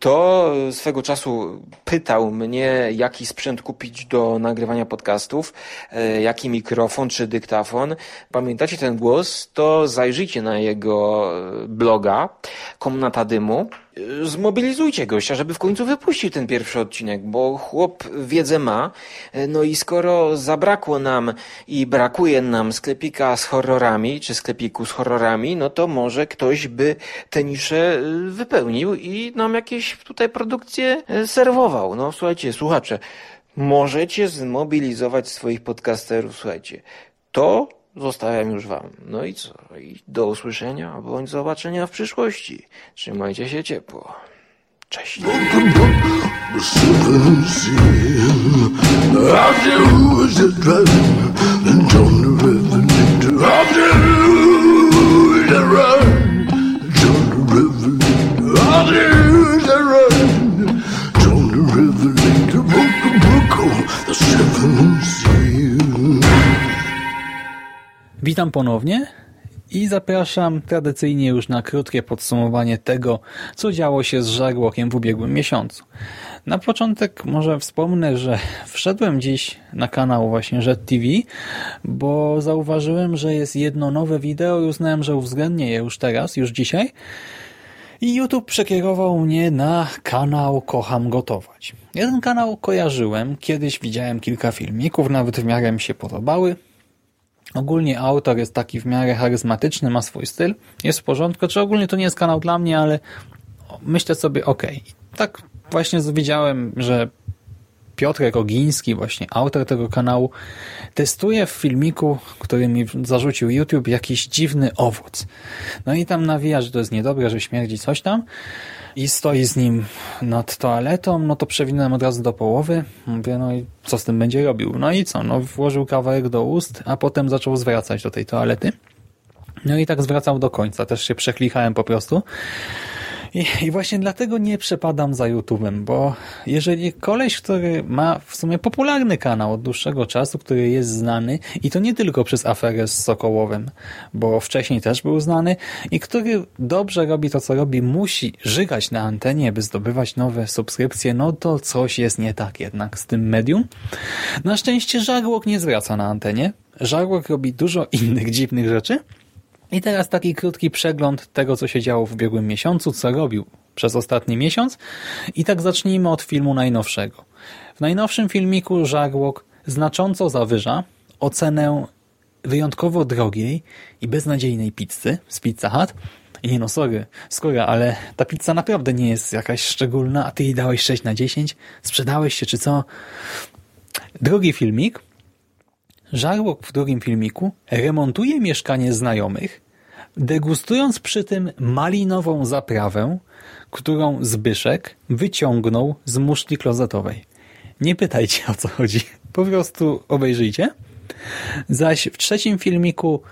To swego czasu pytał mnie, jaki sprzęt kupić do nagrywania podcastów, jaki mikrofon czy dyktafon. Pamiętacie ten głos? To zajrzyjcie na jego bloga Komnata Dymu zmobilizujcie gościa, żeby w końcu wypuścił ten pierwszy odcinek, bo chłop wiedzę ma. No i skoro zabrakło nam i brakuje nam sklepika z horrorami, czy sklepiku z horrorami, no to może ktoś by tę niszę wypełnił i nam jakieś tutaj produkcje serwował. No słuchajcie, słuchacze, możecie zmobilizować swoich podcasterów, słuchajcie. To zostawiam już wam. No i co? I do usłyszenia bądź zobaczenia w przyszłości. Trzymajcie się ciepło. Cześć. Witam ponownie i zapraszam tradycyjnie już na krótkie podsumowanie tego, co działo się z Żarłokiem w ubiegłym miesiącu. Na początek może wspomnę, że wszedłem dziś na kanał właśnie TV, bo zauważyłem, że jest jedno nowe wideo i uznałem, że uwzględnię je już teraz, już dzisiaj. I YouTube przekierował mnie na kanał Kocham Gotować. Jeden kanał kojarzyłem, kiedyś widziałem kilka filmików, nawet w miarę mi się podobały. Ogólnie autor jest taki w miarę charyzmatyczny, ma swój styl, jest w porządku. Czy ogólnie to nie jest kanał dla mnie, ale myślę sobie, ok. Tak właśnie widziałem, że Piotr Rogiński, właśnie autor tego kanału, testuje w filmiku, który mi zarzucił YouTube, jakiś dziwny owoc. No i tam nawija, że to jest niedobre, że śmierdzi coś tam i stoi z nim nad toaletą, no to przewinąłem od razu do połowy. Mówię, no i co z tym będzie robił? No i co? No włożył kawałek do ust, a potem zaczął zwracać do tej toalety. No i tak zwracał do końca. Też się przeklichałem po prostu. I, I, właśnie dlatego nie przepadam za YouTube'em, bo jeżeli koleś, który ma w sumie popularny kanał od dłuższego czasu, który jest znany i to nie tylko przez aferę z Sokołowem, bo wcześniej też był znany i który dobrze robi to, co robi, musi żygać na antenie, by zdobywać nowe subskrypcje, no to coś jest nie tak jednak z tym medium. Na szczęście Żarłok nie zwraca na antenie. Żarłok robi dużo innych dziwnych rzeczy, i teraz taki krótki przegląd tego, co się działo w ubiegłym miesiącu, co robił przez ostatni miesiąc. I tak zacznijmy od filmu najnowszego. W najnowszym filmiku Żarłok znacząco zawyża ocenę wyjątkowo drogiej i beznadziejnej pizzy z Pizza Hut. I nie no, sorry, skóra, ale ta pizza naprawdę nie jest jakaś szczególna, a ty jej dałeś 6 na 10? Sprzedałeś się, czy co? Drugi filmik Żarłok w drugim filmiku remontuje mieszkanie znajomych, degustując przy tym malinową zaprawę, którą Zbyszek wyciągnął z muszli klozetowej. Nie pytajcie o co chodzi, po prostu obejrzyjcie. Zaś w trzecim filmiku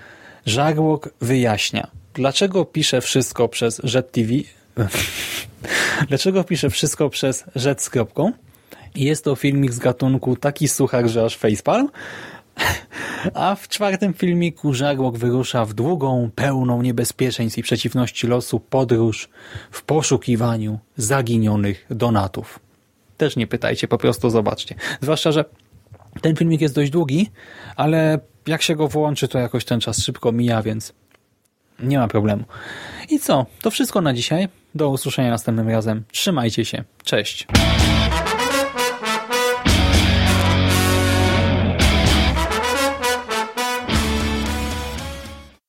Żarłok wyjaśnia, dlaczego pisze wszystko przez TV, dlaczego pisze wszystko przez Rzet z kropką. Jest to filmik z gatunku taki suchar, że aż facepalm, a w czwartym filmiku Żarłok wyrusza w długą, pełną niebezpieczeństw i przeciwności losu podróż w poszukiwaniu zaginionych donatów. Też nie pytajcie, po prostu zobaczcie. Zwłaszcza, że ten filmik jest dość długi, ale jak się go włączy, to jakoś ten czas szybko mija, więc nie ma problemu. I co? To wszystko na dzisiaj. Do usłyszenia następnym razem. Trzymajcie się. Cześć.